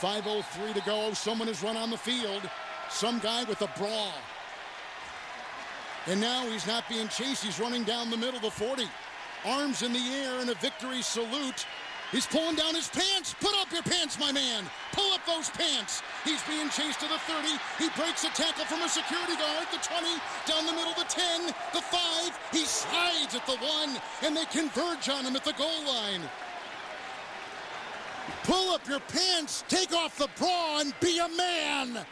5.03 to go. Someone has run on the field. Some guy with a bra. And now he's not being chased. He's running down the middle, of the 40. Arms in the air in a victory salute. He's pulling down his pants. Put up your pants, my man. Pull up those pants. He's being chased to the 30. He breaks a tackle from a security guard. The 20, down the middle, the 10, the 5. He slides at the 1, and they converge on him at the goal line. Pull up your pants, take off the bra, and be a man.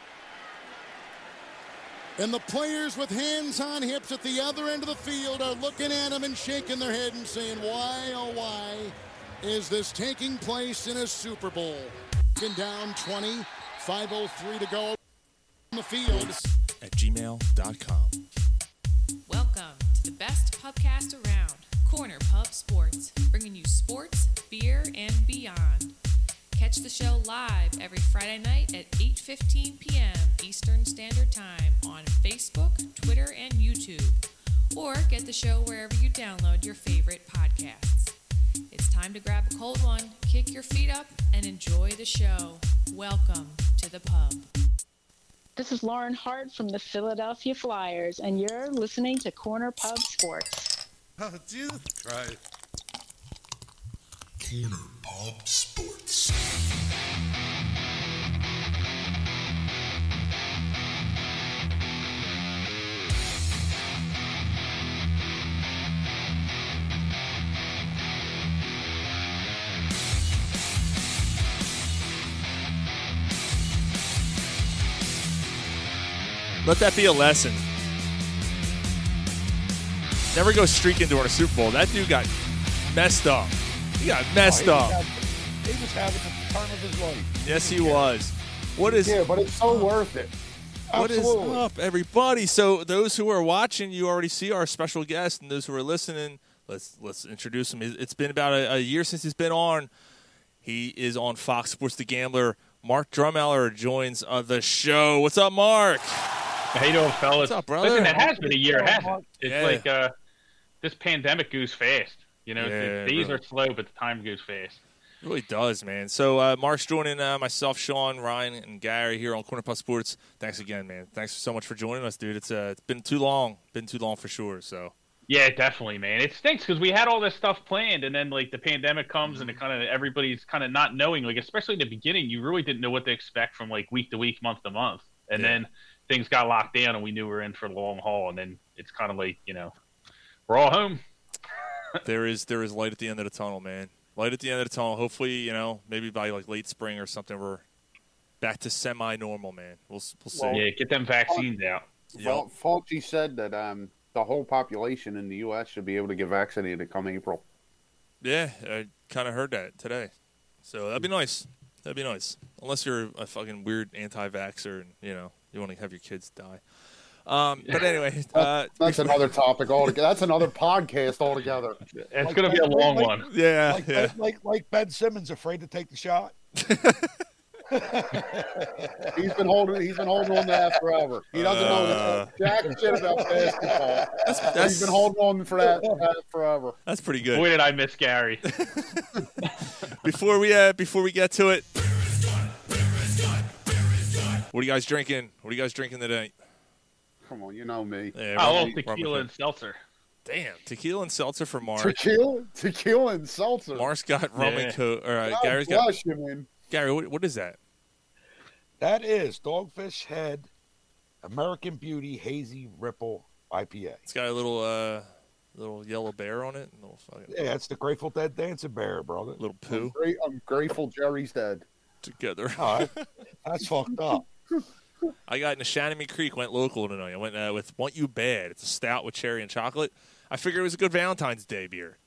And the players with hands on hips at the other end of the field are looking at him and shaking their head and saying, why, oh, why? is this taking place in a Super Bowl? Been down 20, 5.03 to go on the field. At gmail.com. Welcome to the best pubcast around, Corner Pub Sports, bringing you sports, beer, and beyond. Catch the show live every Friday night at 8:15 p.m. Eastern Standard Time on Facebook, Twitter, and YouTube, or get the show wherever you download your favorite podcasts. It's time to grab a cold one, kick your feet up, and enjoy the show. Welcome to the pub. This is Lauren Hart from the Philadelphia Flyers, and you're listening to Corner Pub Sports. Oh, Jesus Christ. Corner Pub Sports. Let that be a lesson. Never go streaking during a Super Bowl. That dude got messed up. He got messed Oh, up. he, was having, he was having the time of his life. Yes, he was. What is Yeah, but it's so worth it. what is Absolutely. up, everybody? So those who are watching, you already see our special guest, and those who are listening, let's let's introduce him. It's been about a, a year since he's been on. He is on Fox Sports The Gambler. Mark Drummeller joins uh, the show. What's up, Mark? How you doing, fellas? What's up, brother? Listen, it has been a year, hasn't it? It's Yeah. like uh, this pandemic goes fast. You know, Yeah, the days really. are slow, but the time goes fast. It really does, man. So uh, Mark's joining uh, myself, Sean, Ryan, and Gary here on Corner Pub Sports. Thanks again, man. Thanks so much for joining us, dude. It's uh, it's been too long, been too long for sure. So Yeah, definitely, man. It stinks because we had all this stuff planned, and then like the pandemic comes, and it kind of everybody's kind of not knowing. Like, especially in the beginning, you really didn't know what to expect from like week to week, month to month, and Yeah. then things got locked down, and we knew we were in for the long haul, and then it's kind of like you know, we're all home. There is there is light at the end of the tunnel, man. Light at the end of the tunnel. Hopefully, you know, maybe by like late spring or something, we're back to semi-normal, man. We'll we'll see. Well, Yeah, get them vaccines out. Well, Fauci said that um, the whole population in the U.S. should be able to get vaccinated come April. Yeah, I kind of heard that today. So that'd be nice. That'd be nice. Unless you're a fucking weird anti-vaxxer and you know you want to have your kids die. Um, but anyway, uh, That's another topic altogether. That's another podcast altogether. It's Like gonna be a long like- one. yeah, like, yeah. like, like like Ben Simmons afraid to take the shot. He's been holding. He's been holding on to that forever. He doesn't Uh, know jack shit about basketball. that's- he's been holding on for that, that forever. That's pretty good. Boy, did I miss Gary. before we uh, before we get to it, what are you guys drinking? What are you guys drinking today? Come on, you know me. Yeah, Oh, rum- rum tequila and- and seltzer. Damn, tequila and seltzer for Mark. Tequila, tequila, and seltzer. Mark's got rum and coke. Or uh, God Gary's got bless you, man. Gary. What, what is that? That is Dogfish Head American Beauty Hazy Ripple IPA. It's got a little uh, little yellow bear on it. A little fucking Yeah, it's the Grateful Dead dancing bear, brother. little I'm, poo I'm grateful Jerry's dead. together. Oh, that- that's fucked up. I got in Neshaminy Creek. Went local tonight. I went uh, with Want You Bad. It's a stout with cherry and chocolate. I figured it was a good Valentine's Day beer.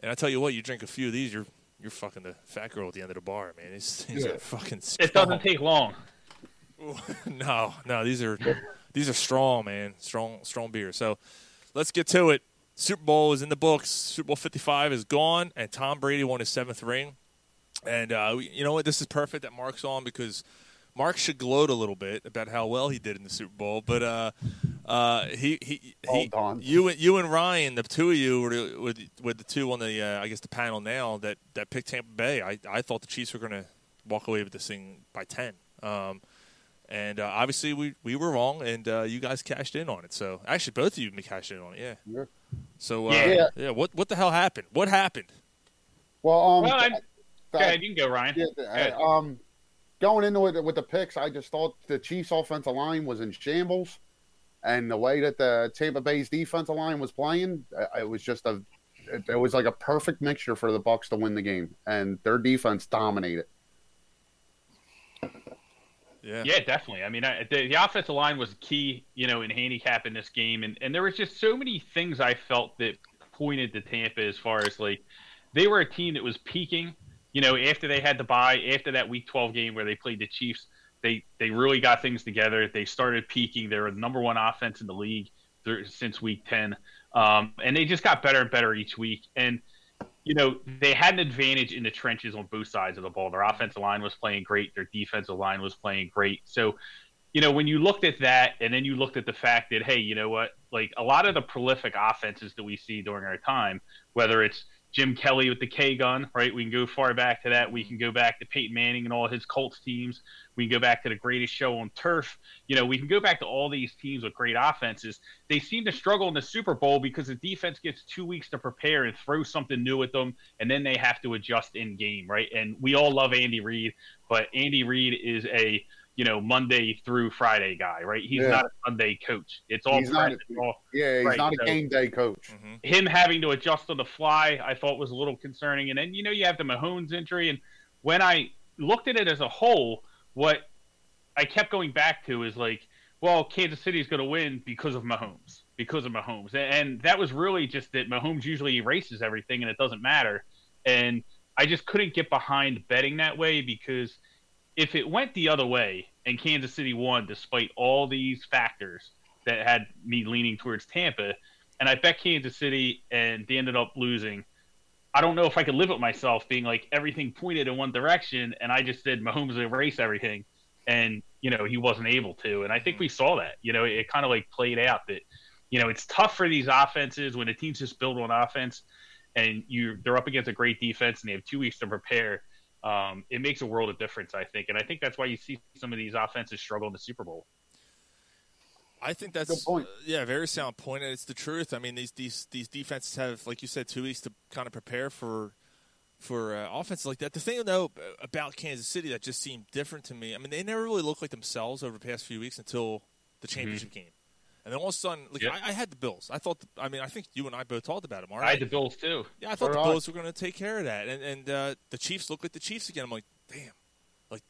And I tell you what, you drink a few of these, you're you're fucking the fat girl at the end of the bar, man. These things Yeah. are fucking. It doesn't take long. no, no, these are these are strong, man. Strong, strong beer. So let's get to it. Super Bowl is in the books. Super Bowl Fifty Five is gone, and Tom Brady won his seventh ring. And uh, you know what? This is perfect that Mark's on because Mark should gloat a little bit about how well he did in the Super Bowl. But uh, uh, he he, he Hold on. you and you and Ryan, the two of you were the, were the, two on the uh, I guess the panel now that that picked Tampa Bay. I I thought the Chiefs were going to walk away with this thing by ten. Um, and uh, obviously we we were wrong, and uh, you guys cashed in on it. So actually, both of you cashed in on it. Yeah. Yeah. So uh, Yeah. yeah. What what the hell happened? What happened? Well, um, Well, I- th- Go ahead, you can go, Ryan. Yeah, Go ahead. uh, um, going into it with the picks, I just thought the Chiefs' offensive line was in shambles, and the way that the Tampa Bay's defensive line was playing, uh, it was just a, it, it was like a perfect mixture for the Bucs to win the game, and their defense dominated. Yeah. Yeah, definitely. I mean, I, the, the offensive line was key, you know, in handicapping this game, and and there was just so many things I felt that pointed to Tampa as far as like they were a team that was peaking, you know, after they had to buy after that Week 12 game where they played the Chiefs. They they really got things together. They started peaking. They were the number one offense in the league through, since Week 10, um, and they just got better and better each week. And you know, they had an advantage in the trenches on both sides of the ball. Their offensive line was playing great, their defensive line was playing great. So, you know, when you looked at that and then you looked at the fact that, hey, you know what, like a lot of the prolific offenses that we see during our time, whether it's Jim Kelly with the K gun, right? We can go far back to that. We can go back to Peyton Manning and all his Colts teams. We can go back to the greatest show on turf. You know, we can go back to all these teams with great offenses. They seem to struggle in the Super Bowl because the defense gets two weeks to prepare and throw something new at them, and then they have to adjust in game, right? And we all love Andy Reid, but Andy Reid is a you know Monday through Friday guy, right? He's Yeah. not a Sunday coach. It's all He's not a- practice, all- Yeah, he's Right, not a so- game day coach. Mm-hmm. him having to adjust on the fly, I thought was a little concerning. And then you know you have the Mahomes injury, and when I looked at it as a whole, what I kept going back to is like, well, Kansas City's going to win because of Mahomes, because of Mahomes, and that was really just that Mahomes usually erases everything, and it doesn't matter. And I just couldn't get behind betting that way because if it went the other way and Kansas City won despite all these factors that had me leaning towards Tampa, and I bet Kansas City and they ended up losing. I don't know if I could live with myself being like everything pointed in one direction, and I just said Mahomes erase everything, and you know he wasn't able to. And I think we saw that. You know, it, it kind of like played out that you know it's tough for these offenses when the team's just built on offense, and you they're up against a great defense, and they have two weeks to prepare. Um, it makes a world of difference, I think, and I think that's why you see some of these offenses struggle in the Super Bowl. I think that's Good point. uh, yeah, very sound point, and it's the truth. I mean, these these these defenses have, like you said, two weeks to kind of prepare for for uh, offenses like that. The thing though about Kansas City that just seemed different to me. I mean, they never really looked like themselves over the past few weeks until the championship game, and then all of a sudden, like Yep. I, I had the Bills. I thought, I mean, I think you and I both talked about it. Mark. I had the Bills too. Yeah, I thought So the. Bills were going to take care of that, and and uh, the Chiefs look like the Chiefs again. I'm like, damn, like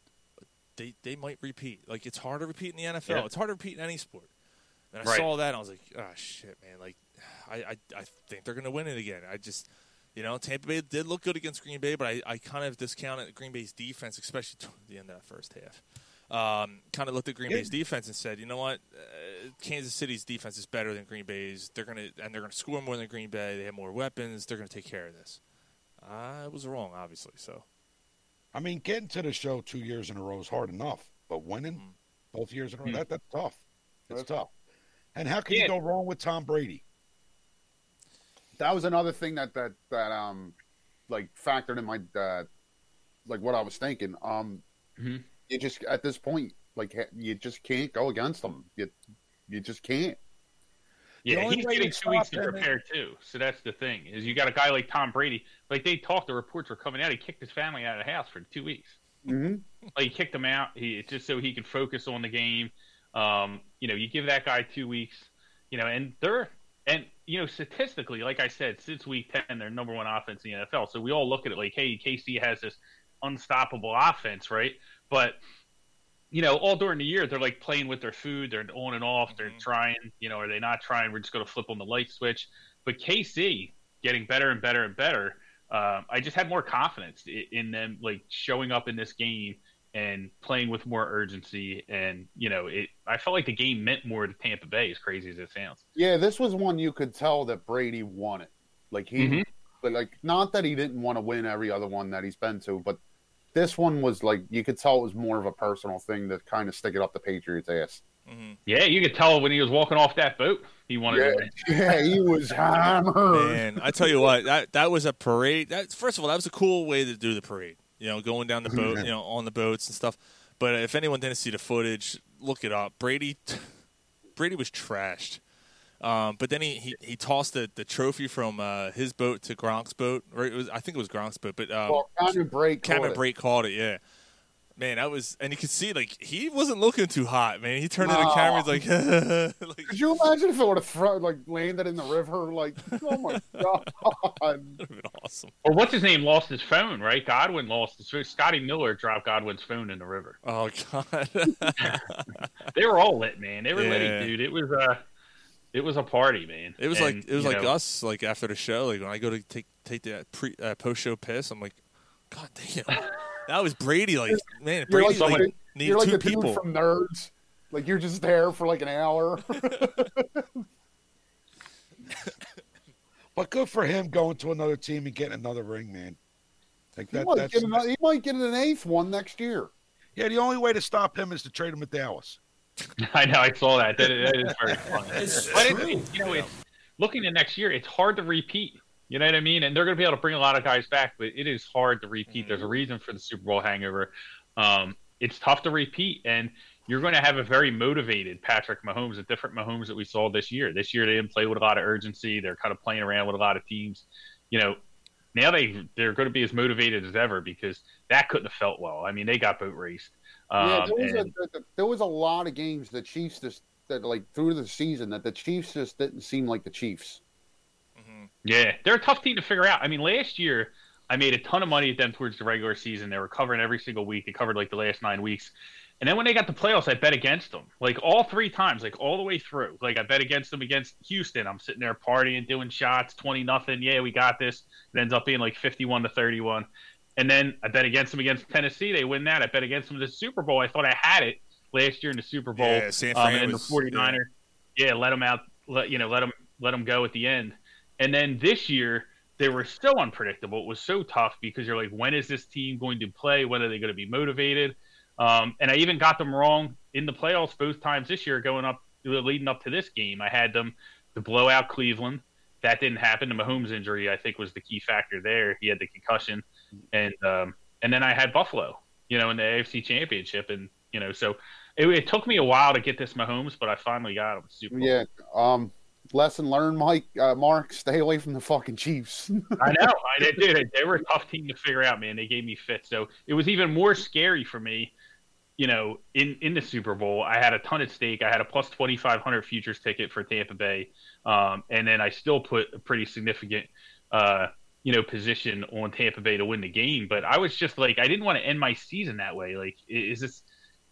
they they might repeat. Like it's hard to repeat in the NFL. It's hard to repeat in any sport. And I Right. saw that, and I was like, oh shit, man. Like, I I, I think they're going to win it again. I just. You know, Tampa Bay did look good against Green Bay, but I, I kind of discounted Green Bay's defense, especially toward the end of that first half. Um, kind of looked at Green Yeah. Bay's defense and said, you know what, uh, Kansas City's defense is better than Green Bay's. They're gonna and they're gonna score more than Green Bay. They have more weapons. They're gonna take care of this. I was wrong, obviously. So I mean, getting to the show two years in a row is hard enough, but winning Mm-hmm. both years in a row, Mm. that, that's tough. It's That's- tough. And how can Yeah. you go wrong with Tom Brady? That was another thing that that that um like factored in my uh, like what I was thinking. Um, Mhm. You just at this point like you just can't go against them. You you just can't. Yeah, he's getting two weeks to prepare too. So that's the thing is you got a guy like Tom Brady. Like they talked, the reports were coming out. He kicked his family out of the house for two weeks. Mm-hmm. Like he kicked them out. He just so he could focus on the game. Um, you know, you give that guy two weeks. You know, and they're and you know statistically, like I said, since week ten, they're number one offense in the NFL. So we all look at it like, hey, KC has this unstoppable offense, right? But you know, all during the year, they're like playing with their food. They're on and off. They're Mhm. trying. You know, are they not trying? We're just going to flip on the light switch. But KC getting better and better and better. Um, I just had more confidence in them, like showing up in this game and playing with more urgency. And you know, it. I felt like the game meant more to Tampa Bay, as crazy as it sounds. Yeah, this was one you could tell that Brady won it. Like he, Mhm. but like not that he didn't want to win every other one that he's been to, but this one was like you could tell it was more of a personal thing to kind of stick it up the Patriots' ass. mhm. Yeah, you could tell when he was walking off that boat, he wanted Yeah, to win. yeah, he was hammered. man, I tell you what, that that was a parade. That first of all, that was a cool way to do the parade. you know, going down the boat, you know, on the boats and stuff. But if anyone didn't see the footage, look it up. Brady, Brady was trashed. Um, but then he, he, he tossed the, the trophy from uh, his boat to Gronk's boat. Or it was I think it was Gronk's boat, but um, well, Cameron Brate. Cameron caught it. Brate called it. Yeah, man, that was and you could see like he wasn't looking too hot, man. He turned to the camera, he's like, like Could you imagine if it would have thrown like landed in the river? Like, oh my god! would have been awesome. Or what's his name lost his phone, right? Godwin lost his phone. Scotty Miller dropped Godwin's phone in the river. Oh god, They were all lit, man. They were Yeah. lit, dude. It was uh it was a party, man. it was And, like it was like know, us like after the show. Like when I go to take take that pre uh, post show piss, I'm like, God damn, that was Brady. Like man, You're Brady like, like, the- needed you're like two the dude people. from Nerds. Like you're just there for like an hour. But good for him going to another team and getting another ring, man. Like he, that, might that's get an, he might get an eighth one next year. yeah. The only way to stop him is to trade him with Dallas. I know, I saw that. That, that is very funny. It's But true. it, you know, it's looking at next year, it's hard to repeat. You know what I mean? And they're going to be able to bring a lot of guys back, but it is hard to repeat. There's a reason for the Super Bowl hangover. Um, it's tough to repeat, and you're going to have a very motivated Patrick Mahomes, a different Mahomes that we saw this year. This year, they didn't play with a lot of urgency. They're kind of playing around with a lot of teams. You know, now they they're going to be as motivated as ever because that couldn't have felt well. I mean, they got boat raced. Um, yeah, there was, and- a, there was a lot of games the Chiefs just that like through the season that the Chiefs just didn't seem like the Chiefs. Yeah, they're a tough team to figure out. I mean, last year I made a ton of money at them towards the regular season. They were covering every single week. They covered like the last nine weeks. And then when they got the playoffs, I bet against them, like all three times, like all the way through. Like I bet against them against Houston. I'm sitting there partying, doing shots, twenty nothing. Yeah, we got this. It ends up being like fifty-one to thirty-one. And then I bet against them against Tennessee. They win that. I bet against them in the Super Bowl. I thought I had it last year in the Super Bowl. Yeah, San um, and was- the 49er. Yeah. let them out. Let you know, let them let them go at the end. And then this year, they were so unpredictable. It was so tough because you're like, when is this team going to play? When are they going to be motivated? Um, and I even got them wrong in the playoffs both times this year, going up, leading up to this game. I had them to blow out Cleveland. That didn't happen. The Mahomes injury, I think, was the key factor there. He had the concussion, and um, and then I had Buffalo, you know, in the AFC Championship, and you know, so it, it took me a while to get this Mahomes, but I finally got him. Super. Yeah. Um. Lesson learned, Mike. Uh, Mark, stay away from the fucking Chiefs. I know. I did. Dude, they were a tough team to figure out, man. They gave me fits, so it was even more scary for me. You know, in in the Super Bowl, I had a ton at stake. I had a plus twenty five hundred futures ticket for Tampa Bay, um, and then I still put a pretty significant, uh, you know, position on Tampa Bay to win the game. But I was just like, I didn't want to end my season that way. Like, is this?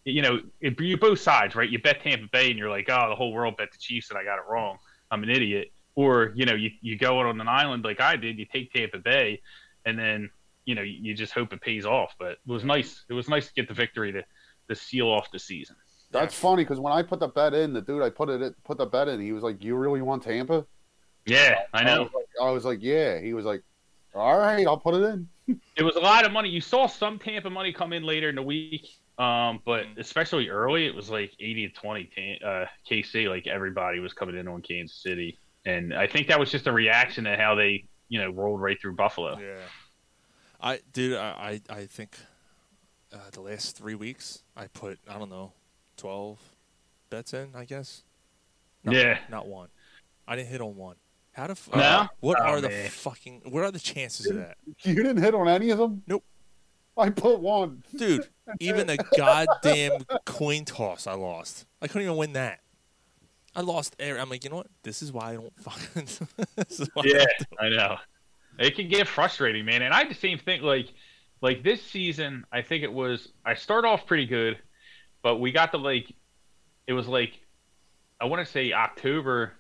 You know, it, you both sides, right? You bet Tampa Bay, and you're like, oh, the whole world bet the Chiefs, and I got it wrong. I'm an idiot. Or you know, you you go out on an island like I did. You take Tampa Bay, and then you know you, you just hope it pays off. But it was nice. It was nice to get the victory to to seal off the season. That's funny because when I put the bet in, the dude I put it put the bet in, he was like, "You really want Tampa?" Yeah, I know. was like, I was like, "Yeah." He was like, "All right, I'll put it in." It was a lot of money. You saw some Tampa money come in later in the week, um, but especially early, it was like eighty to twenty. Tam- Uh, KC, like everybody was coming in on Kansas City, and I think that was just a reaction to how they, you know, rolled right through Buffalo. Yeah. I dude, I I, I think uh, the last three weeks I put I don't know twelve bets in. I guess. Not, Yeah. Not one. I didn't hit on one. How the f- No? uh, what Oh, are the fucking what are the chances of that, You didn't hit on any of them. Nope. I put one. dude? Even the goddamn coin toss I lost. I couldn't even win that. I lost. every- I'm like, you know what? This is why I don't fucking. this is why I Yeah, don't I know. It can get frustrating, man. And I had the same thing. Like, like this season, I think it was. I start off pretty good, but we got the like, it was like, I want to say October,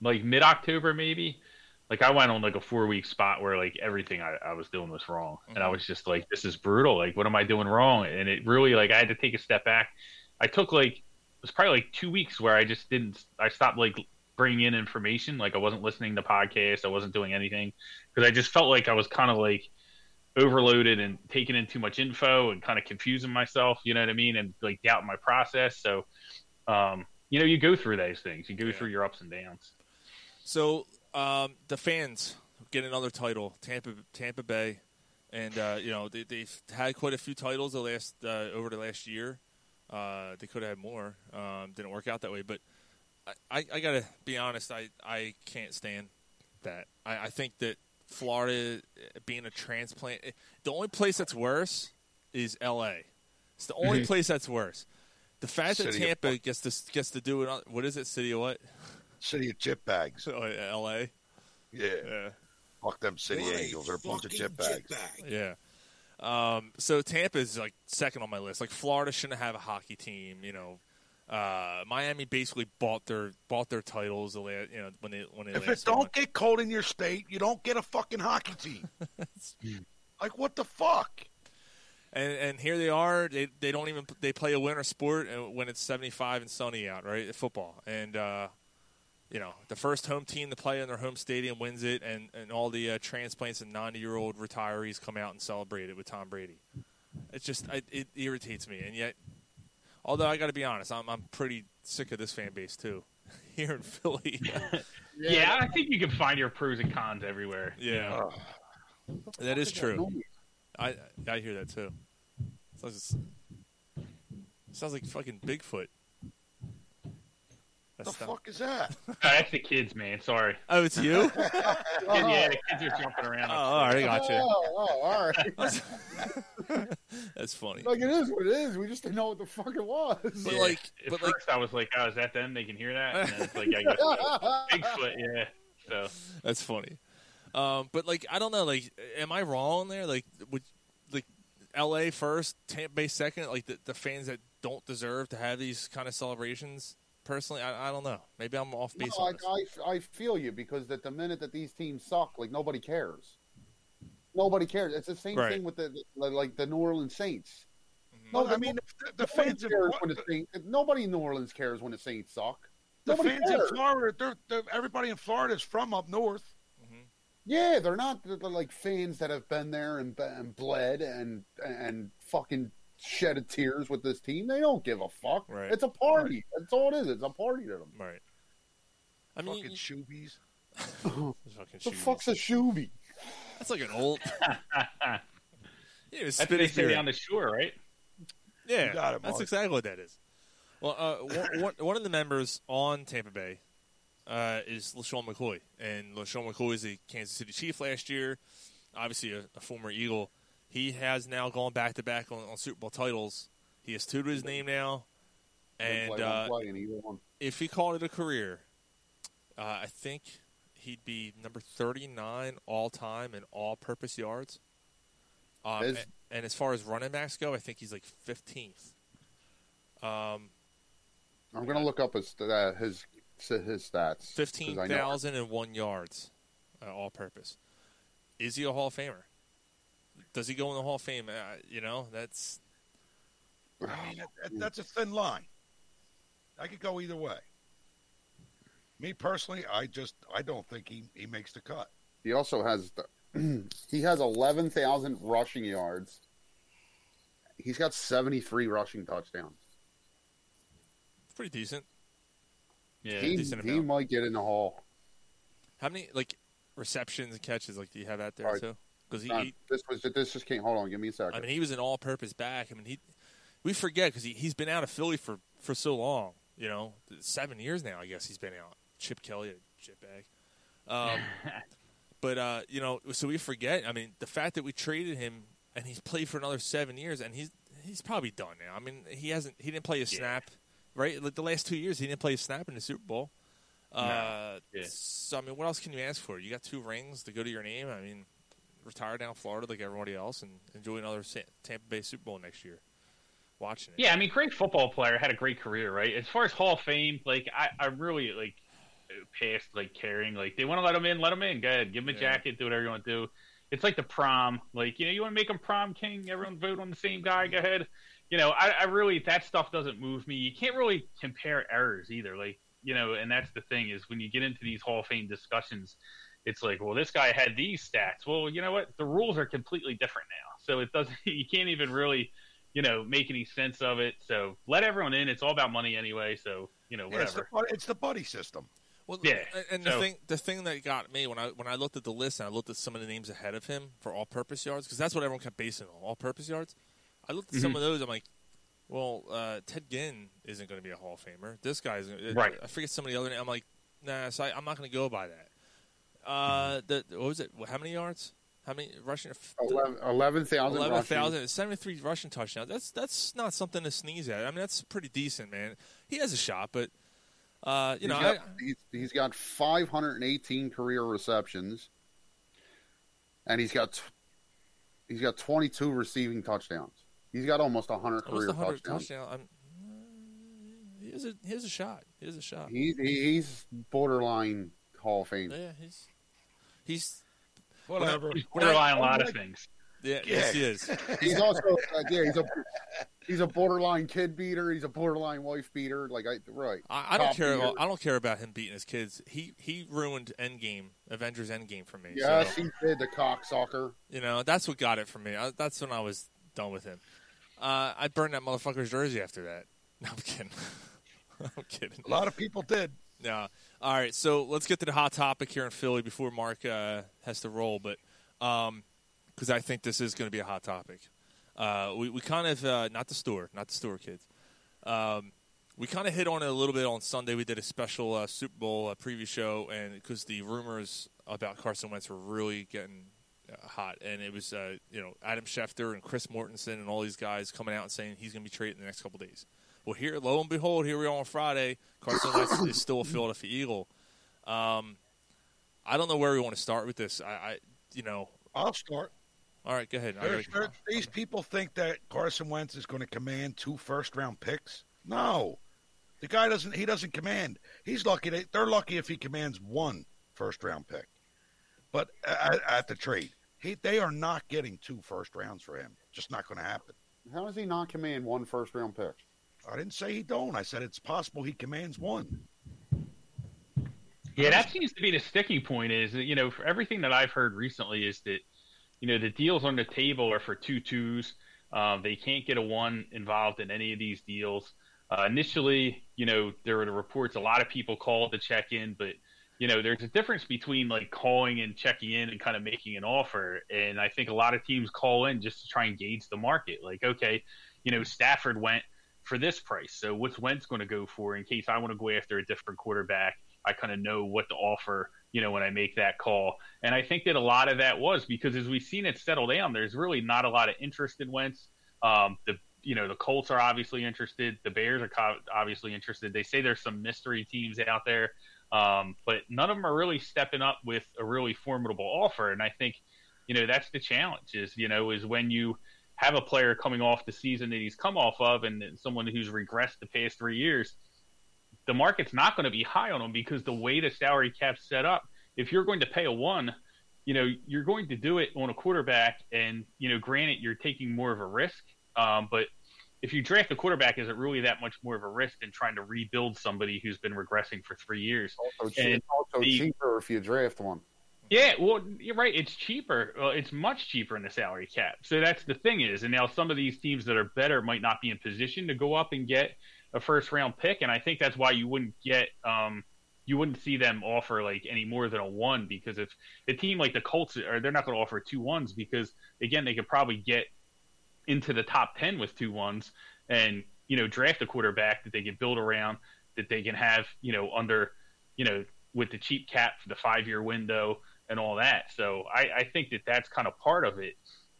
like mid October maybe. Like I went on like a four week spot where like everything I, I was doing was wrong, and I was just like, this is brutal. Like, what am I doing wrong? And it really like I had to take a step back. I took like it was probably like two weeks where I just didn't. I stopped like bringing in information. Like I wasn't listening to podcasts. I wasn't doing anything because I just felt like I was kind of like overloaded and taking in too much info and kind of confusing myself. You know what I mean? And like doubting my process. So, um, you know, you go through those things. You go through your ups and downs. So um, the fans get another title. Tampa Tampa Bay and uh, you know they, they've had quite a few titles the last uh, over the last year. Uh, they could have had more. Um, didn't work out that way, but I, I, I gotta be honest. I, I can't stand that. I, I think that Florida being a transplant, eh, the only place that's worse is L.A. It's the only Mhm. place that's worse. The fact that City of Tampa gets to gets to do it. On, what is it? City of what? City of chip bags. Oh, L.A. Yeah. Yeah. Fuck them City What a Angels. They're a bunch of chip bags. jitbag. Yeah. Um, so Tampa is like second on my list. Like Florida shouldn't have a hockey team. You know, uh, Miami basically bought their bought their titles. The last, you know when they when they If it don't won. get cold in your state, you don't get a fucking hockey team. like what the fuck? And and here they are. They they don't even they play a winter sport uh, when it's seventy five and sunny out, right? Football and. uh you know, the first home team to play in their home stadium wins it, and, and all the uh, transplants and 90 year old retirees come out and celebrate it with Tom Brady. It's just, I, it irritates me. And yet, although I got to be honest, I'm, I'm pretty sick of this fan base too here in Philly. Yeah. I think you can find your pros and cons everywhere. yeah, that is true. I, I hear that too. Sounds, sounds like fucking Bigfoot. The That's not- fuck is that? Oh, that's the kids, man. Sorry. Oh, it's you? yeah, the kids are jumping around. Oh, all right, I got you. Oh, oh, all right. That's funny. like it is what it is. We just didn't know what the fuck it was. But Yeah. like, At but first, like, I was like, "Oh, is that them? They can hear that." And then it's like, "I guess Bigfoot." Yeah. So that's funny. Um, but like, I don't know. Like, am I wrong there? Like, would like L.A. first, Tampa Bay second? Like the, the fans that don't deserve to have these kind of celebrations. Personally, I, I don't know. Maybe I'm off base No, on I, this. I, I feel you because that the minute that these teams suck, like nobody cares. Nobody cares. It's the same Right. thing with the, the like the New Orleans Saints. Mm-hmm. No, No, I mean the, the fans in cares Flo- when the Saints. Nobody in New Orleans cares when the Saints suck. the Nobody fans cares. in Florida, they're, they're, everybody in Florida is from up north. Mm-hmm. Yeah, they're not they're like fans that have been there and, and bled and and fucking shedded tears with this team. They don't give a fuck. Right. It's a party. That's all it is. It's a party to them. Right. I mean, fucking shoobies. fucking The shoes. fuck's a shoobie? That's like an old. yeah, it was that's spit what they say your- on the shore, right? Yeah, got it, that's Mark. exactly what that is. Well, uh, one, one, one of the members on Tampa Bay uh, is LeSean McCoy, and LeSean McCoy is a Kansas City Chief last year, obviously a, a former Eagle. He has now gone back to back on, on Super Bowl titles. He has two to his name now, and Play, uh, play one. if he called it a career, uh, I think he'd be number 39 all time in all purpose yards. Um, and, and as far as running backs go, I think he's like 15th. Um, I'm gonna look up his uh, his his stats. 'cause I know- 15,001 yards uh, all purpose. Is he a Hall of Famer? Does he go in the Hall of Fame? Uh, you know, that's I mean, that, that- that's a thin line. I could go either way. Me personally, I just I don't think he, he makes the cut. He also has the, he has eleven thousand rushing yards. He's got seventy three rushing touchdowns. pretty decent. Yeah. he decent he might get in the hall. How many like receptions and catches like do you have out there All right. too? Because he, he this was this just came. Hold on, give me a second. I mean, he was an all-purpose back. I mean, he we forget because he he's been out of Philly for for so long. You know, seven years now. I guess he's been out. Chip Kelly, a chip bag. Um, but uh, you know, so we forget. I mean, the fact that we traded him and he's played for another seven years, and he's he's probably done now. I mean, he hasn't he didn't play a snap right. Like the last two years, he didn't play a snap in the Super Bowl. Uh, Yeah. So I mean, what else can you ask for? You got two rings to go to your name. I mean, retire down Florida like everybody else and enjoy another Tampa Bay Super Bowl next year. Watching it. Yeah, I mean, great football player, had a great career, right? As far as Hall of Fame, like I, I really like past like caring. Like they want to let him in, let him in. Go ahead, give him a Yeah. jacket, do whatever you want to do. It's like the prom, like you know, you want to make him prom king. Everyone vote on the same guy. Go ahead. You know, I, I really that stuff doesn't move me. You can't really compare errors either. Like you know, and that's the thing is when you get into these Hall of Fame discussions, it's like, well, this guy had these stats. Well, you know what? The rules are completely different now, so it doesn't. You can't even really you know, make any sense of it. So let everyone in. It's all about money anyway. So you know, Yeah, it's, the, whatever. it's the buddy system. Well, Yeah, and so- the thing the thing that got me when I when I looked at the list and I looked at some of the names ahead of him for all-purpose yards because that's what everyone kept basing on all-purpose yards. I looked at some Mm-hmm. of those. I'm like, well, uh, Ted Ginn isn't going to be a Hall of Famer. This guy's Right. I forget some of the other. names. I'm like, nah, so I, I'm not going to go by that. Uh, the what was it? How many yards? How many rushing? Eleven thousand. Eleven thousand, seventy-three rushing touchdowns. That's that's not something to sneeze at. I mean, that's pretty decent, man. He has a shot, but uh, you know, he's got, I, he's, he's got 518 career receptions, and he's got t- he's got 22 receiving touchdowns. He's got almost 100 career hundred touchdowns. touchdown. Has a he has a shot. He has a shot. He, he, he's borderline Hall of Fame. yeah, he's he's Whatever. He's When I- borderline a lot of things. yeah, yes, he is. He's also uh, yeah he's a he's a borderline kid beater. He's a borderline wife beater. Like I right. I, I don't Top care. beater. I don't care about him beating his kids. He he ruined Endgame, Avengers Endgame for me. Yes, so, he did the cocksucker. you know that's what got it for me. I, that's when I was done with him. Uh, I burned that motherfucker's jersey after that. No, I'm kidding. I'm kidding. A lot of people did. Yeah. All right. So let's get to the hot topic here in Philly before Mark uh, has to roll. But because I think this is going to be a hot topic, uh, we we kind of uh, not the store, not the store kids. Um, we kind of hit on it a little bit on Sunday. We did a special uh, Super Bowl uh, preview show, and because the rumors about Carson Wentz were really getting uh, hot, and it was you know Adam Schefter and Chris Mortensen and all these guys coming out and saying he's going to be traded in the next couple days. Well, here, lo and behold, here we are on Friday. Carson Wentz is still a Philadelphia Eagle. Um, I don't know where we want to start with this. I, I you know, I'll start. all right, go ahead. I There's- gotta- these people think that Carson Wentz is going to command two first round picks. No, the guy doesn't. He doesn't command. He's lucky. That, they're lucky if he commands one first round pick. But at, at the trade, he they are not getting two first rounds for him. Just not going to happen. How does he not command one first round pick? I didn't say he don't. I said it's possible he commands one. Yeah, that seems to be the sticking point. Is you know, for everything that I've heard recently is that you know the deals on the table are for two twos. Um, they can't get a one involved in any of these deals. Uh, initially, you know, there were the reports. A lot of people called to check in, but you know, there's a difference between like calling and checking in and kind of making an offer. And I think a lot of teams call in just to try and gauge the market. Like, okay, you know, Stafford went for this price, so what's Wentz going to go for in case I want to go after a different quarterback? I kind of know what to offer, you know, when I make that call. And I think that a lot of that was because as we've seen it settle down, there's really not a lot of interest in Wentz. Um, the you know the Colts are obviously interested. The Bears are co- obviously interested. They say there's some mystery teams out there, um, but none of them are really stepping up with a really formidable offer. And I think, you know, that's the challenge. Is you know is when you have a player coming off the season that he's come off of, and someone who's regressed the past three years the market's not going to be high on him because the way the salary cap's set up, if you're going to pay a one, you know, you're going to do it on a quarterback. And, you know, granted, you're taking more of a risk. Um, but if you draft a quarterback, is it really that much more of a risk than trying to rebuild somebody who's been regressing for three years? Also, also the- cheaper if you draft one. Yeah, well, you're right. It's cheaper. Well, it's much cheaper in the salary cap. So that's the thing is, and now some of these teams that are better might not be in position to go up and get a first round pick, and I think that's why you wouldn't get, um, you wouldn't see them offer like any more than a one because if the team like the Colts are, they're not going to offer two ones because again they could probably get into the top ten with two ones and you know draft a quarterback that they can build around that they can have you know under you know with the cheap cap for the five year window and all that. So I, I think that that's kind of part of it.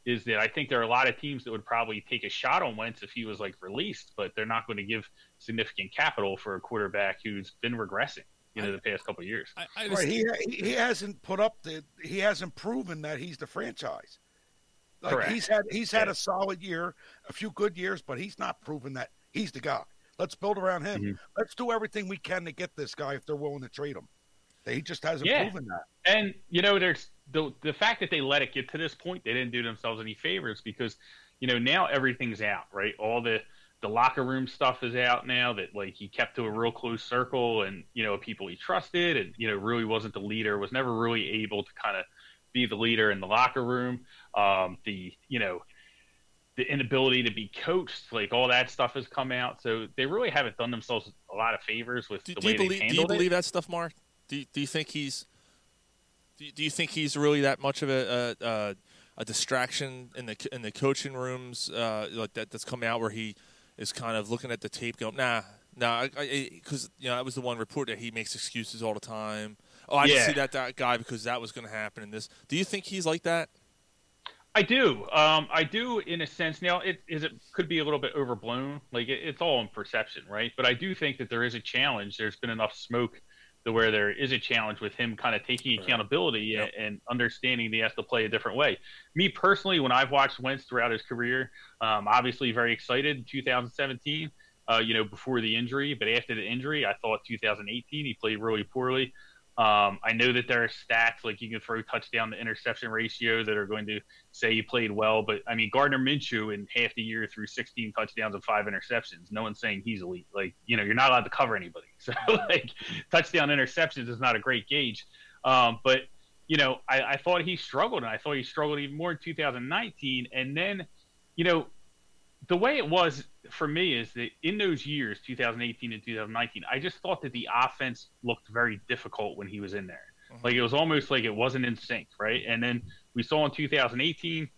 Is that I think there are a lot of teams that would probably take a shot on Wentz if he was like released, but they're not going to give significant capital for a quarterback who's been regressing, you know, the past couple of years. I, I just, Right? He he hasn't put up the. He hasn't proven that he's the franchise. Like Correct. he's had he's had Yeah. a solid year, a few good years, but he's not proven that he's the guy. Let's build around him. Mhm. Let's do everything we can to get this guy if they're willing to trade him. He just hasn't Yeah. proven that. And you know, there's the the fact that they let it get to this point, they didn't do themselves any favors because, you know, now everything's out, right? All the the locker room stuff is out now that like he kept to a real close circle and you know people he trusted and you know really wasn't the leader, was never really able to kind of be the leader in the locker room. Um, the you know the inability to be coached, like all that stuff has come out. So they really haven't done themselves a lot of favors with do, the do way you they believe? Do you handled it. believe that stuff, Mark? Do you, do you think he's do you, do you think he's really that much of a a, a, a distraction in the in the coaching rooms uh, like that that's coming out where he is kind of looking at the tape going nah nah because you know that was the one report that he makes excuses all the time. Oh, I didn't see that, that guy because that was going to happen in this. Do you think he's like that? I do. Um, I do in a sense. Now, it is it could be a little bit overblown. Like it, it's all in perception, right? But I do think that there is a challenge. There's been enough smoke to where there is a challenge with him kind of taking accountability Yep. and, and understanding that he has to play a different way. Me personally, when I've watched Wentz throughout his career, um, obviously very excited. in 2017, uh, you know, before the injury, but after the injury, I thought 2018 he played really poorly. Um, I know that there are stats like you can throw touchdown to interception ratio that are going to say you played well, but I mean Gardner Minshew in half the year threw 16 touchdowns and five interceptions. No one's saying he's elite. Like you know, you're not allowed to cover anybody. So like touchdown interceptions is not a great gauge. Um, but you know, I, I thought he struggled, and I thought he struggled even more in 2019. And then, you know, the way it was for me is that in those years, 2018 and 2019, I just thought that the offense looked very difficult when he was in there. Mm-hmm. Like it was almost like it wasn't in sync, right? And then we saw in 2018,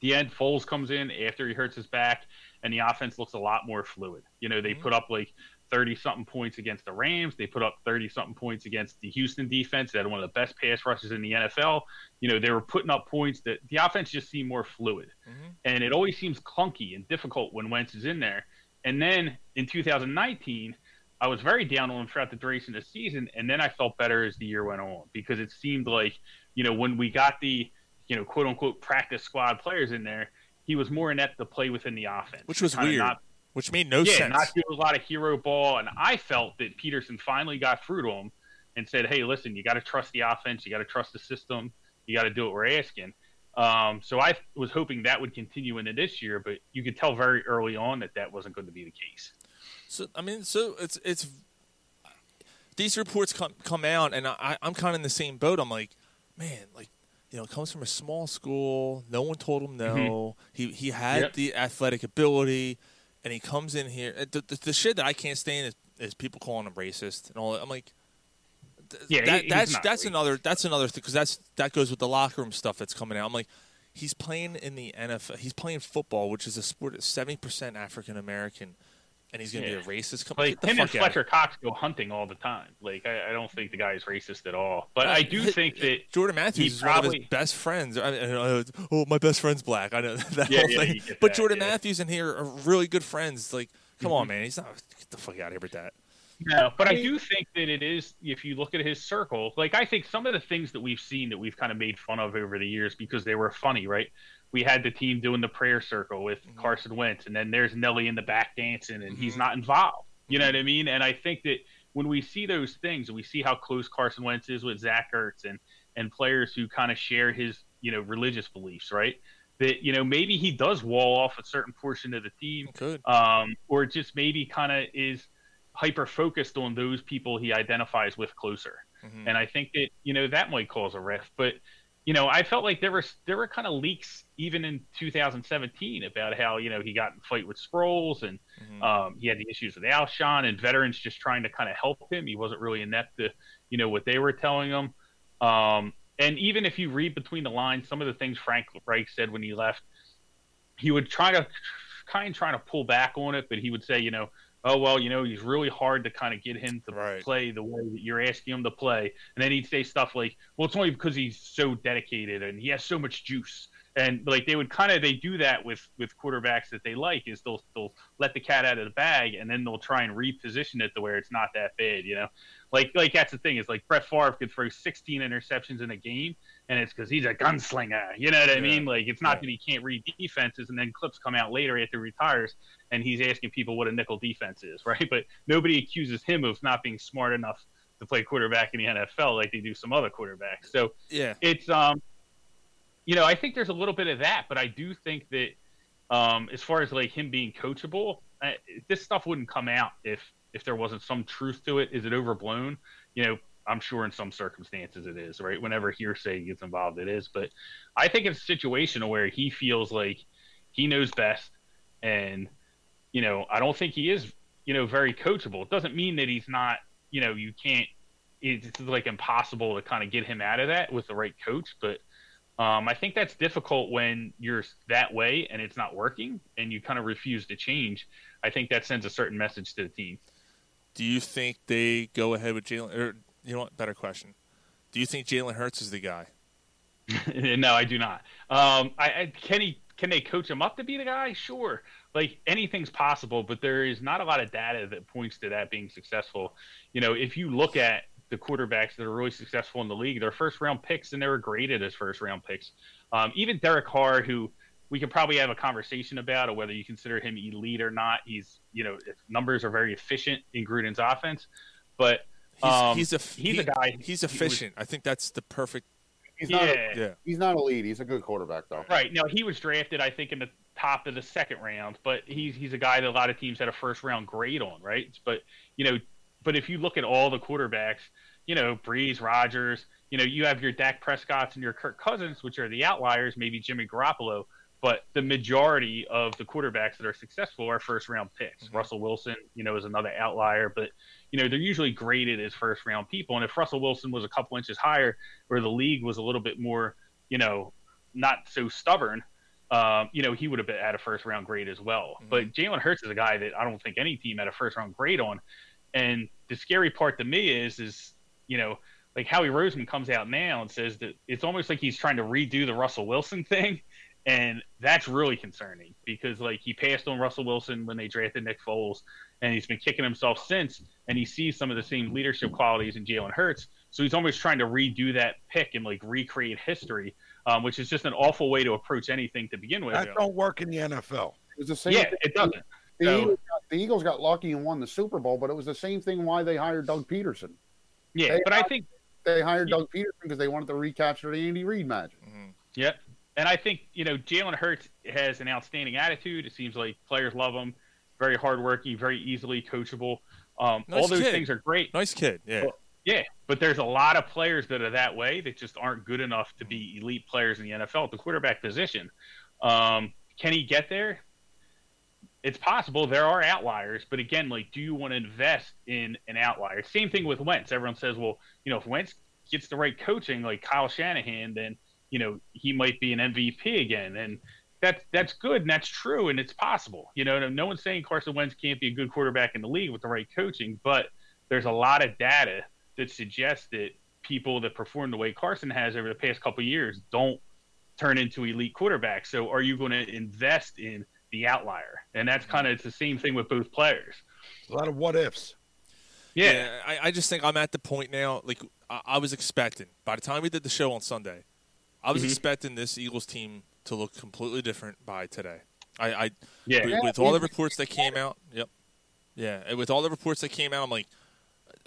the end, Foles comes in after he hurts his back, and the offense looks a lot more fluid. You know, they mm-hmm. put up like 30 something points against the Rams. They put up 30 something points against the Houston defense They had one of the best pass rushes in the NFL. You know, they were putting up points that the offense just seemed more fluid. Mm-hmm. And it always seems clunky and difficult when Wentz is in there. And then in 2019, I was very down on him throughout the duration of the season. And then I felt better as the year went on because it seemed like, you know, when we got the, you know, quote unquote practice squad players in there, he was more inept to play within the offense. Which was weird. not- which made no yeah, sense. not do a lot of hero ball. And I felt that Pederson finally got through to him and said, "Hey, listen, you got to trust the offense. You got to trust the system. You got to do what we're asking." Um, so I was hoping that would continue into this year, but you could tell very early on that that wasn't going to be the case. So I mean, so it's it's these reports come come out, and I I'm kind of in the same boat. I'm like, man, like you know, comes from a small school. No one told him no. He he had Yep. the athletic ability, and he comes in here. Uh, the, the, the shit that I can't stand is, is people calling him racist and all. that. I'm like. th- Yeah, that, he- that's that's another that's another thing because that's that goes with the locker room stuff that's coming out. I'm like, he's playing in the NFL. He's playing football, which is a sport that's seventy percent African American, and he's going to Yeah. be a racist. Come, Like him and. Fletcher Cox go hunting all the time. Like I, I don't think the guy is racist at all. But I do think that Jordan Matthews is one of probably- his best friends. I mean, uh, oh, my best friend's black. I know that Yeah, whole yeah, thing. but that, Jordan. Mm-hmm. Matthews and here are really good friends. Like, come on, man. He's not. Get the fuck out of here with that. No, but I do think that it is. If you look at his circle, like I think some of the things that we've seen that we've kind of made fun of over the years because they were funny, right? We had the team doing the prayer circle with Carson Wentz, and then there's Nelly in the back dancing, and he's not involved. You know what I mean? And I think that when we see those things, and we see how close Carson Wentz is with Zach Ertz and and players who kind of share his you know religious beliefs, right? That you know maybe he does wall off a certain portion of the team, um, or just maybe kind of is hyper focused on those people he identifies with closer. Mm-hmm. And I think that you know that might cause a rift. But you know, I felt like there were there were kind of leaks even in 2017 about how you know he got in fight with Sproles and Mm-hmm. um, he had the issues with Alshon and veterans just trying to kind of help him. He wasn't really inept to you know what they were telling him. Um, and even if you read between the lines, some of the things Frank Reich said when he left, he would try to kind of trying to pull back on it, but he would say, you know, oh well, you know, he's really hard to kind of get him to Right. play the way that you're asking him to play. And then he'd say stuff like, well, it's only because he's so dedicated and he has so much juice. And like they would kind of they do that with with quarterbacks that they like is they'll they'll let the cat out of the bag and then they'll try and reposition it to where it's not that bad, you know. Like like that's the thing is like Brett Favre could throw 16 interceptions in a game and it's because he's a gunslinger. You know what I Yeah. mean? Like it's not Yeah. that he can't read defenses, and then clips come out later after he retires, and he's asking people what a nickel defense is, right? But nobody accuses him of not being smart enough to play quarterback in the NFL like they do some other quarterbacks. So Yeah. it's um, you know, I think there's a little bit of that, but I do think that um, as far as like him being coachable, uh, this stuff wouldn't come out if if there wasn't some truth to it. Is it overblown? You know, I'm sure in some circumstances it is, right? Whenever hearsay gets involved, it is. But I think it's a situation where he feels like he knows best, and you know, I don't think he is, you know, very coachable. It doesn't mean that he's not, you know, you can't it's like impossible to kind of get him out of that with the right coach. But um, I think that's difficult when you're that way and it's not working and you kind of refuse to change. I think that sends a certain message to the team. Do you think they go ahead with Jalen? You know what? Better question. Do you think Jalen Hurts is the guy? no, I do not. Um, I, I can he can they coach him up to be the guy? Sure. Like anything's possible, but there is not a lot of data that points to that being successful. You know, if you look at the quarterbacks that are really successful in the league, they're first round picks and they were graded as first round picks. Um, even Derek Carr, who we could probably have a conversation about, or whether you consider him elite or not. He's, you know, numbers are very efficient in Gruden's offense, but um, he's, he's a he's he, a guy. He's efficient. Was, I think that's the perfect. He's yeah, not. A, yeah. He's not elite. He's a good quarterback, though. Right. Now he was drafted, I think, in the top of the second round, but he's he's a guy that a lot of teams had a first round grade on, right? But you know, but if you look at all the quarterbacks, you know, Brees, Rodgers, you know, you have your Dak Prescott's and your Kirk Cousins, which are the outliers, maybe Jimmy Garoppolo, but the majority of the quarterbacks that are successful are first round picks. Mm-hmm. Russell Wilson, you know, is another outlier, but you know, they're usually graded as first round people. And if Russell Wilson was a couple inches higher, or the league was a little bit more, you know, not so stubborn, um, you know, he would have been at a first round grade as well. Mm-hmm. But Jalen Hurts is a guy that I don't think any team had a first round grade on. And the scary part to me is, is, you know, like Howie Roseman comes out now and says that it's almost like he's trying to redo the Russell Wilson thing. And that's really concerning because like he passed on Russell Wilson when they drafted Nick Foles and he's been kicking himself since and he sees some of the same leadership qualities in Jalen Hurts. So he's almost trying to redo that pick and like recreate history um, which is just an awful way to approach anything to begin with. That don't work in the NFL. It was the same. Yeah, thing. it doesn't. The, So- Eagles got, the Eagles got lucky and won the Super Bowl, but it was the same thing why they hired Doug Pederson. Yeah, They but I think They hired Yeah. Doug Pederson because they wanted to recapture the Andy Reid magic. Yep. And I think, you know, Jalen Hurts has an outstanding attitude. It seems like players love him. Very hardworking, very easily coachable. Um, Nice all those kid. things are great. Nice kid. Yeah. Well, Yeah, but there's a lot of players that are that way that just aren't good enough to be elite players in the NFL at the quarterback position. Um, can he get there? It's possible. There are outliers, but again, like, do you want to invest in an outlier? Same thing with Wentz. Everyone says, well, you know, if Wentz gets the right coaching, like Kyle Shanahan, then you know he might be an MVP again, and that's that's good and that's true and it's possible. You know, no one's saying Carson Wentz can't be a good quarterback in the league with the right coaching, but there's a lot of data that suggests that people that perform the way Carson has over the past couple of years don't turn into elite quarterbacks. So are you going to invest in the outlier? And that's kind of it's the same thing with both players. A lot of what ifs. Yeah. I, I just think I'm at the point now. Like I, I was expecting by the time we did the show on Sunday, I was Mhm. expecting this Eagles team to look completely different by today. I, I Yeah. with, with all the reports that came out. Yep. Yeah, with all the reports that came out, I'm like,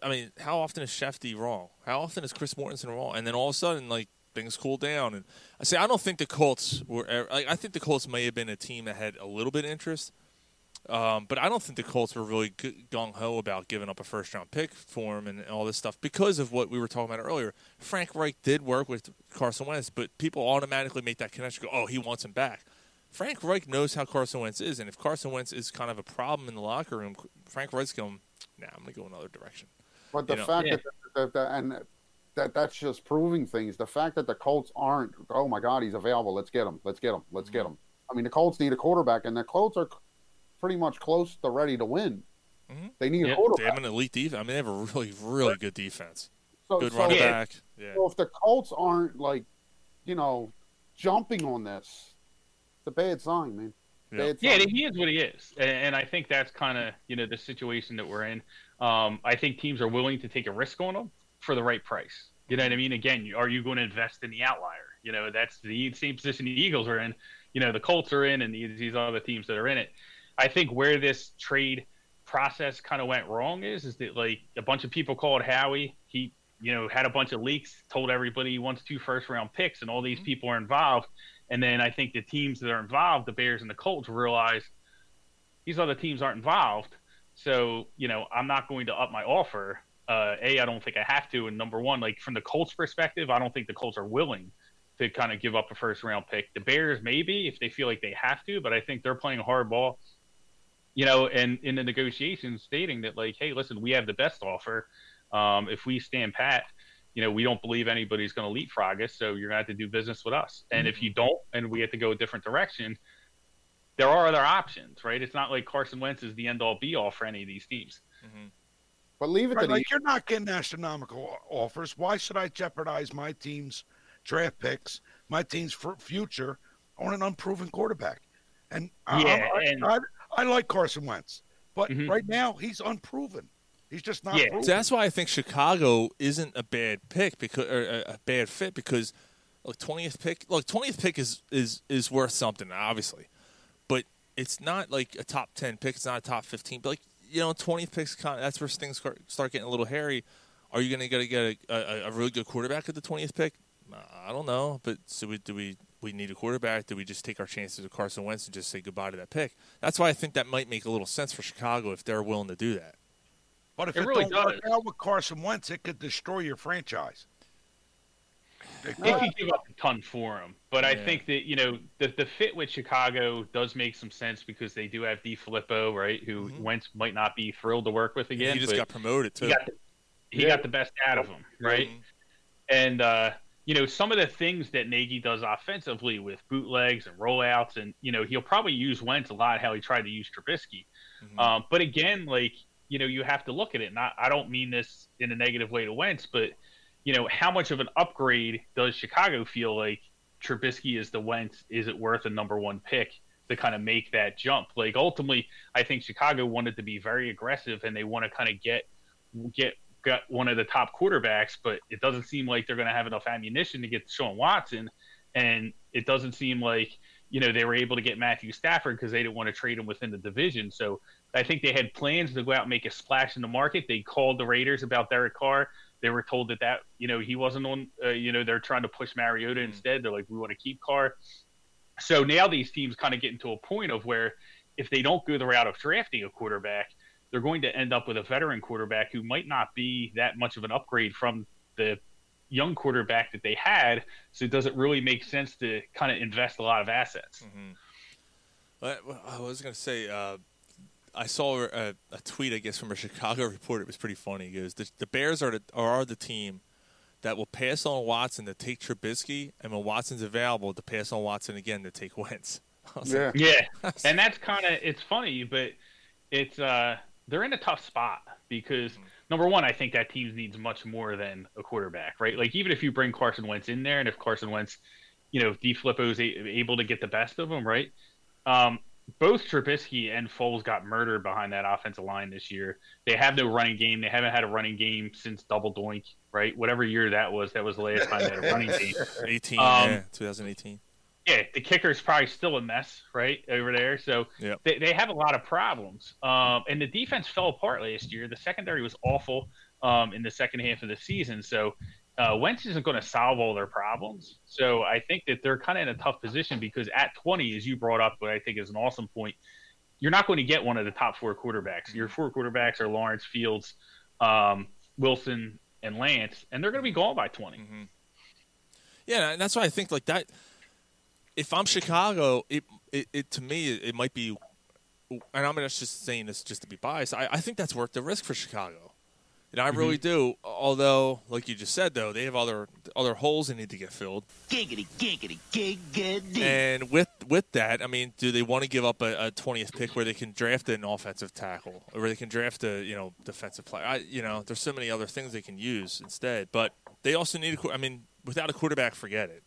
I mean, how often is Schefty wrong? How often is Chris Mortensen wrong? And then all of a sudden, like things cool down. And I say, I don't think the Colts were. Like, I think the Colts may have been a team that had a little bit of interest, um, but I don't think the Colts were really gung ho about giving up a first round pick for him and, and all this stuff because of what we were talking about earlier. Frank Reich did work with Carson Wentz, but people automatically make that connection. Go, oh, he wants him back. Frank Reich knows how Carson Wentz is, and if Carson Wentz is kind of a problem in the locker room, Frank Reich's going, nah, I'm going to go another direction. But the You know? fact Yeah. that, that, that and that that's just proving things. The fact that the Colts aren't, oh my God, he's available. Let's get him. Let's get him. Let's Mm-hmm. get him. I mean, the Colts need a quarterback, and the Colts are pretty much close to ready to win. Mhm. They need Yeah, a They quarterback. have an elite defense. I mean, they have a really, really good defense. So, Good so, running Yeah. back. Yeah. so if the Colts aren't like, you know, jumping on this, it's a bad sign, man. Yeah. Bad Yeah, he is what he is, and, and I think that's kind of you know the situation that we're in. Um, I think teams are willing to take a risk on him for the right price. You know what I mean? Again, are you going to invest in the outlier? You know, that's the same position the Eagles are in. You know, the Colts are in, and these, these other teams that are in it. I think where this trade process kind of went wrong is is that like a bunch of people called Howie. He you know had a bunch of leaks, told everybody he wants two first round picks, and all these people are involved. And then I think the teams that are involved, the Bears and the Colts, realize these other teams aren't involved. So, you know, I'm not going to up my offer. Uh, a, I don't think I have to. And number one, like from the Colts perspective, I don't think the Colts are willing to kind of give up a first round pick. The Bears, maybe, if they feel like they have to, but I think they're playing hardball, you know, and in the negotiations stating that, like, hey, listen, we have the best offer. Um, if we stand pat, you know, we don't believe anybody's going to leapfrog us, so you're going to have to do business with us. And if you don't, and we have to go a different direction, there are other options, right? It's not like Carson Wentz is the end all be all for any of these teams. But leave it Right, to the like you're not getting astronomical offers. Why should I jeopardize my team's draft picks, my team's future on an unproven quarterback? And Yeah, I, and- I, I like Carson Wentz, but Mhm. right now he's unproven. He's just not. Yeah. proven. So that's why I think Chicago isn't a bad pick because or a, a bad fit because look twentieth pick look twentieth pick is is is worth something obviously, but it's not like a top ten pick. It's not a top fifteen. But like you know twentieth picks kind of, that's where things start, start getting a little hairy. Are you going to get a, a, a really good quarterback at the twentieth pick? I don't know, but so we, do we we need a quarterback? Do we just take our chances with Carson Wentz and just say goodbye to that pick? That's why I think that might make a little sense for Chicago if they're willing to do that. But if It it, really don't work out with Carson Wentz, it could destroy your franchise. They could. could give up a ton for him, but I think that you know the the fit with Chicago does make some sense because they do have DeFilippo, right? Who Mhm. Wentz might not be thrilled to work with again. he just got promoted too. he got the, he Yeah. got the best out of him, right? Mhm. And uh, you know some of the things that Nagy does offensively with bootlegs and rollouts, and you know he'll probably use Wentz a lot. How he tried to use Trubisky, Mhm. um, but again, like you know, you have to look at it. Not I don't mean this in a negative way to Wentz, but you know, how much of an upgrade does Chicago feel like Trubisky is the Wentz? Is it worth a number one pick to kind of make that jump? Like ultimately, I think Chicago wanted to be very aggressive and they want to kind of get get got one of the top quarterbacks, but it doesn't seem like they're going to have enough ammunition to get Sean Watson, and it doesn't seem like you know they were able to get Matthew Stafford because they didn't want to trade him within the division. So I think they had plans to go out and make a splash in the market. They called the Raiders about Derek Carr. They were told that that you know he wasn't on. Uh, you know they're trying to push Mariota instead. They're like we want to keep Carr. So now these teams kind of get into a point of where if they don't go the route of drafting a quarterback, they're going to end up with a veteran quarterback who might not be that much of an upgrade from the young quarterback that they had. So it doesn't really make sense to kind of invest a lot of assets. But I was going to say, uh, I saw a, a tweet, I guess, from a Chicago reporter. It was pretty funny. He goes, the, the Bears are the, are the team that will pass on Watson to take Trubisky, and when Watson's available, to pass on Watson again to take Wentz. I was like, yeah. Yeah, and that's kind of it's funny, but it's uh they're in a tough spot because number one, I think that team needs much more than a quarterback, right? Like even if you bring Carson Wentz in there, and if Carson Wentz, you know, DeFilippo's a- able to get the best of him, right? Um, both Trubisky and Foles got murdered behind that offensive line this year. They have no running game. They haven't had a running game since Double Doink, right? Whatever year that was, that was the last time they had a running game. 18, Um, yeah, 2018. Yeah, the kicker is probably still a mess, right, over there. So Yep. they, they have a lot of problems. Um, and the defense fell apart last year. The secondary was awful um, in the second half of the season. So uh, Wentz isn't going to solve all their problems. So I think that they're kind of in a tough position because at 20, as you brought up, what I think is an awesome point, you're not going to get one of the top four quarterbacks. Your four quarterbacks are Lawrence, Fields, um, Wilson, and Lance, and they're going to be gone by 20. Yeah, and that's why I think like that. If I'm Chicago, it it, it to me it, might be, and I'm not just saying this just to be biased. I, I think that's worth the risk for Chicago. And I really mm-hmm. do. Although, like you just said, though they have other other holes they need to get filled. Giggity, giggity, giggity. And with with that, I mean, do they want to give up a twentieth pick where they can draft an offensive tackle, or where they can draft a you know defensive player? I, you know, there's so many other things they can use instead. But they also need a. qu- I mean, without a quarterback, forget it.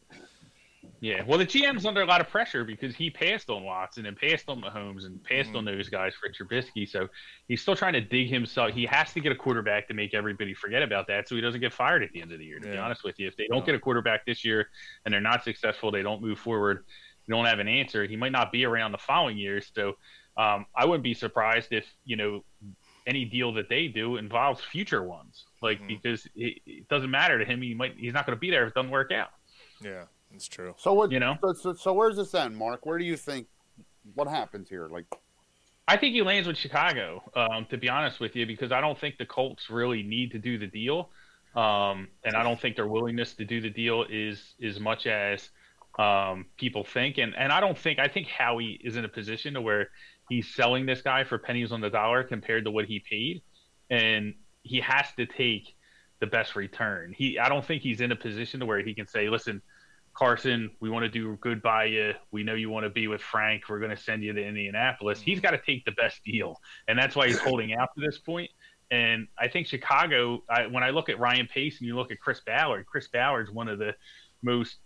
Yeah, well, the GM's under a lot of pressure because he passed on Watson and passed on Mahomes and passed on those guys for Trubisky. So he's still trying to dig himself. He has to get a quarterback to make everybody forget about that, so he doesn't get fired at the end of the year. To be honest with you, if they don't get a quarterback this year and they're not successful, they don't move forward, they don't have an answer. He might not be around the following year. So um, I wouldn't be surprised if you know any deal that they do involves future ones, like Mhm. because it, it doesn't matter to him. He might he's not going to be there if it doesn't work out. Yeah, that's true. So what? You know? So, so, so where's this end, Mark? Where do you think? What happens here? Like, I think he lands with Chicago, um, to be honest with you, because I don't think the Colts really need to do the deal, um, and I don't think their willingness to do the deal is as much as um, people think. And and I don't think I think Howie is in a position to where he's selling this guy for pennies on the dollar compared to what he paid, and he has to take the best return. He I don't think he's in a position to where he can say, listen. Carson, we want to do good by you. We know you want to be with Frank. We're going to send you to Indianapolis. He's got to take the best deal, and that's why he's holding out to this point. And I think Chicago, I, when I look at Ryan Pace and you look at Chris Ballard, Chris Ballard's one of the most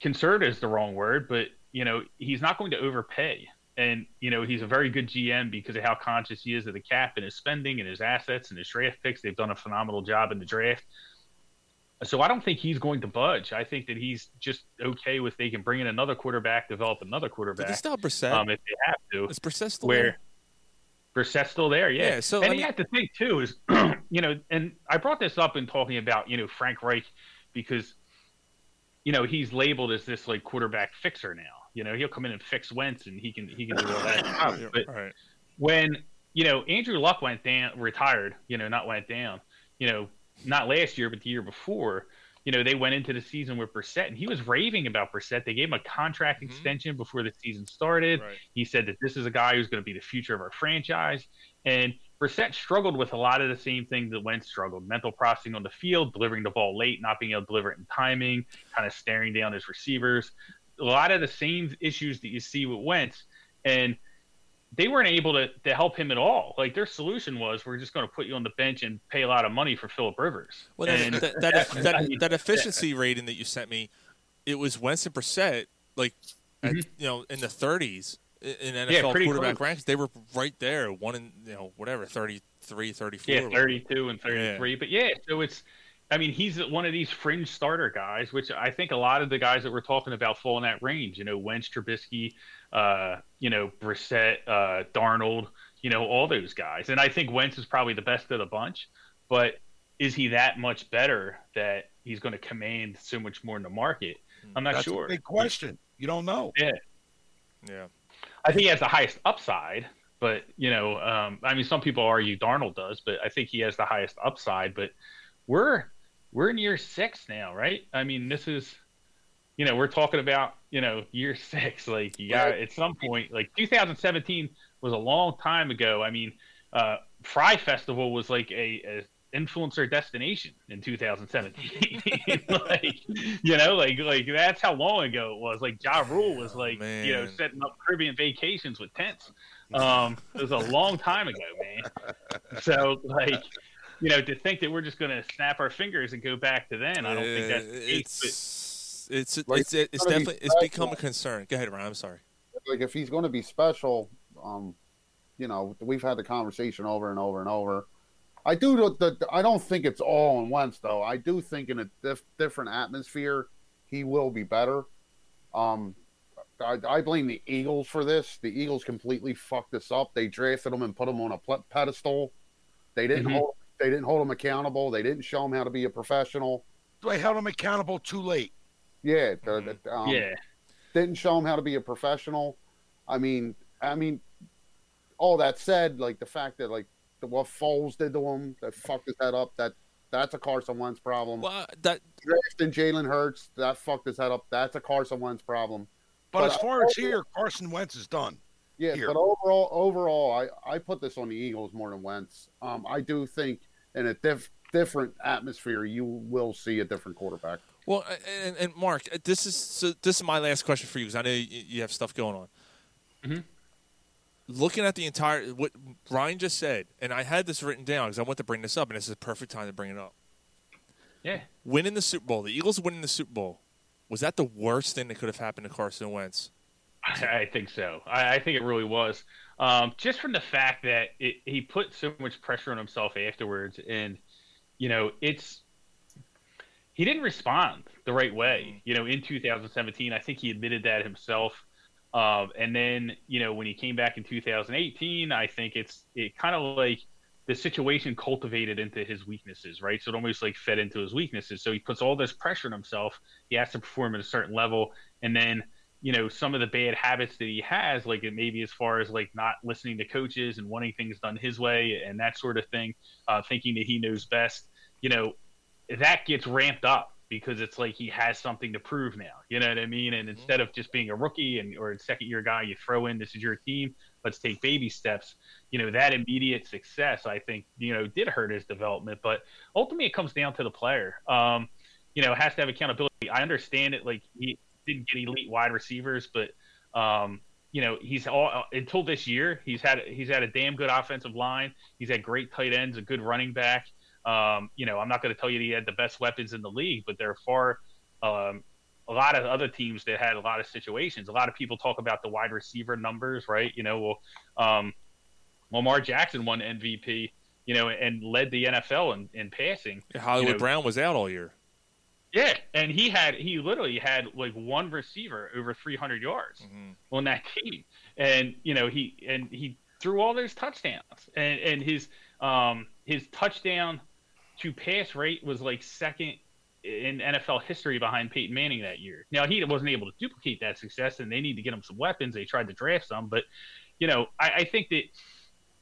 conservative is the wrong word, but you know he's not going to overpay, and you know he's a very good GM because of how conscious he is of the cap and his spending and his assets and his draft picks. They've done a phenomenal job in the draft. So I don't think he's going to budge. I think that he's just okay with they can bring in another quarterback, develop another quarterback. Did they still Brissett? Um, if they have to. Is Brissett still where there? Brissett's still there, yeah. Yeah, so, and I you have to think too is, you know, and I brought this up in talking about you know Frank Reich because, you know, he's labeled as this like quarterback fixer now. You know, he'll come in and fix Wentz, and he can he can do all that. stuff. But Right. when you know Andrew Luck went down, retired, you know, not went down, you know, not last year but the year before. You know, they went into the season with Brissett, and he was raving about Brissett. They gave him a contract mm-hmm. extension before the season started. Right. He said that this is a guy who's going to be the future of our franchise. And Brissett struggled with a lot of the same things that Wentz struggled: mental processing on the field, delivering the ball late, not being able to deliver it in timing, kind of staring down his receivers. A lot of the same issues that you see with Wentz, and they weren't able to, to help him at all. Like their solution was, we're just going to put you on the bench and pay a lot of money for Philip Rivers. Well, that, that, that, I that, mean, that efficiency rating that you sent me, it was and Brissett, like, at, you know, in the 30s in NFL Mm-hmm. Yeah, quarterback close. ranks. They were right there, one in, you know, whatever, 33, 34. Yeah, 32 and 33. But yeah, so it's, I mean, he's one of these fringe starter guys, which I think a lot of the guys that we're talking about fall in that range. You know, Wentz, Trubisky, uh, you know, Brissett, uh, Darnold, you know, all those guys. And I think Wentz is probably the best of the bunch. But is he that much better that he's going to command so much more in the market? I'm not That's sure. a big question. You don't know. Yeah. Yeah. I think he has the highest upside, but you know, um, I mean, some people argue Darnold does, but I think he has the highest upside. But we're we're in year six now, right? I mean, this is, you know, we're talking about you know year six. Like you got at some point, like 2017 was a long time ago. I mean, uh, Fyre Festival was like a, a influencer destination in 2017. like, you know, like like that's how long ago it was. Like Ja Rule was like, you know, setting up Caribbean vacations with tents. Um, it was a long time ago, man. So like, you know, to think that we're just going to snap our fingers and go back to then, I don't think that's the case. But It's, it's, Like, it's, it's, it's gonna be definitely, it's become a concern. Go ahead, Ryan. I'm sorry. like if he's going to be special, um, you know, we've had the conversation over and over and over. I do. The, the, I don't think it's all in Wentz though. I do think in a dif- different atmosphere, he will be better. Um, I, I blame the Eagles for this. The Eagles completely fucked this up. They drafted him and put him on a ple- pedestal. They didn't Mhm. hold. They didn't hold him accountable. They didn't show him how to be a professional. They held him accountable too late. Yeah, the, the, um, yeah, didn't show him how to be a professional. I mean, I mean, all that said, like the fact that like the, what Foles did to him, that fucked his head up. That that's a Carson Wentz problem. Well, that Drafting Jalen Hurts, that fucked his head up. That's a Carson Wentz problem. But, But as I- far as here, Carson Wentz is done. Yeah, Here. but overall, overall, I I put this on the Eagles more than Wentz. Um, I do think in a diff, different atmosphere, you will see a different quarterback. Well, and, and Mark, this is so this is my last question for you because I know you, you have stuff going on. Mhm. Looking at the entire what Ryan just said, and I had this written down because I want to bring this up, and this is a perfect time to bring it up. yeah. Winning the Super Bowl, the Eagles winning the Super Bowl, was that the worst thing that could have happened to Carson Wentz? I I think so. I, I think it really was. Um, just from the fact that it, he put so much pressure on himself afterwards, and you know, it's he didn't respond the right way. You know, in 2017, I think he admitted that himself. Um, and then, you know, when he came back in 2018, I think it's it kind of like the situation cultivated into his weaknesses, right? So it almost like fed into his weaknesses. So he puts all this pressure on himself. He has to perform at a certain level, and then you know some of the bad habits that he has like it maybe as far as like not listening to coaches and wanting things done his way and that sort of thing uh, thinking that he knows best you know that gets ramped up because it's like he has something to prove now you know what i mean and instead of just being a rookie and or a second year guy you throw in this is your team let's take baby steps. You know, that immediate success, I think, you know, did hurt his development. But ultimately, it comes down to the player. Um, you know, has to have accountability. I understand it. Like he didn't get elite wide receivers, but um, you know, he's all until this year. He's had he's had a damn good offensive line. He's had great tight ends, a good running back. Um, you know, I'm not going to tell you he had the best weapons in the league, but there are far um, a lot of other teams that had a lot of situations. A lot of people talk about the wide receiver numbers, right? You know, well, um, Lamar Jackson won MVP, you know, and led the NFL in, in passing. Hollywood you know, Brown was out all year. Yeah, and he had he literally had like one receiver over 300 yards Mhm. on that team, and you know he and he threw all those touchdowns, and and his um his touchdown to pass rate was like second in NFL history behind Peyton Manning that year. Now he wasn't able to duplicate that success, and they need to get him some weapons. They tried to draft some, but you know I, I think that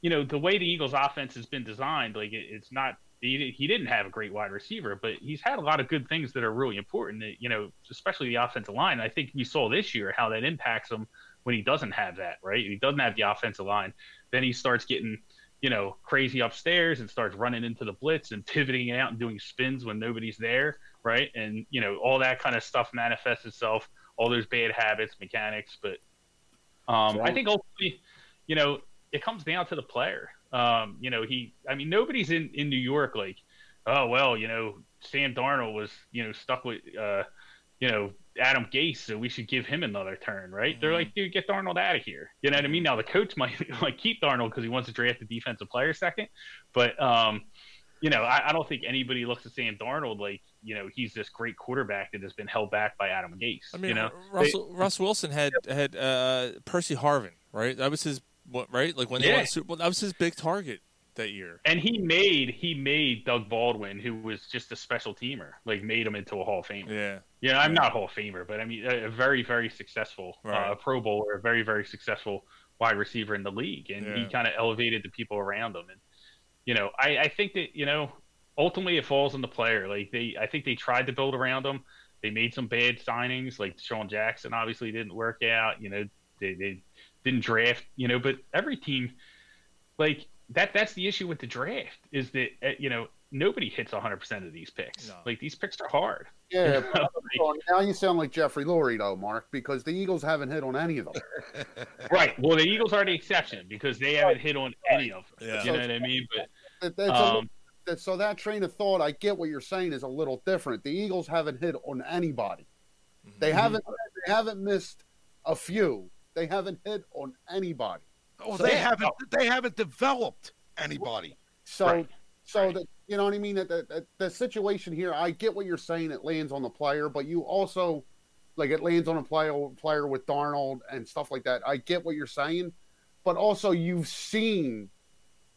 you know the way the Eagles' offense has been designed, like it, it's not. He, he didn't have a great wide receiver, but he's had a lot of good things that are really important. That, you know, especially the offensive line. I think we saw this year how that impacts him when he doesn't have that. Right, he doesn't have the offensive line. Then he starts getting you know crazy upstairs and starts running into the blitz and pivoting out and doing spins when nobody's there. Right, and you know all that kind of stuff manifests itself. All those bad habits, mechanics, but um, I think ultimately, you know, it comes down to the player. Um, you know, he, I mean, nobody's in, in New York like, oh, well, you know, Sam Darnold was, you know, stuck with, uh, you know, Adam Gase, so we should give him another turn, right? They're like, dude, get Darnold out of here. You know what I mean? Now the coach might like keep Darnold because he wants to draft the defensive player second, but um, you know, I, I don't think anybody looks at Sam Darnold like, you know, he's this great quarterback that has been held back by Adam Gase. I mean, you know, Russell Russ Wilson had had uh, Percy Harvin, right? That was his what, right? Like when they Yeah. won the Super Bowl, that was his big target that year. and he made he made Doug Baldwin, who was just a special teamer, like made him into a Hall of Famer. Yeah. You know, I'm not Hall of Famer, but I mean a, very very successful Right. uh, Pro Bowler, a very very successful wide receiver in the league, and he kind of elevated the people around him. And you know, I, I think that you know ultimately it falls on the player. Like they, I think they tried to build around him. They made some bad signings, like Sean Jackson obviously didn't work out. You know, they, they didn't draft. You know, but every team, like that, that's the issue with the draft is that uh, you know nobody hits 100 percent of these picks. Like these picks are hard. Yeah, You know, well, now you sound like Jeffrey Lurie, though, Mark, because the Eagles haven't hit on any of them. right. Well, the Eagles are the exception because they haven't hit on any of them. Yeah. You know what I mean? But That- that's a little- Um, that- so that train of thought, I get what you're saying, is a little different. The Eagles haven't hit on anybody. They Mm-hmm. haven't. They haven't missed a few. They haven't hit on anybody. Oh, So- they haven't. Oh. They haven't developed anybody. So, so that you know what I mean. That the, the, the situation here, I get what you're saying. It lands on the player, but you also, like, it lands on a player player with Darnold and stuff like that. I get what you're saying, but also you've seen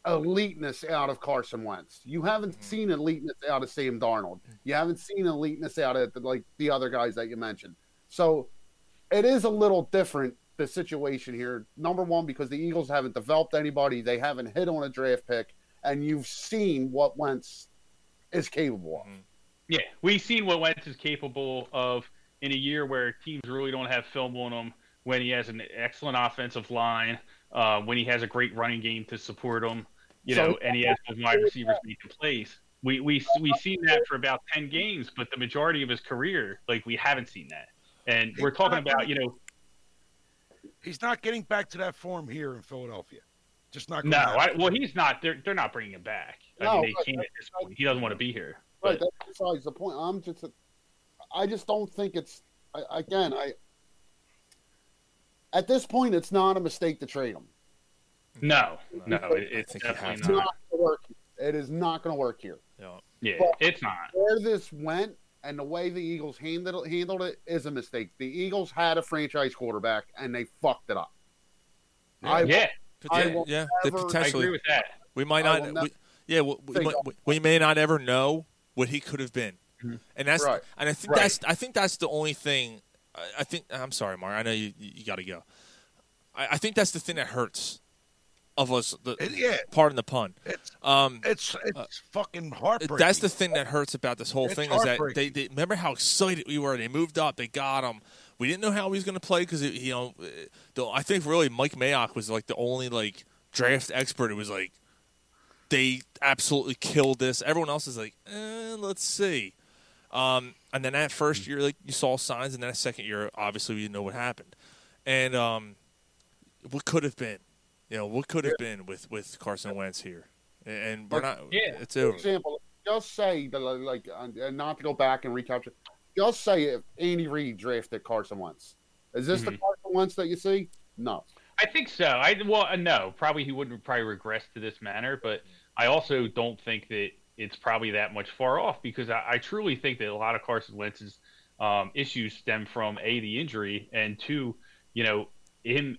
eliteness out of Carson Wentz. You haven't mm. seen eliteness out of Sam Darnold. You haven't seen eliteness out of like the other guys that you mentioned. So it is a little different the situation here. Number one, because the Eagles haven't developed anybody, they haven't hit on a draft pick, and you've seen what Wentz is capable of. Yeah, we've seen what Wentz is capable of in a year where teams really don't have film on him. When he has an excellent offensive line, uh, when he has a great running game to support him, you So- know, and he has those wide receivers making plays. We we we seen that for about ten games, but the majority of his career, like we haven't seen that. And we're talking about, you know, He's not getting back to that form here in Philadelphia. Just not. no, gonna I, happen. well, he's not. They're they're not bringing him back. I No, mean, they right, can't at this point. He doesn't want to be here. Right, that's besides the point. I'm just, I just don't think it's. I, again, I. At this point, it's not a mistake to trade him. No, no, it, it's think you definitely It's not. not going to work. It is not going to work here. Yeah, But it's not. Where this went and the way the Eagles handled handled it is a mistake. The Eagles had a franchise quarterback and they fucked it up. I, yeah, I Poten- will yeah, they never- I potentially. agree with that. We might not. will not we, yeah, we, we, might- we- we may not ever know what he could have been, mm-hmm. and that's Right. and I think Right. that's I think that's the only thing. I, I think I'm sorry, Mark. I know you you got to go. I, I think that's the thing that hurts of us. The, yeah. pardon the pun. It's Um, it's it's fucking heartbreaking. that's the thing that hurts about this whole It's thing is that they, they remember how excited we were. They moved up. They got him. We didn't know how he was going to play because you know, the, I think really Mike Mayock was like the only like draft expert. It was like they absolutely killed this. Everyone else is like, eh, let's see. Um, and then that first year, like you saw signs, and then that second year, obviously we didn't know what happened. And um, what could have been, you know, what could have been with with Carson Wentz here, and, and we're not. Yeah. it's For example, just say that, like, uh, not to go back and recapture. Just say if Andy Reid drafted Carson Wentz, is this the Mhm. Carson Wentz that you see? No. I think so. I well, uh, no, probably he wouldn't probably regress to this manner, but I also don't think that it's probably that much far off because I, I truly think that a lot of Carson Wentz's um, issues stem from a the injury and two, you know, him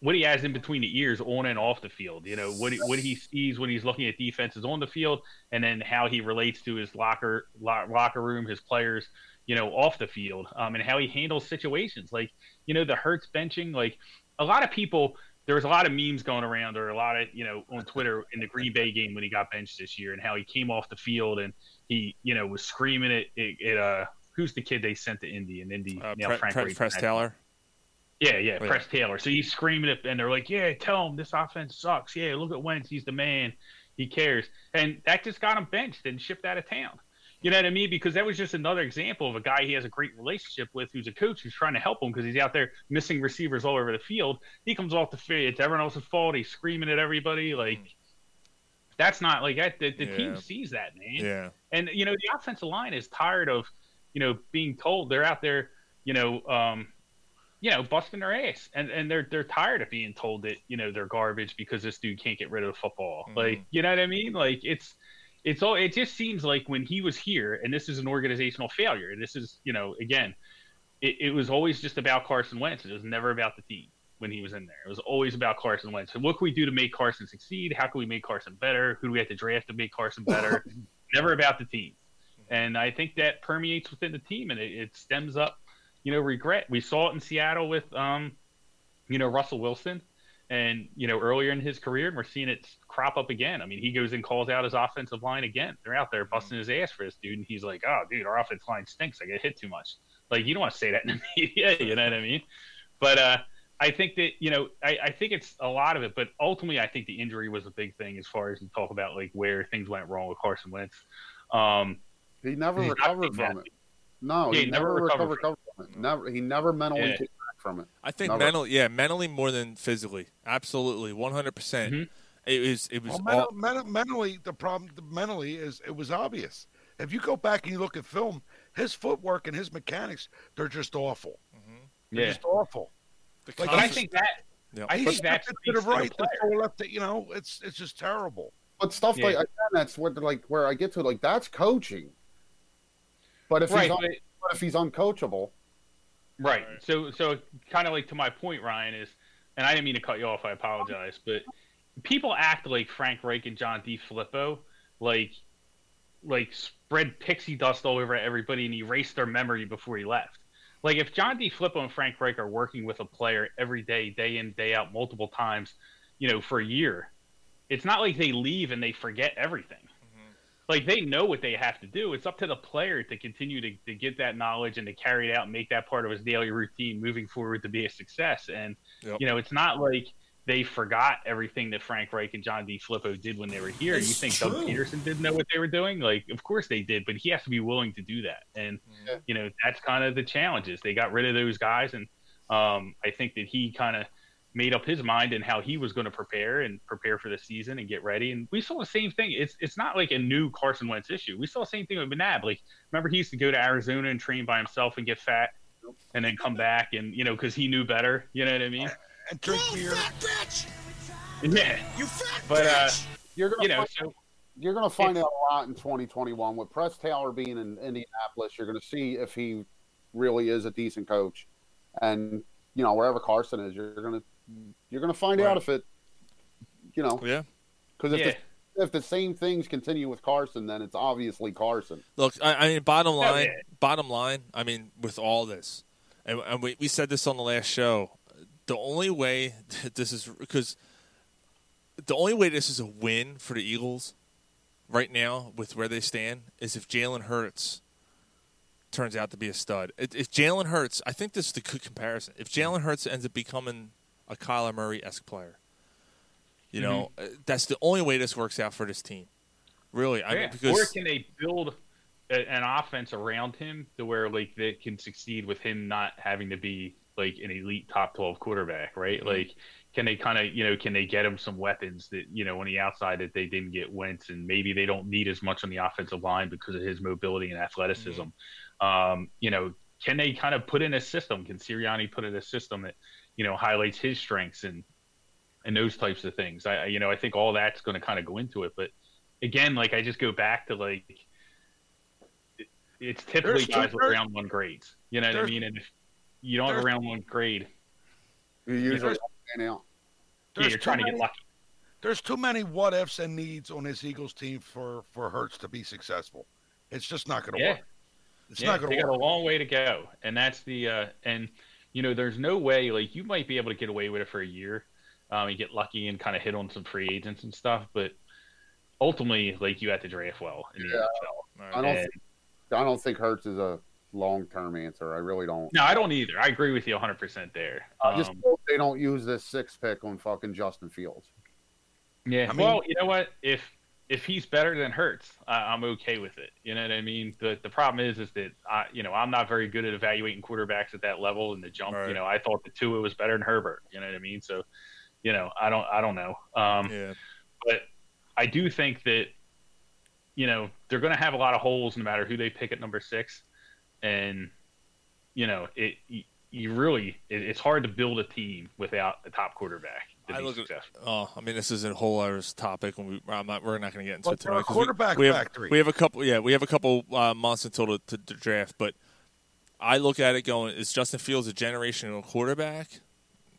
what he has in between the ears on and off the field. You know what he, what he sees when he's looking at defenses on the field, and then how he relates to his locker lo- locker room, his players, you know, off the field, um, and how he handles situations like you know the Hurts benching. Like a lot of people, there was a lot of memes going around, or a lot of you know on Twitter in the Green Bay game when he got benched this year, and how he came off the field and he you know was screaming at, at, at uh who's the kid they sent to Indy and Indy Uh, now Pre- Frank Pre- Press Taylor. Yeah, yeah, Yeah. Press Taylor. So he's screaming it, and they're like, "Yeah, tell him this offense sucks. Yeah, look at Wentz. He's the man. He cares." And that just got him benched and shipped out of town. You know what I mean? Because that was just another example of a guy he has a great relationship with, who's a coach who's trying to help him because he's out there missing receivers all over the field. He comes off the field. It's everyone else's fault. He's screaming at everybody. Like that's not like that. The, the team sees that, man. Yeah. And you know, the offensive line is tired of, you know, being told they're out there, you know, um, you know, busting their ass, and and they're they're tired of being told that you know they're garbage because this dude can't get rid of the football. Mm-hmm. Like, you know what I mean? Like it's. It's all. It just seems like when he was here, and this is an organizational failure. And this is, you know, again, it, it was always just about Carson Wentz. It was never about the team when he was in there. It was always about Carson Wentz. So what can we do to make Carson succeed? How can we make Carson better? Who do we have to draft to make Carson better? never about the team. Mm-hmm. And I think that permeates within the team, and it, it stems up, you know, regret. We saw it in Seattle with, um, you know, Russell Wilson, and you know, earlier in his career, and we're seeing it crop up again. I mean, he goes and calls out his offensive line again. They're out there busting his ass for this dude, and he's like, "Oh, dude, our offensive line stinks. I get hit too much." Like, you don't want to say that in the media, you know what I mean? But uh, I think that you know, I, I think it's a lot of it, but ultimately, I think the injury was a big thing as far as you talk about like where things went wrong with Carson Wentz. Um, He never recovered from it. No, Yeah, he, he never never recovered, recovered from it. Never. He never mentally Yeah. came back from it. I think Never. mentally, yeah, mentally more than physically. Absolutely, one hundred percent. Mm-hmm. It was. It was. Well, mental, all, mental, mentally, the problem the mentally is it was obvious. If you go back and you look at film, his footwork and his mechanics, they're just awful. They're yeah, just awful. Like, but I think that Yeah. I But think that's to the right, the the player. throw left, you know, it's it's just terrible. But stuff Yeah. like again, that's what like where I get to like that's coaching. But if right, he's un- but but if he's uncoachable, Right. So, so kind of like to my point, Ryan is, and I didn't mean to cut you off. I apologize, but people act like Frank Reich and John DeFilippo, like, like spread pixie dust all over everybody and erase their memory before he left. Like if John DeFilippo and Frank Reich are working with a player every day, day in, day out, multiple times, you know, for a year, it's not like they leave and they forget everything like they know what they have to do. It's up to the player to continue to, to get that knowledge and to carry it out and make that part of his daily routine moving forward to be a success. And Yep. you know, it's not like they forgot everything that Frank Reich and John D. Filippo did when they were here. It's you think true. Doug Pederson didn't know what they were doing? Like, of course they did, but he has to be willing to do that. And Yeah. you know, that's kind of the challenges. They got rid of those guys, and um, I think that he kind of made up his mind and how he was going to prepare and prepare for the season and get ready. And we saw the same thing. It's it's not like a new Carson Wentz issue. We saw the same thing with McNabb. Like remember he used to go to Arizona and train by himself and get fat, and then come back and you know because he knew better. You know what I mean? And drink beer. Yeah. You fat But uh, you're gonna you know, find, so you're gonna find out a lot in 2021 with Press Taylor being in Indianapolis. You're gonna see if he really is a decent coach, and you know wherever Carson is, you're gonna you're gonna find Right. out if it, you know, yeah. because if yeah. the if the same things continue with Carson, then it's obviously Carson. Look, I, I mean, bottom oh, line, yeah. bottom line. I mean, with all this, and, and we, we said this on the last show. The only way that this is because the only way this is a win for the Eagles right now with where they stand is if Jalen Hurts turns out to be a stud. If, if Jalen Hurts, I think this is the good comparison. If Jalen Hurts ends up becoming a Kyler Murray esque player, you know, Mm-hmm. uh, that's the only way this works out for this team. Really, I mean, Yeah. because or can they build a, an offense around him to where like they can succeed with him not having to be like an elite top twelve quarterback, right? Mm-hmm. Like, can they kind of you know can they get him some weapons that you know on the outside that they didn't get Wentz, and maybe they don't need as much on the offensive line because of his mobility and athleticism. Mm-hmm. Um, you know, can they kind of put in a system? Can Sirianni put in a system that you know highlights his strengths and and those types of things? I I- you know I think all that's going to kind of go into it, but again, like I just go back to like it- it's typically There's two- guys with round one grades. You know what I mean? And if you don't have a round one grade, You usually There's- fan out. yeah, There's you're too trying to get many- lucky. There's too many what ifs and needs on this Eagles team for for Hurts to be successful. It's just not going to Yeah. work. It's yeah, not going they to got a long way to go, and that's the uh, and you know there's no way like you might be able to get away with it for a year, um, and get lucky and kind of hit on some free agents and stuff, but ultimately like you have to draft well in the Yeah. NFL. I don't. And- I don't think Hurts is a long term answer. I really don't. no, I don't either. I agree with you 100 percent there. I just Um, hope they don't use this six pick on fucking Justin Fields. Yeah. I mean- well, you know what? If if he's better than Hurts, I, I'm okay with it. You know what I mean? The the problem is is that I you know I'm not very good at evaluating quarterbacks at that level and the jump. Right. You know, I thought the Tua was better than Herbert. You know what I mean? So, you know, I don't I don't know. Um, yeah, but I do think that you know they're going to have a lot of holes no matter who they pick at number six, and you know it. You, really, it, it's hard to build a team without a top quarterback I be look at- Oh, I mean, this is a whole other topic, and we, I'm not, we're not going to get into But it they're tonight. quarterback we, we have, factory. We have a couple, yeah, we have a couple uh, months until the, to, the draft, but I look at it going, is Justin Fields a generational quarterback?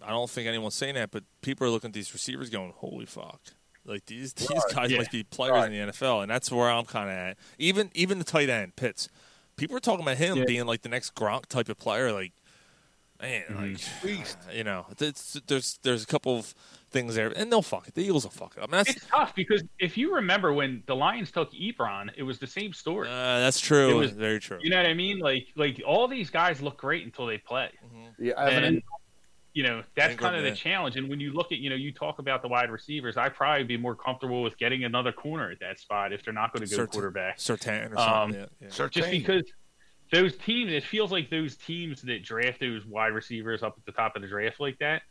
I don't think anyone's saying that, but people are looking at these receivers going, holy fuck. Like these these guys Yeah. must be players Right. in the NFL, and that's where I'm kind of at. Even even the tight end Pitts, people are talking about him Yeah. being like the next Gronk type of player. Like, man, Mm-hmm. like Beast. you know, it's, there's there's a couple of things there, and they'll fuck it. The Eagles will fuck it. I mean, that's It's tough because if you remember when the Lions took Ebron, it was the same story. uh, that's true. It was- Very true. you know what I mean? Like like all these guys look great until they play. Yeah, Evan And you know, that's kind of the challenge. And when you look at, you know, you talk about the wide receivers, I'd probably be more comfortable with getting another corner at that spot if they're not going to go Surtain- quarterback. Surtain or Um, something. yeah, yeah. Just because those teams, it feels like those teams that draft those wide receivers up at the top of the draft like that,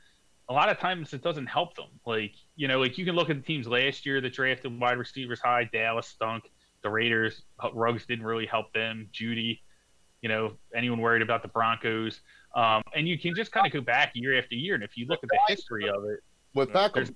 a lot of times it doesn't help them. Like, you know, like you can look at the teams last year that drafted wide receivers high. Dallas stunk. The Raiders, Ruggs didn't really help them. Jeudy, you know, anyone worried about the Broncos. Um, and you can just kind of go back year after year. And if you look at the history of it, with there's-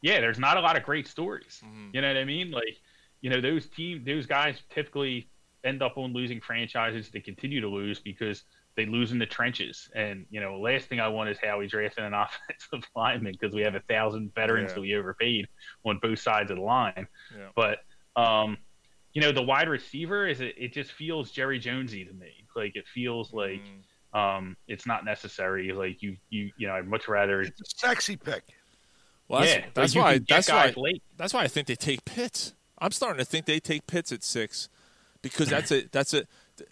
yeah, there's not a lot of great stories. Mhm. You know what I mean? Like, you know, those team, those guys typically end up on losing franchises. They continue to lose because they lose in the trenches. And you know, last thing I want is how Howie drafting an offensive lineman because we have a thousand veterans Yeah. that we overpaid on both sides of the line. Yeah. But um, you know, the wide receiver is it, it just feels Jerry Jonesy to me. Like it feels like Mm. um, it's not necessary. Like you, you, you know, I'd much rather. It's a sexy pick. Well, that's, yeah, like that's why. That's why. late. That's why I think they take Pitts. I'm starting to think they take Pitts at six because that's it. That's it.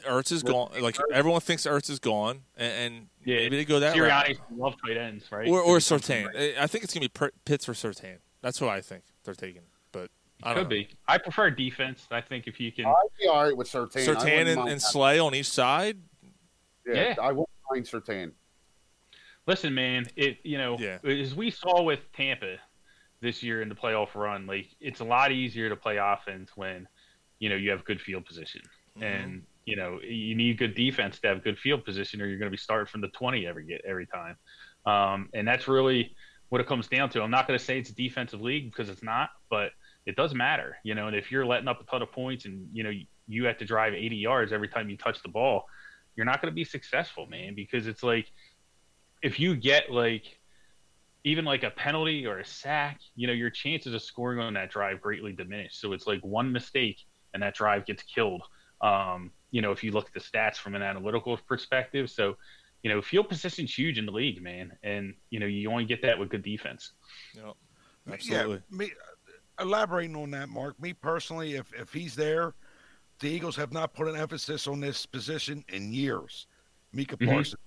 Ertz is gone. Like everyone thinks Ertz is gone, and, and Yeah, maybe they go that route. Sirianni love tight ends, right? Or or It Surtain. right. I I think it's gonna be per- Pitts or Surtain. That's what I think they're taking. But I don't Could know. be. I prefer defense. I think if you can, I'd be all right with Surtain. I Surtain and, and. Slay on each side. Yeah, Yeah. I won't mind Surtain. listen, man. It you know, Yeah. as we saw with Tampa this year in the playoff run, like it's a lot easier to play offense when you know you have good field position, Mm-hmm. and you know you need good defense to have good field position, or you're going to be starting from the twenty every get every time, um, and that's really what it comes down to. I'm not going to say it's a defensive league because it's not, but it does matter, you know. And if you're letting up a ton of points, and you know you have to drive 80 yards every time you touch the ball, you're not going to be successful, man, because it's like if you get like even like a penalty or a sack, you know, your chances of scoring on that drive greatly diminish. So it's like one mistake and that drive gets killed. Um, you know, if you look at the stats from an analytical perspective. So, you know, field position's huge in the league, man. And, you know, you only get that with good defense. Yep. Absolutely. Yeah, me elaborating on that, Mark. Me personally, if if he's there, the Eagles have not put an emphasis on this position in years. Micah Mhm. Parsons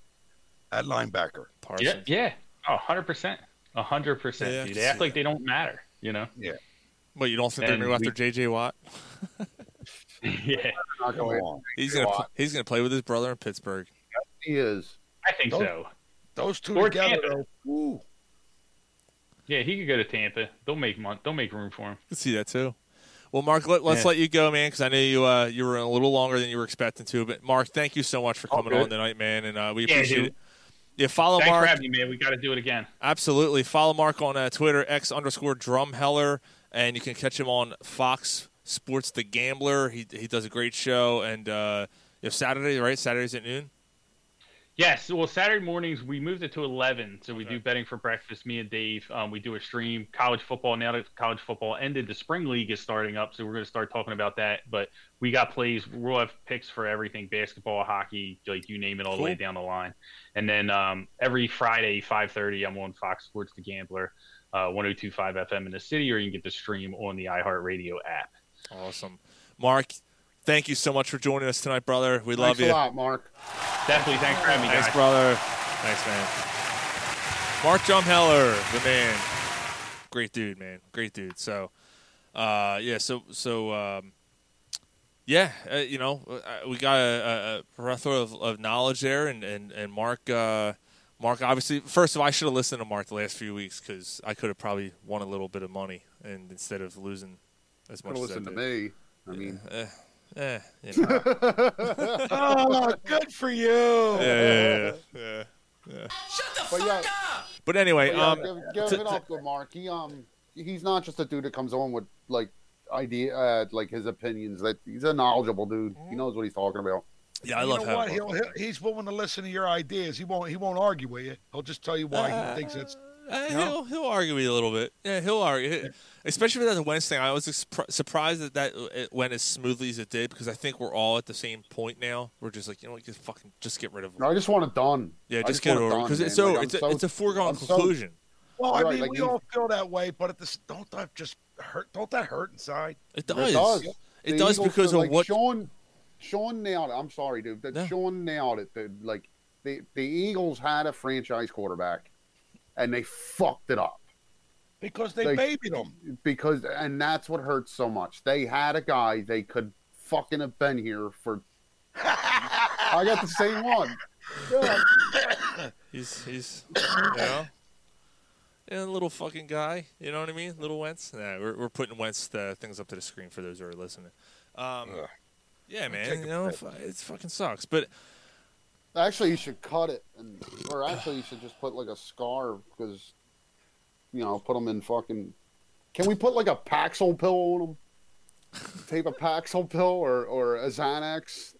at linebacker. Yeah, Parsons. yeah. Oh, 100%. 100%. Yeah, I dude. can They act see like they don't matter, you know? Yeah. But you don't think they're And going to go we- after J.J. Watt? yeah, Not going. on. He's going to he's going to play with his brother in Pittsburgh. He is. I think Those- so. Those two Or together, Ooh. Yeah, he could go to Tampa. They'll make mon- They'll make room for him. I can see that too. Well, Mark, let, us Yeah. let you go, man, because I know you uh, you were a little longer than you were expecting to. But Mark, thank you so much for coming good. on tonight, man, and uh, we Yeah, appreciate dude. it. Yeah, follow Thanks Mark. for having me, man. We got to do it again. Absolutely. Follow Mark on uh, Twitter, X underscore Drumheller, and you can catch him on Fox Sports The Gambler. He he does a great show, and uh, know, Saturday, right? Saturdays at noon. Yes. Well, Saturday mornings we moved it to eleven, so we do betting for breakfast. Me and Dave, um, we do a stream. College football now that college football ended, the spring league is starting up, so we're going to start talking about that. But we got plays. We'll have picks for everything: basketball, hockey, like you name it, all the way down the line. And then um, every Friday, five thirty, I'm on Fox Sports The Gambler, uh, 102.5 FM in the city, or you can get the stream on the iHeartRadio app. Awesome. Mark, thank you so much for joining us tonight, brother. We love Thanks you. a lot, Mark. Definitely. Thanks for having me, Thanks, guys. brother. Thanks, man. Mark Drumheller, the man. Great dude, man. Great dude. So, uh, yeah. So, so, um, yeah. Uh, you know, uh, we got a, a plethora of, of knowledge there, and and and Mark. Uh, Mark, obviously, first of all, I should have listened to Mark the last few weeks because I could have probably won a little bit of money, and instead of losing as much Could as I listen to me. I mean, Eh, eh, you know. oh, good for you. yeah, yeah, yeah, yeah. but yeah, But anyway, but yeah, um, give, give to- it up to Mark. He um, he's not just a dude that comes on with like idea, uh, like his opinions. That he's a knowledgeable dude. He knows what he's talking about. yeah, I you love know what? He'll, he'll, he's willing to listen to your ideas. He won't. He won't argue with you. He'll just tell you why Uh, he thinks it's. Uh, You know? he'll he'll argue with you a little bit. Yeah, he'll argue, especially with that Wednesday. I was exp- surprised that that it went as smoothly as it did because I think we're all at the same point now. We're just like you know, what, just fucking just get rid of him. I just want it done. Yeah, I just get it want over done, because it's so Like, it's a, so- it's a foregone I'm so- conclusion. Well, I Right, mean, like we you- all feel that way, but at this, don't that just hurt? Don't that hurt inside? It It does. does. It does because feel of like what. Sean. Sean nailed it. I'm sorry, dude. That No. Sean nailed it. The, like the the Eagles had a franchise quarterback, and they fucked it up Because they They- babied him. because, and that's what hurts so much. They had a guy they could fucking have been here for. I got the same one. Yeah. He's he's you know, yeah, little fucking guy. You know what I mean? Little Wentz. Nah, we're we're putting Wentz uh, things up to the screen for those who are listening. Um, yeah, man. You know, bit. it fucking sucks. But Actually, you should cut it, and or actually, you should just put like a scar because, you know, put them in fucking. Can we put like a Paxil pill on them? Tape a Paxil pill or or a Xanax.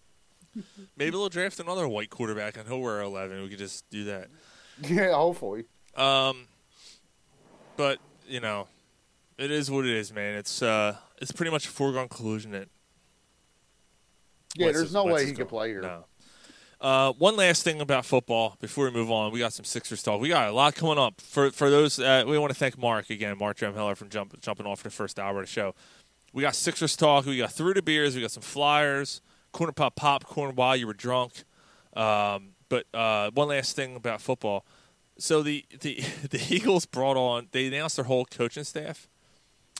maybe they'll draft another white quarterback and he'll wear eleven. We could just do that. Yeah, hopefully. Um, but you know, it is what it is, man. It's uh, it's pretty much a foregone conclusion that Yeah, Wentz there's is- no Wentz way he could play here. No. Uh, one last thing about football before we move on, we got some Sixers talk. We got a lot coming up for for those. Uh, we want to thank Mark again, Mark Drumheller, from jump, jumping off for the first hour of the show. We got Sixers talk. We got through the beers. We got some flyers, corner pop popcorn while you were drunk. Um, but uh, one last thing about football. So the, the the Eagles brought on. They announced their whole coaching staff.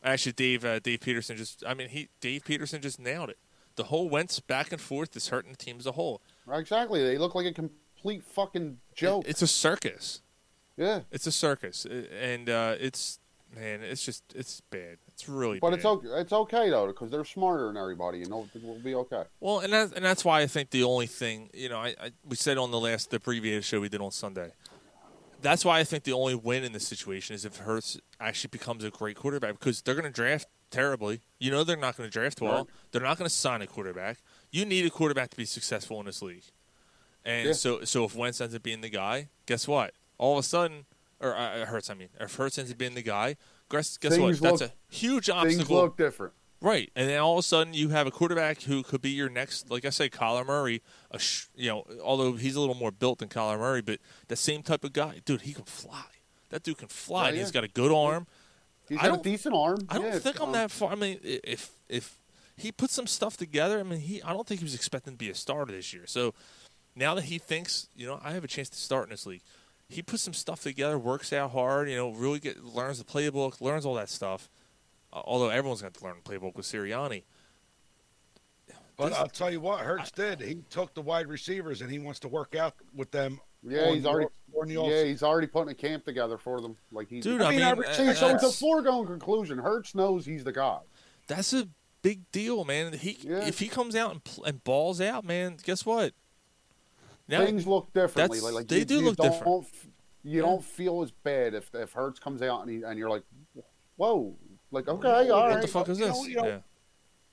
Actually, Dave uh, Dave Peterson just. I mean, he Dave Peterson just nailed it. The whole Wentz back and forth is hurting the team as a whole. Exactly. They look like a complete fucking joke. It's a circus. yeah. It's a circus, and uh, it's man, it's just it's bad. It's really But bad. it's okay. It's okay though because they're smarter than everybody, and they'll, we'll be okay. Well, and that's and that's why I think the only thing you know, I, I we said on the last the previous show we did on Sunday. That's why I think the only win in this situation is if Hurts actually becomes a great quarterback because they're going to draft terribly. You know they're not going to draft well. Right. They're not going to sign a quarterback. You need a quarterback to be successful in this league. And Yeah. so so if Wentz ends up being the guy, guess what? All of a sudden, or uh, Hurts, I mean, if Hurts ends up being the guy, guess, guess what? Things That's a huge obstacle. Things look different. Right, and then all of a sudden you have a quarterback who could be your next, like I say, Kyler Murray. A sh- you know, although he's a little more built than Kyler Murray, but the same type of guy, dude. He can fly. That dude can fly. Yeah, and He's yeah. got a good arm. He's I got a decent arm. I don't Yeah, think I'm um, that far. I mean, if if he put some stuff together. I mean, he I don't think he was expecting to be a starter this year. So now that he thinks, you know, I have a chance to start in this league, he puts some stuff together, works out hard, you know, really get learns the playbook, learns all that stuff. Uh, although everyone's got to learn the playbook with Sirianni. But This- I'll tell you what, Hurts did. He took the wide receivers and he wants to work out with them. Yeah, he's already. on the Yeah, he's already putting a camp together for them. Like he's. Dude, I mean, I uh, See, so it's a foregone conclusion. Hurts knows he's the guy. that's a big deal, man. He Yeah. if he comes out and, pl- and balls out, man, guess what? Now, Things look differently. Like, like they you, do you look don't, different. You don't feel as bad if if Hurts comes out and he, and you're like, whoa, like okay, all what right. the fuck is You this? know- you know- yeah.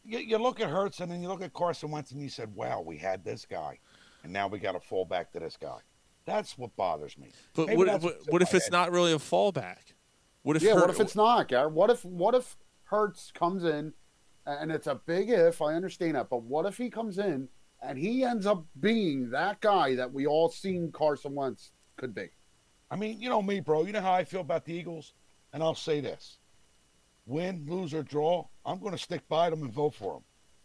You, you look at Hurts and then you look at Carson Wentz and you said, "Wow, we had this guy, and now we got to fall back to this guy." That's what bothers me. But Maybe what, what, what if my it's head. not really a fallback? What if yeah, Hurt- what if it's not, Garrett? What if what if Hurts comes in, and it's a big if. I understand that, but what if he comes in and he ends up being that guy that we all seen Carson Wentz could be? I mean, you know me, bro. You know how I feel about the Eagles, and I'll say this: win, lose, or draw, I'm going to stick by them and vote for them.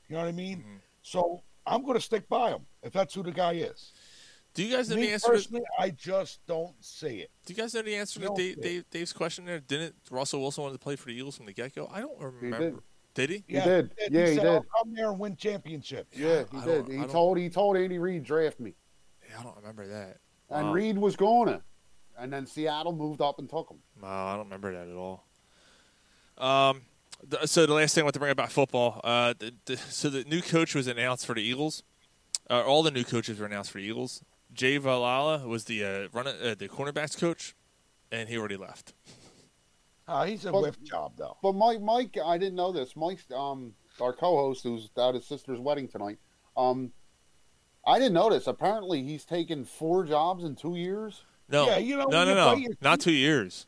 You know what I mean? Mm-hmm. So I'm going to stick by them if that's who the guy is. Do you guys know Me the answer? To, personally, I just don't see it. do you guys know the answer to Dave. Dave, Dave's question there? Didn't Russell Wilson want to play for the Eagles from the get go? I don't remember. Did. did. he? He did. Yeah, he said, did. I'll come there and win championships. Yeah, he I did. He told he told Andy Reid draft me, Yeah, I don't remember that. and Wow. Reid was gonna, and then Seattle moved up and took him. No, I don't remember that at all. Um, th- so the last thing I want to bring up about football, uh, the, the, so the new coach was announced for the Eagles. Uh, all the new coaches were announced for the Eagles. Jay Valai was the uh, run uh, the cornerbacks coach, and he already left. Oh, he's a But- whiff job, though. But Mike, Mike, I didn't know this. Mike, um, our co-host, who's at his sister's wedding tonight, um, I didn't notice. Apparently, he's taken four jobs in two years. No, Yeah, you know, no, when no, no, your not two years.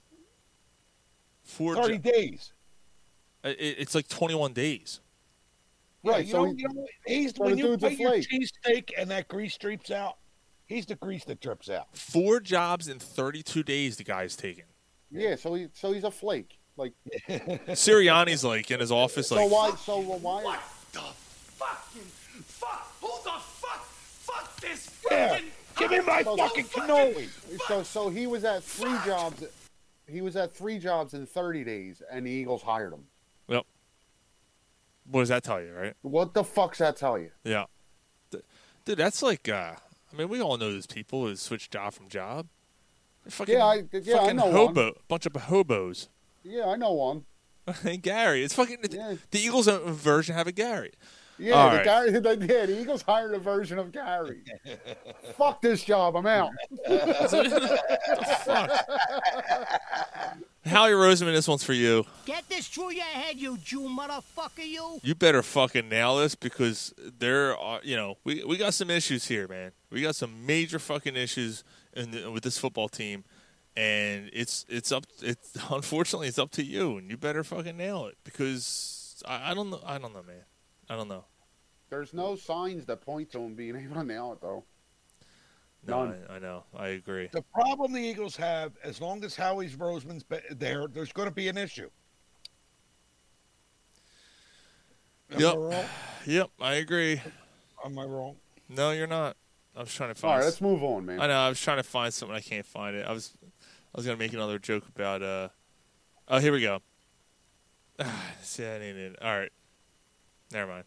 Four. Thirty jo- days. it, it's like twenty-one days. Yeah, Right, you, so know, he- you know, he's so when you dude's put your flake. cheesesteak and that grease drips out. He's the grease that drips out. Four jobs in thirty-two days. The guy's taken. Yeah, so he so he's a flake. Like Sirianni's like in his office, like so why so why What the fucking fuck? Who the fuck? Fuck this Yeah, fucking. give me my So- fucking cannoli. so so he was at three jobs. He was at three jobs in thirty days, and the Eagles hired him. Yep. What does that tell you, right? What the fuck's that tell you? Yeah. Dude, that's like, uh, I mean, we all know those people who switch job from job. They're fucking, Yeah, I- yeah, I know hobo, bunch of hobos. Yeah, I know one. and Gary, it's fucking Yeah. the Eagles uh, version have a Gary. Yeah, All the right. Gary, the, yeah, the Eagles hired a version of Gary. Fuck this job, I'm out. Howie Roseman, this one's for you. Get this through your head, you Jew motherfucker, you. You better fucking nail this because there are, you know, we, we got some issues here, man. We got some major fucking issues in the, with this football team, and it's it's up. It's unfortunately it's up to you, and you better fucking nail it because I, I don't know. I don't know, man. I don't know. There's no signs that point to him being able to nail it, though. No, None. I, I know. I agree. The problem the Eagles have, as long as Howie's Roseman's be- there, there's going to be an issue. Am Yep. I wrong? Yep, I agree. Am I wrong? No, you're not. I was trying to All find. right, let's move on, man. I know. I was trying to find something. I can't find it. I was. I was gonna make another joke about. uh Oh, here we go. See, I need it. All right. Never mind.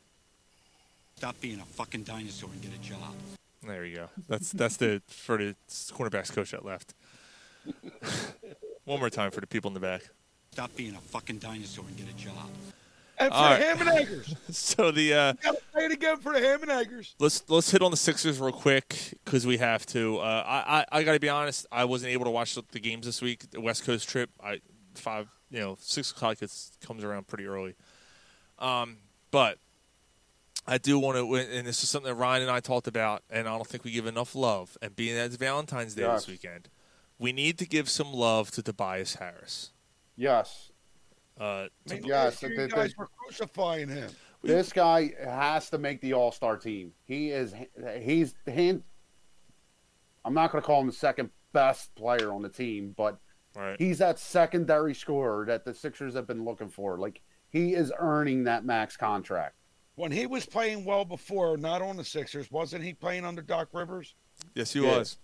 Stop being a fucking dinosaur and get a job. There we go. That's that's the for the cornerbacks coach that left. One more time for the people in the back. Stop being a fucking dinosaur and get a job. And for All the right. ham and eggers. So the uh, Gotta say it again for the ham and eggers. let's let's hit on the Sixers real quick because we have to. Uh, I, I I got to be honest. I wasn't able to watch the, the games this week. The West Coast trip. I five you know six o'clock it's, comes around pretty early. Um, but I do want to, and this is something that Ryan and I talked about, and I don't think we give enough love. And being that it's Valentine's Day Yes. this weekend, we need to give some love to Tobias Harris. Yes. Uh, I mean, Yes, last the- you the- guys were crucifying him. This guy has to make the All Star team. He is. He's hand. I'm not going to call him the second best player on the team, but right. he's that secondary scorer that the Sixers have been looking for. Like he is earning that max contract. When he was playing well before, not on the Sixers, wasn't he playing under Doc Rivers? Yes, he Yeah. was.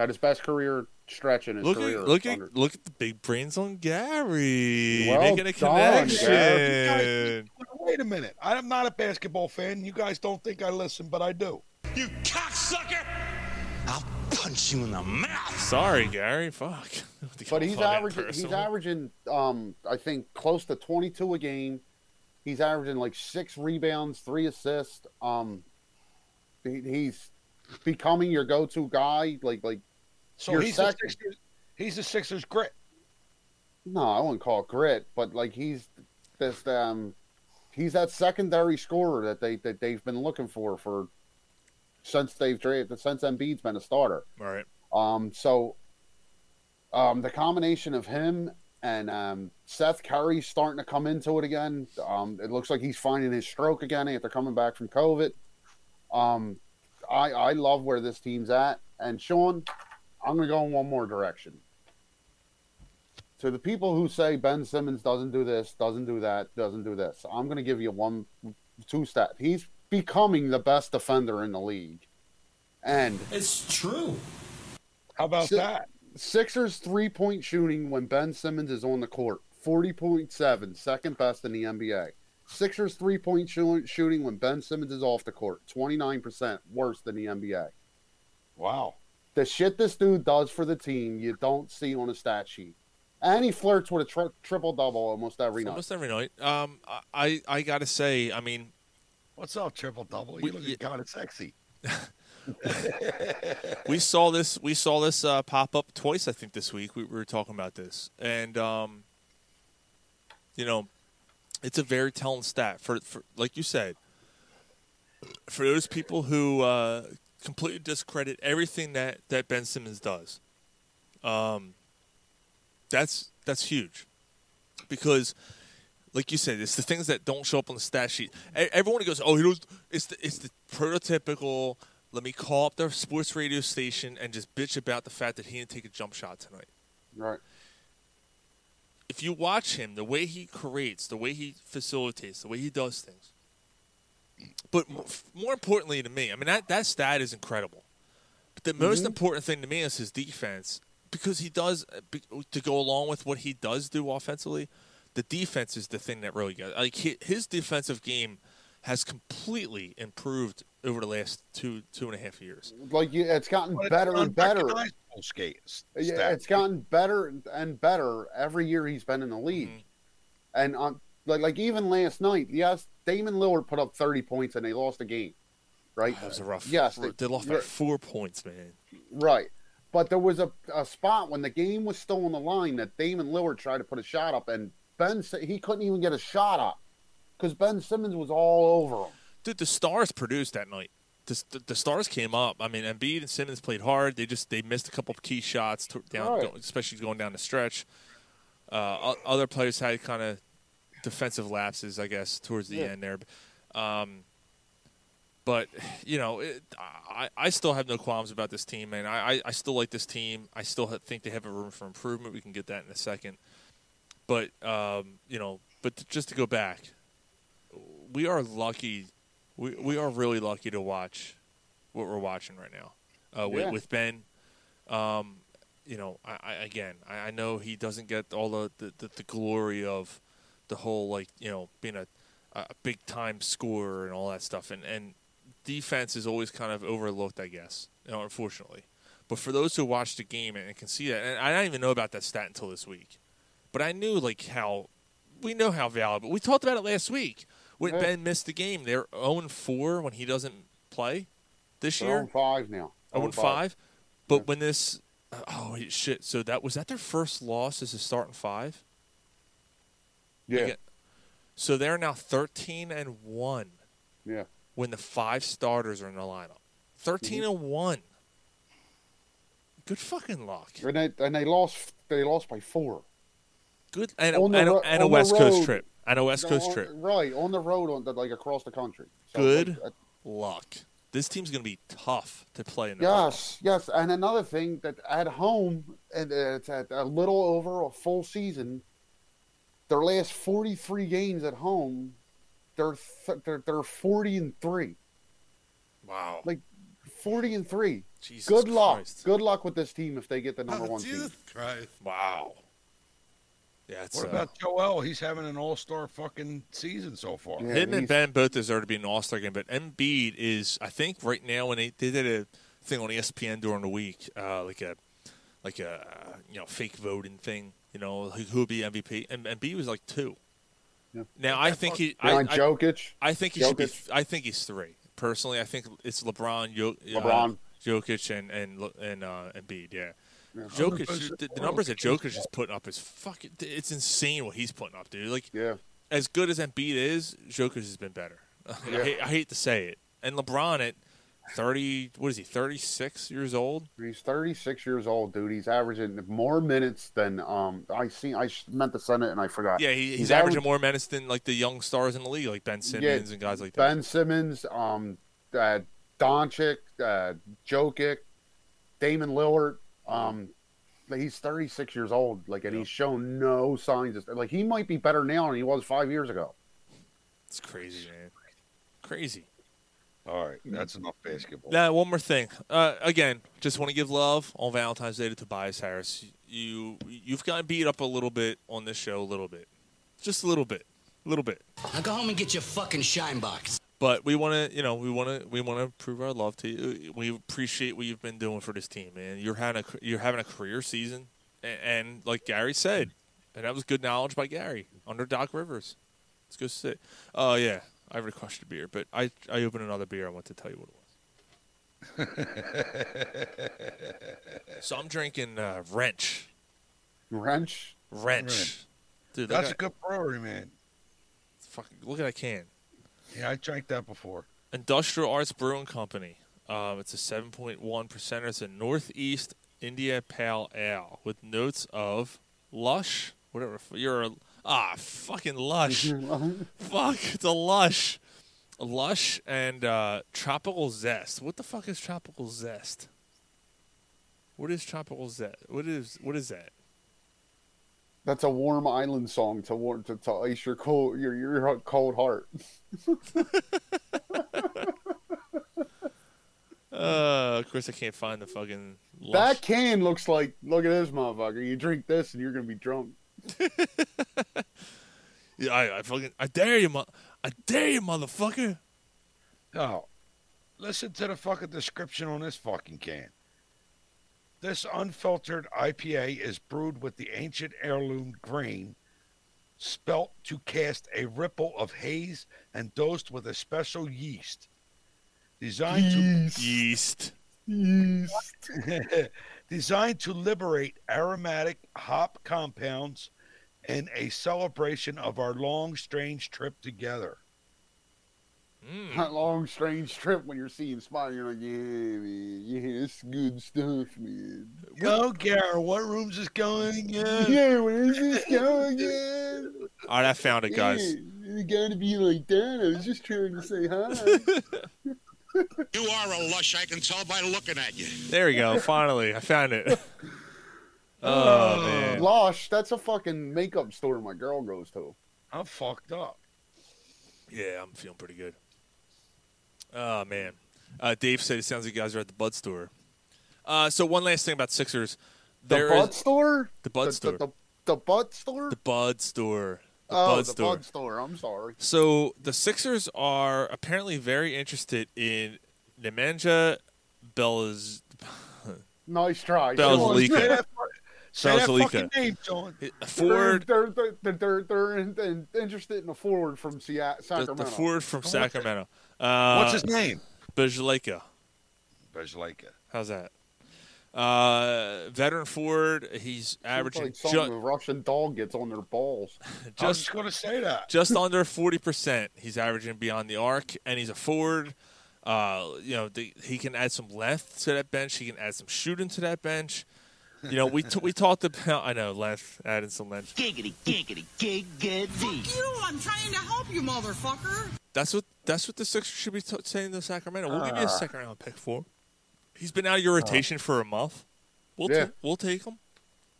Had his best career stretch in his Look career. at look at under- look at the big brains on Gary Well making a done, connection. Gary. Wait a minute. I'm not a basketball fan. You guys don't think I listen, but I do. You cocksucker! I'll punch you in the mouth. Sorry, Gary. Fuck. But he's averaging. He's averaging. Um, I think close to 22 a game. He's averaging like six rebounds, three assists. Um, he, he's becoming your go-to guy. Like like. So your he's the Sixers. He's the Sixers grit. No, I wouldn't call it grit, but like he's this. Um, he's that secondary scorer that they that they've been looking for for since they've drafted since Embiid's been a starter. All right. Um, so um, the combination of him and um, Seth Curry's starting to come into it again. Um, it looks like he's finding his stroke again after coming back from COVID. Um, I I love where this team's at. And Sean, I'm going to go in one more direction. To the people who say Ben Simmons doesn't do this, doesn't do that, doesn't do this, I'm going to give you one, two stat. He's becoming the best defender in the league. And It's true. How about Si- that? Sixers three point shooting when Ben Simmons is on the court, 40.7, second best in the NBA. Sixers three point shoo- shooting when Ben Simmons is off the court, 29%, worse than the NBA. Wow. The shit this dude does for the team, you don't see on a stat sheet. And he flirts with a tri- triple double almost every night. Almost every night. Um, I I gotta say, I mean, What's up, triple double? You look kind of sexy. we saw this we saw this uh, pop up twice i think this week we, we were talking about this and um, you know it's a very telling stat for, for like you said for those people who uh, completely discredit everything that, that ben simmons does um, that's that's huge because like you said, it's the things that don't show up on the stat sheet. Everyone goes, "Oh, he knows." It's the it's the prototypical. Let me call up the sports radio station and just bitch about the fact that he didn't take a jump shot tonight. Right. If you watch him, the way he creates, the way he facilitates, the way he does things, but more importantly to me, I mean that that stat is incredible. But the most Mhm. important thing to me is his defense because he does uh, to go along with what he does do offensively. The defense is the thing that really got like his defensive game has completely improved over the last two two and a half years. Like you, it's gotten But it's better and better. skates. Yeah, it's gotten better and better every year he's been in the league. Mm-hmm. And um, like like even last night, yes, Damian Lillard put up thirty points and they lost the game, right? That was a rough. Yes, they, they lost by four points, man. right. But there was a, a spot when the game was still on the line that Damian Lillard tried to put a shot up, and Ben he couldn't even get a shot up because Ben Simmons was all over him. Dude, the Stars produced that night. The, the, the Stars came up. I mean, Embiid and Simmons played hard. They just they missed a couple of key shots to, down, Right. especially going down the stretch. Uh, other players had kind of defensive lapses, I guess, towards the Yeah. end there. Um, but you know, it, I, I still have no qualms about this team, man. I, I, I still like this team. I still think they have a room for improvement. We can get that in a second. But um, you know, but to, just to go back, we are lucky. We we are really lucky to watch what we're watching right now uh, with, Yeah. with Ben. Um, you know, I, I again, I, I know he doesn't get all the, the, the glory of the whole like you know being a, a big time scorer and all that stuff, and and defense is always kind of overlooked, I guess, you know, unfortunately. But for those who watch the game and can see that, and I didn't even know about that stat until this week, but I knew like how we know how valuable. We talked about it last week when Yeah. Ben missed the game. They're 0 4 when he doesn't play this They're year. Oh on five now. 0 On 5. But when this, oh shit. So that was that their first loss as a starting five. Yeah. Again- So they're now 13 and one Yeah. when the five starters are in the lineup. 13 Mm-hmm. and one. Good fucking luck. And they and they lost they lost by four. Good and, On the and, a- and on the West Coast road. trip. And a West Coast on- trip. Right, on the road on the, like across the country. So, Good like, uh, luck. This team's going to be tough to play in the Yes, yes, and another thing that at home, and it's at a little over a full season. Their last forty-three games at home, they're th- they're they're forty and three. Wow. Like forty and three. Jesus Good luck. Christ. Good luck with this team if they get the number Oh, one seed. Jesus Christ. Wow. Yeah, it's What uh, about Joel? He's having an all-star fucking season so far. Yeah, him and he's- Ben both deserve to be an All Star game, but Embiid is, I think, right now when they, they did a thing on ESPN during the week, uh, like a like a you know fake voting thing, you know who who would be MVP, and Embiid was like two. Yeah. Now I think he, I, Behind I, Jokic. I think he should be. I think he's three. Personally, I think it's LeBron, Yo, LeBron. uh, Jokic, and and and uh, Embiid. Yeah. Yeah. Jokic, the, the numbers that Jokic is putting up is fucking. It's insane what he's putting up, dude. Like Yeah. as good as Embiid is, Jokic has been better. I, Yeah. hate, I hate to say it. And LeBron at thirty, what is he? Thirty six years old. He's 36 years old, dude. He's averaging more minutes than um I see. I meant to send it and I forgot. Yeah, he, he's, He's averaging average- more minutes than like the young stars in the league, like Ben Simmons and guys like that. Ben Simmons, um, uh, Doncic, uh, Jokic, Damian Lillard. Um, he's 36 years old, like, and he's shown no signs of like he might be better now than he was five years ago. It's crazy, man. Crazy. All right, that's enough basketball. Now, one more thing. Uh, again, just want to give love on Valentine's Day to Tobias Harris. You you've gotten beat up a little bit on this show, a little bit, just a little bit, a little bit. Now go home and get your fucking shine box. But we want to, you know, we want to, we want to prove our love to you. We appreciate what you've been doing for this team, man. You're having a, you're having a career season, and, and like Gary said, and that was good knowledge by Gary under Doc Rivers. Let's go sit. Oh yeah, I requested a beer, but I, I opened another beer. I want to tell you what it was. so I'm drinking uh, Wrench. Wrench. Wrench. Wrench. Dude, they That's a good brewery, man. fucking look at that can. Yeah, I drank that before. Industrial Arts Brewing Company. Um, it's a 7.1 percenter. It's a Northeast India Pale Ale with notes of lush. Whatever. You're a ah fucking lush. Fuck, it's a lush, lush and uh, tropical zest. What the fuck is tropical zest? What is tropical zest? What is what is that? That's a warm island song to warm to, to ice your cold your your cold heart. Uh, of course I can't find the fucking lush. That can looks like look at this motherfucker. You drink this and you're gonna be drunk. Yeah, I, I fucking I dare you, mo- I dare you, motherfucker. Oh, listen to the fucking description on this fucking can. This unfiltered IPA is brewed with the ancient heirloom grain, spelt to cast a ripple of haze and dosed with a special yeast. Designed to Yeast. to designed to liberate aromatic hop compounds in a celebration of our long strange trip together. Hmm. That long strange trip when you're seeing Spot, you're like, yeah, man, yeah, it's good stuff, man. Go, Gary. What room's this going again? Yeah, where's this going again? All right, I found it, guys. Yeah, it gotta be like that. I was just trying to say hi. You are a lush, I can tell by looking at you. There we go. Finally, I found it. Oh man. Lush, that's a fucking makeup store my girl goes to. I'm fucked up. Yeah, I'm feeling pretty good. Oh man. Uh, Dave said it sounds like you guys are at the Bud store. Uh, so one last thing about Sixers. The Bud is- store? The Bud the, store. The, the, the Bud store? The Bud store. The oh, Bud the store. Bud store. I'm sorry. So the Sixers are apparently very interested in Nemanja Bellas. Nice try. Belzalika. Say that- Say that Belzalika. fucking name, John. Forward. They're, they're, they're, they're, they're in- in- interested in a forward from Seattle, Sacramento. the forward from Sacramento. Uh, What's his name? Bejleka. Bejleka. How's that? Uh, veteran forward. He's averaging like ju- something Russian dog gets on their balls. I was just just going to say that. just under forty percent. He's averaging beyond the arc, and he's a forward. Uh, you know, the, he can add some length to that bench. He can add some shooting to that bench. You know, we t- we talked about. I know length, adding some length. Giggity, giggity, giggity. Fuck you, I'm trying to help you, motherfucker. That's what that's what the Sixers should be t- saying to Sacramento. We'll give you a Ah. second round pick for. He's been out of your rotation for a month. We'll Yeah. ta- we'll take him.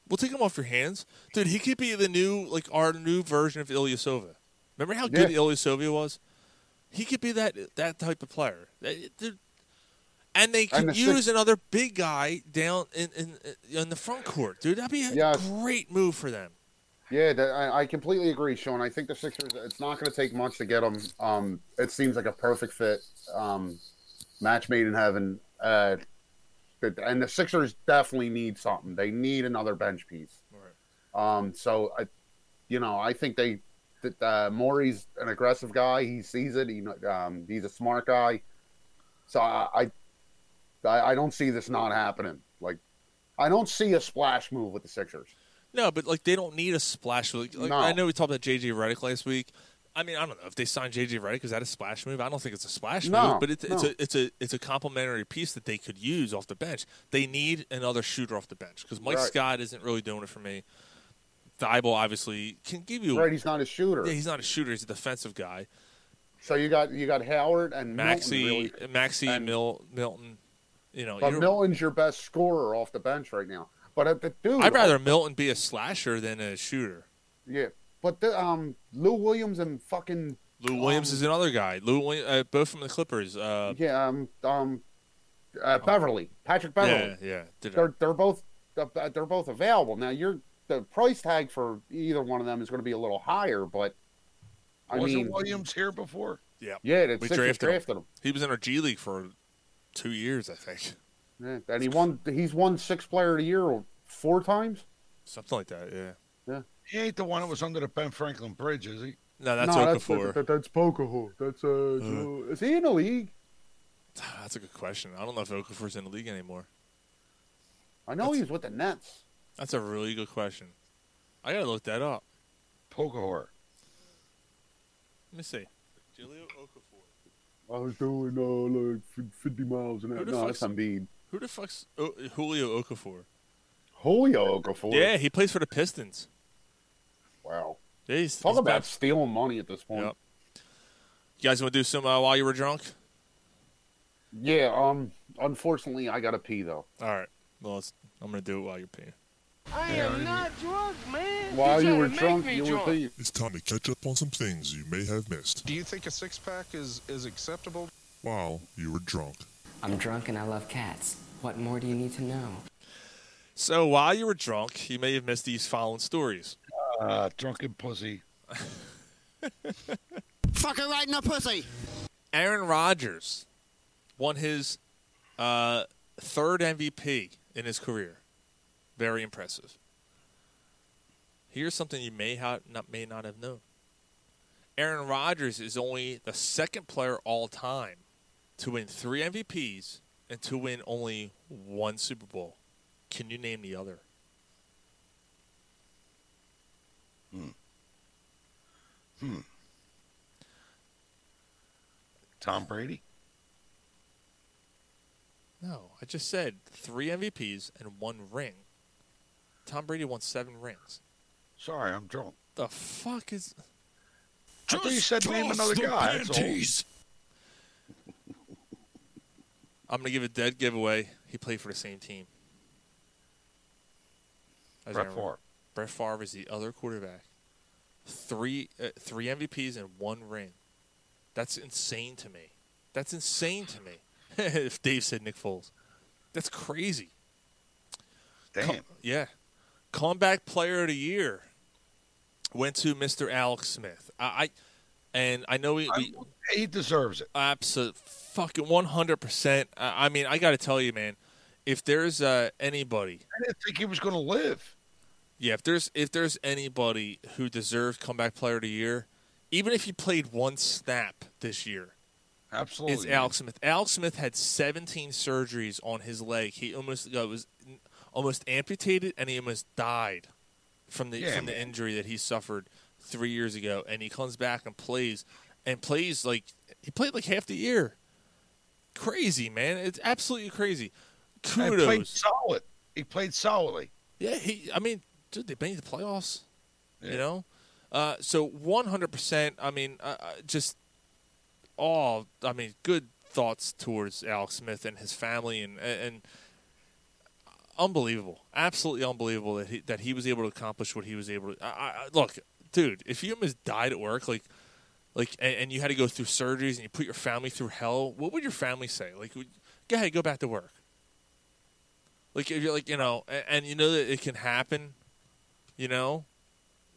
We'll take him off your hands, dude. He could be the new like our new version of Ilyasova. Remember how good Ilyasova was? He could be that that type of player. And they could And the use six- another big guy down in, in in the front court, dude. That'd be a Yes. great move for them. Yeah, that, I, I completely agree, Sean. I think the Sixers. It's not going to take much to get them. Um, it seems like a perfect fit. Um, match made in heaven. Uh, and the Sixers definitely need something. They need another bench piece. Um, so I, you know, I think they. That uh, Morey's an aggressive guy. He sees it. He, um, he's a smart guy. So I, I, I don't see this not happening. Like, I don't see a splash move with the Sixers. No, but like they don't need a splash. Like, No. I know we talked about JJ Redick last week. I mean, I don't know if they signed JJ Redick. Is that a splash move? I don't think it's a splash No, move, but it's it's a it's a it's a complementary piece that they could use off the bench. They need another shooter off the bench because Mike Right. Scott isn't really doing it for me. Thybulle obviously can give you. Right, he's not a shooter. Yeah, he's not a shooter. He's a defensive guy. So you got you got Howard and Maxey, Milton, really. Maxey, Mil, Milton. You know, But Milton's your best scorer off the bench right now. But uh, the dude, I'd rather Milton be a slasher than a shooter. yeah. But the, um, Lou Williams and fucking Lou Williams is another guy. Lou, Williams, uh, both from the Clippers. Uh, yeah, um, um, uh, Beverley, Patrick Beverley. Yeah, yeah. Did They're they're both uh, they're both available now. You're the price tag for either one of them is going to be a little higher, but I Wasn't mean, Williams here before? Yeah, Yeah, we drafted, drafted him. him. He was in our G League for two years, I think. yeah, and he won. He's won six player of the year four times. Something like that. Yeah. Yeah. He ain't the one that was under the Ben Franklin Bridge, is he? No, that's no, Okafor. That's, that, that's Pokahor. That's uh, is he in the league? That's a good question. I don't know if Okafor's in the league anymore. I know he was with the Nets. That's a really good question. I gotta look that up. Pokahor. Let me see. Julio Okafor. I was doing uh like fifty miles an Who hour. the No, fuck's- that's Embiid. Who the fuck's o- Julio Okafor? Julio Okafor. Yeah, he plays for the Pistons. Wow. Yeah, he's, Talk he's about bad. stealing money at this point. Yep. You guys want to do some uh, while you were drunk? Yeah. Um. Unfortunately, I gotta pee though. All right. Well, let's, I'm gonna do it while you're peeing. I am not drunk, man. While you were to make drunk, you were peeing. It's time to catch up on some things you may have missed. Do you think a six pack is, is acceptable? While you were drunk. I'm drunk and I love cats. What more do you need to know? So while you were drunk, you may have missed these following stories. Uh, drunken pussy. Fucking right in the pussy. Aaron Rodgers won his uh, third MVP in his career. Very impressive. Here's something you may have not may not have known. Aaron Rodgers is only the second player all time to win three MVPs and to win only one Super Bowl. Can you name the other? Hmm. Hmm. Tom Brady? No, I just said three MVPs and one ring. Tom Brady won seven rings. Sorry, I'm drunk. The fuck is? I thought you said name another guy. All. I'm gonna give a dead giveaway. He played for the same team. Brett Favre. Brett Favre is the other quarterback. Three, uh, three MVPs and one ring. That's insane to me. That's insane to me. if Dave said Nick Foles, that's crazy. Damn. yeah. Comeback Player of the Year went to Mr. Alex Smith. I, I and I know we, we He deserves it. Absolutely, fucking one hundred percent. I mean, I got to tell you, man. If there's uh, anybody, I didn't think he was going to live. Yeah, if there's if there's anybody who deserves comeback player of the year, even if he played one snap this year, Absolutely. it's Alex Smith. Alex Smith had 17 surgeries on his leg. He almost uh, was almost amputated, and he almost died from the Yeah, from the injury that he suffered three years ago. And he comes back and plays and plays like he played like half the year. Crazy man, it's absolutely crazy. And he played solid. He played solidly. Yeah, he. I mean, dude, they made the playoffs. You know, uh, so one hundred percent. I mean, uh, uh, just all. I mean, good thoughts towards Alex Smith and his family, and and unbelievable, absolutely unbelievable that he that he was able to accomplish what he was able to. I, I, look, dude, if you almost died at work, like like, and, and you had to go through surgeries and you put your family through hell, what would your family say? Like, would, go ahead, go back to work. Like, if you're like, you know, and, and you know that it can happen, you know,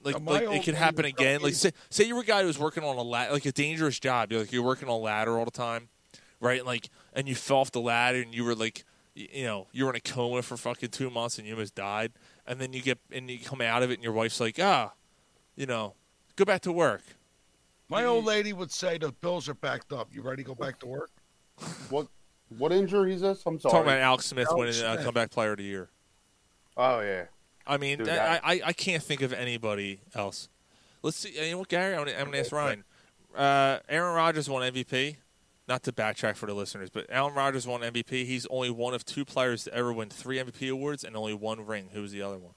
like, Uh, like it could happen again. Like, say, say you were a guy who was working on a ladder, like a dangerous job. You're like you're working on a ladder all the time, right? Like, and you fell off the ladder and you were like, you know, you were in a coma for fucking two months and you almost died, and then you get and you come out of it and your wife's like, ah, you know, go back to work. My old lady would say the bills are backed up. You ready to go back to work? What what injury is this? I'm sorry. Talking about Alex Smith Alex winning uh, Smith. comeback player of the year. Oh yeah. I mean, I, I I can't think of anybody else. Let's see. You know what, Gary? I'm gonna, I'm ask Ryan. Uh, Aaron Rodgers won MVP. Not to backtrack for the listeners, but Aaron Rodgers won MVP. He's only one of two players to ever win three MVP awards and only one ring. Who was the other one?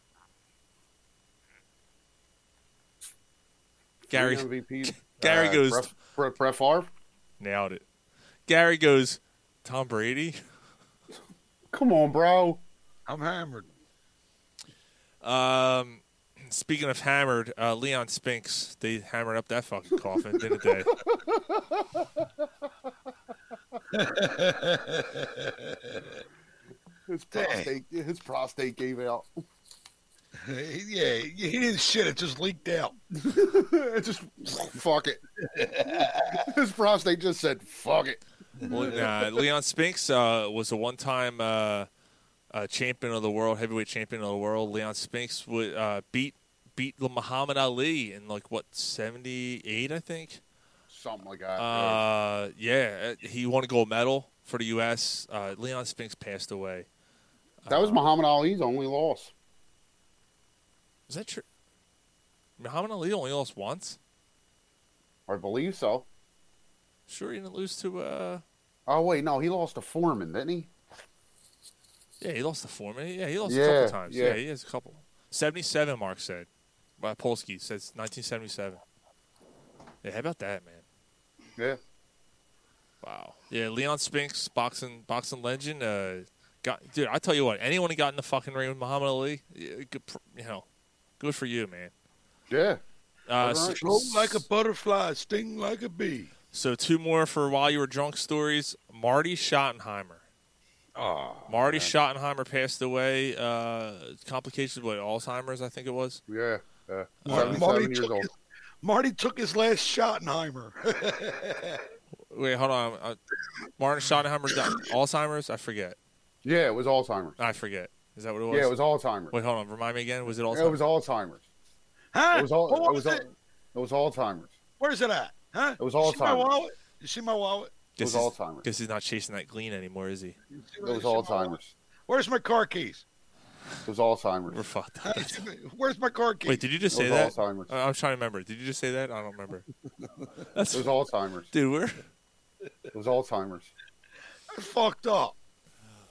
Gary. Three MVPs. Gary Uh, goes. Brett, Brett, Brett Favre. Nailed it. Gary goes. Tom Brady. Come on, bro. I'm hammered. Um, speaking of hammered, uh, Leon Spinks. They hammered up that fucking coffin, didn't they? His prostate, his prostate gave out. yeah, he didn't shit. It just leaked out. it just fuck it. his prostate just said fuck it. Well, uh, Leon Spinks uh, was a one-time uh, uh, champion of the world, heavyweight champion of the world. Leon Spinks would uh, beat beat Muhammad Ali in like what '78, I think. Something like that. Uh, yeah, uh, he won a gold medal for the U.S. Uh, Leon Spinks passed away. that was Muhammad Ali's only loss. Is that true? Muhammad Ali only lost once. I believe so. Sure, he didn't lose to. Uh, Oh wait, no, he lost to Foreman, didn't he? Yeah, he lost to Foreman. Yeah, he lost a Yeah, couple times. Yeah. yeah. he has a couple. Seventy-seven, Mark said. By Polsky says 1977. Yeah, how about that, man? Yeah. Wow. Yeah, Leon Spinks, boxing boxing legend. Uh, got dude. I tell you what, anyone who got in the fucking ring with Muhammad Ali, good, you know, good for you, man. Yeah. Uh, so, Float like a butterfly, sting like a bee. so two more for while you were drunk stories. Marty Schottenheimer. Oh, Marty Schottenheimer passed away. Uh, complications with Alzheimer's, I think it was. Yeah. Yeah. Marty, Marty years took old. his, Marty took his last Schottenheimer. Wait, hold on. Uh, Martin Schottenheimer got Alzheimer's. I forget. Yeah, it was Alzheimer's. I forget. Is that what it was? Yeah, it was Alzheimer's. Wait, hold on. Remind me again. Was it Alzheimer's? It was Alzheimer's. huh? It was all. What It was. was Al- it? It was Alzheimer's. Where's it at? Huh? It was You see my wallet? You see my wallet? It was Guess he's- Alzheimer's. Guess he's not chasing that glean anymore, is he? You see- It was you see my wallet? Alzheimer's. Where's my car keys? It was Alzheimer's. We're fucked. Huh? Where's my car keys? Wait, did you just It say was that? Alzheimer's. I- I'm trying to remember. Did you just say that? I don't remember. That's It was Alzheimer's. dude. We're It was Alzheimer's. I fucked up.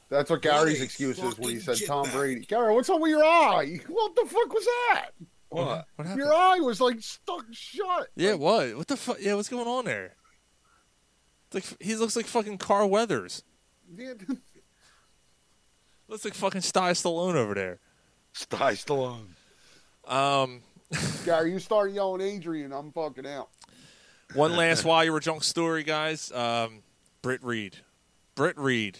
That's what Gary's excuse is when he said Tom Brady. Gary, what's up with your eye? What the fuck was that? What? what happened? Your eye was like stuck shut. Yeah, what? What the fuck? Yeah, what's going on there? It's like he looks like fucking Carl Weathers. Yeah, Looks like fucking Sly Stallone over there. Sly Stallone. Um, Gary, you start yelling Adrian, I'm fucking out. one last while you were drunk story, guys. Um, Britt Reed. Britt Reed.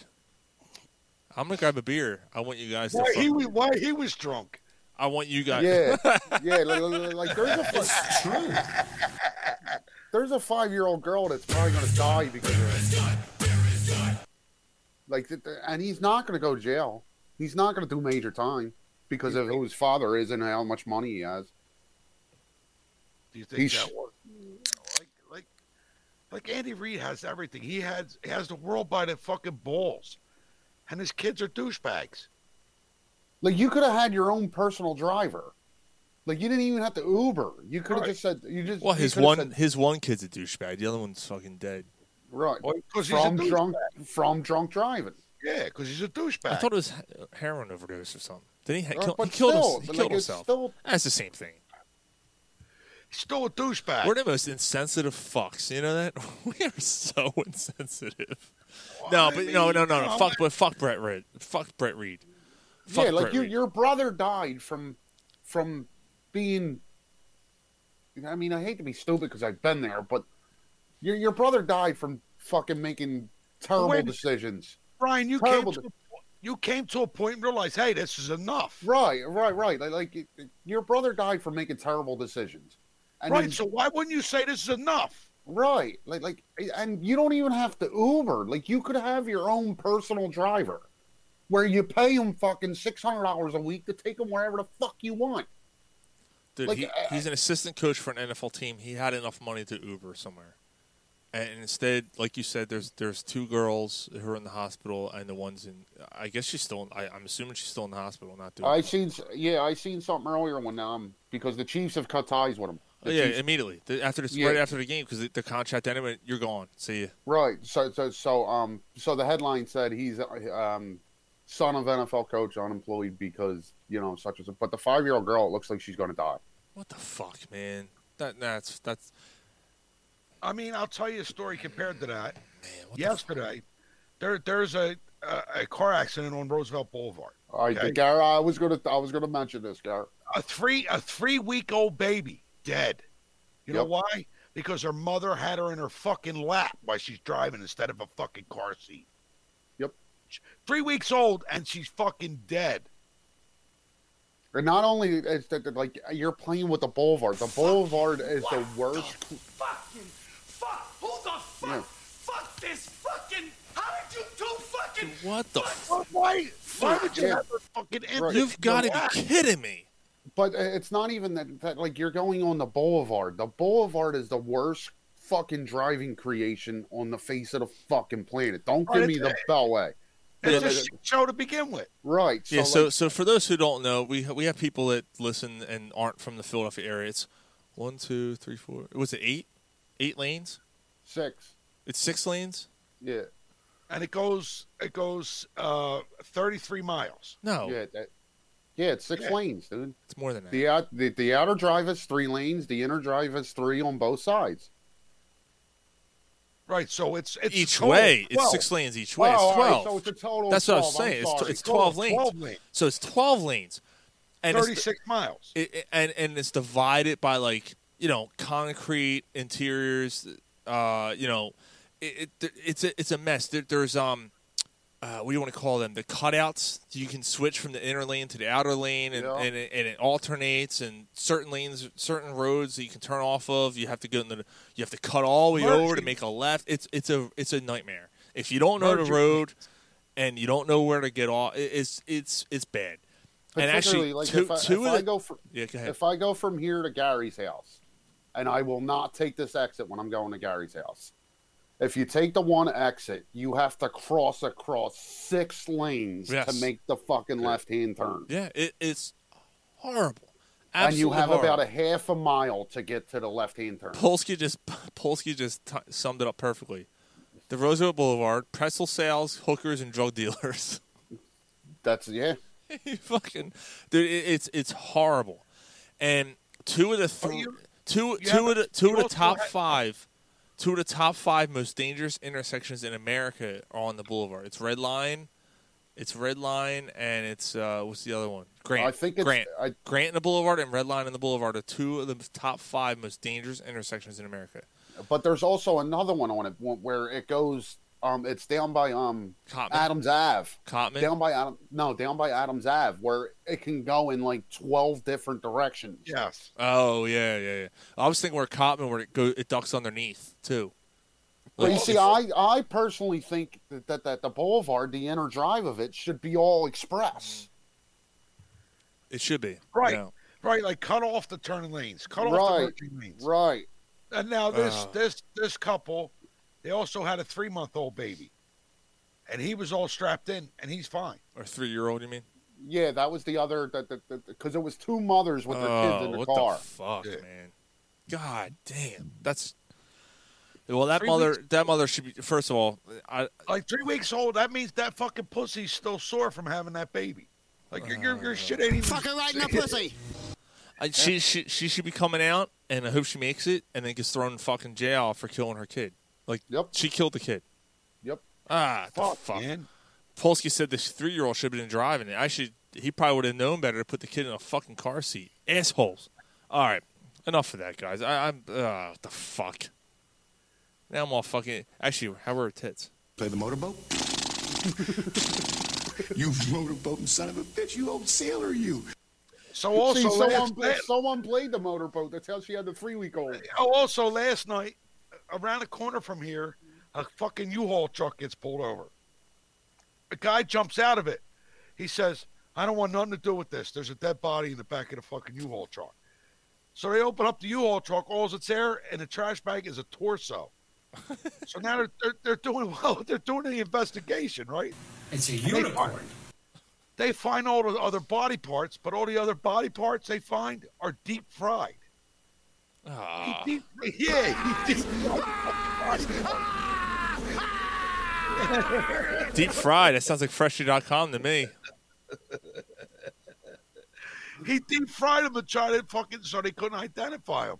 I'm gonna grab a beer. I want you guys to. Why fuck- he, was- why he was drunk? I want you guys. Yeah, yeah. Like, like- like there's a fi- there's a five year old girl that's probably gonna die because of it. Like, and he's not gonna go to jail. He's not gonna do major time because of who his father is and how much money he has. Do you think He's- that was like like like Andy Reid has everything. He has he has the world by the fucking balls, and his kids are douchebags. Like, you could have had your own personal driver. Like, you didn't even have to Uber. You could have Right. just said you just. Well, his one said- his one kid's a douchebag. The other one's fucking dead. right Well, 'cause he's a from drunk from drunk driving. Yeah, because he's a douchebag. I thought it was heroin overdose or something. Did he? ha- Uh, kill, but he killed, still, him, he but, killed like, himself. still- That's the same thing. he's still a douchebag. We're the most insensitive fucks. You know that? We are so insensitive. no, I but no, mean, no, no, no. you know, Fuck, but fuck Brett Reed. Fuck Brett Reed. Fuck yeah, like Brett your Reed. your brother died from from being. I mean, I hate to be stupid because I've been there, but Your your brother died from fucking making terrible When- decisions. Brian, you Terrible came to you came to a point and realized, hey, this is enough. Right, right, right. Like, like it- it- your brother died from making terrible decisions. And right. then- So why wouldn't you say this is enough? Right. Like like and you don't even have to Uber. Like you could have your own personal driver where you pay him fucking $600 a week to take him wherever the fuck you want. Dude, Like, he, uh, he's an assistant coach for an NFL team. He had enough money to Uber somewhere, and instead, like you said, there's there's two girls who are in the hospital, and the ones in. I guess she's still. In, I, I'm assuming she's still in the hospital, not doing. I seen yeah, I seen something earlier when um because the Chiefs have cut ties with him. The yeah, Chiefs- immediately The- after this, Yeah. right after the game, because the, the contract ended. You're gone. See you. Right. So so so um so the headline said he's um son of NFL coach unemployed because you know such as but the five year old girl it looks like she's going to die. What the fuck, man? That that's that's. I mean, I'll tell you a story compared to that. Man, Yesterday, there there's a, a a car accident on Roosevelt Boulevard. All right, okay? Garrett, I was gonna I was gonna mention this, Garrett. A three a three week old baby dead. You know why? Because her mother had her in her fucking lap while she's driving instead of a fucking car seat. Yep. Three weeks old and she's fucking dead. And not only is that that, like you're playing with the boulevard. The boulevard is the worst. Fucking fuck! Who the fuck? Yeah. Fuck this fucking! How did you do fucking? What the? Fuck? why? Why would you Yeah. have fucking empty? Right. You've got to be kidding me. But uh, it's not even that, that like you're going on the boulevard. The boulevard is the worst fucking driving creation on the face of the fucking planet. Don't give me the it's- Beltway. It's Yeah, a that- shit show to begin with. Right. So, yeah. So like, so for those who don't know, we we have people that listen and aren't from the Philadelphia area. It's one, two, three, four. Was it eight? Eight lanes? six. It's six lanes. Yeah. And it goes it goes uh 33 miles. No, Yeah. That, yeah. It's six Yeah. lanes, dude. it's more than that. The, out, the the outer drive is three lanes. The inner drive is three on both sides. Right, so it's it's each total way, it's six lanes each way. Oh, it's all right, twelve. so it's a total That's what I was saying. It's, sorry. it's Total twelve lanes. 12 lanes. So it's twelve lanes, and it's, 36 miles. it- and and it's divided by like you know concrete interiors. Uh, you know, it, it it's a it's a mess. There, there's um, uh, what do you want to call them? The cutouts. You can switch from the inner lane to the outer lane, and Yeah. and, it, and it alternates. And certain lanes, certain roads that you can turn off of, you have to go in the you have to cut all the way over to make a left. It's it's a it's a nightmare. If you don't know the road and you don't know where to get off, it's it's it's bad. And actually, like two, if I, two if I the, go from yeah, go if I go from here to Gary's house, and I will not take this exit when I'm going to Gary's house. If you take the one exit, you have to cross across six lanes Yes. to make the fucking left hand turn. Yeah, it, it's horrible. and you have horrible. about a half a mile to get to the left hand turn. Polsky just Polsky just t- summed it up perfectly. The Roosevelt Boulevard, pretzel sales, hookers, and drug dealers. That's yeah. you fucking dude, it, it's it's horrible. And two of the three, you- two yeah, two of the two of the top had- five, two of the top five most dangerous intersections in America are on the boulevard. It's Red Lion, it's Red Lion, and it's uh, what's the other one? Grant. I think it's Grant. I, Grant and the Boulevard and Red Lion and the Boulevard are two of the top five most dangerous intersections in America. but there's also another one on it where it goes. Um, it's down by um Cottman. Adams Ave. Cottman. Down by Adam, no, down by Adams Ave, where it can go in like twelve different directions. Yes. Oh yeah, yeah, yeah. I was thinking where Cottman, where it go, it ducks underneath too. But you see, I, I personally think that, that, that the boulevard, the inner drive of it, should be all express. it should be Right. Yeah. Right, like cut off the turning lanes, cut off the Right. merging lanes. Right. And now this Uh. this this couple, they also had a three month old baby, and he was all strapped in, and he's fine. Or three year old, you mean? Yeah, that was the other that because it was two mothers with their oh, kids in the oh, what car. the fuck, Yeah. man? God damn, that's. Well, that Three mother, weeks- that mother should be. First of all, I Like three weeks old, that means that fucking pussy's still sore from having that baby. Like your your, your shit ain't even Fucker right in the pussy. I, she, she she should be coming out, and I hope she makes it, and then gets thrown in fucking jail for killing her kid. Like, Yep. she killed the kid. Yep. Ah, the Fuck, fuck. man. Polsky said this three year old should have been driving it. I should. He probably would have known better to put the kid in a fucking car seat. Assholes. All right, enough of that, guys. I, I'm. Uh, what the fuck. Now I'm all fucking. Actually, how were her tits? Play the motorboat? you motorboating son of a bitch, you old sailor, you. So also See, last someone, night, someone played the motorboat. That's how she had the three week old. oh, also last night, around the corner from here, a fucking U-Haul truck gets pulled over. A guy jumps out of it. He says, "I don't want nothing to do with this. There's a dead body in the back of the fucking U-Haul truck." So they open up the U-Haul truck. All that's there in the trash bag is a torso. so now they're, they're they're doing well. They're doing the investigation, right? It's a And they find- They find all the other body parts, but all the other body parts they find are deep fried. Ah. He deep, yeah, he deep Deep fried. That sounds like freshly.com to me. He deep fried him and tried to fucking so they couldn't identify him.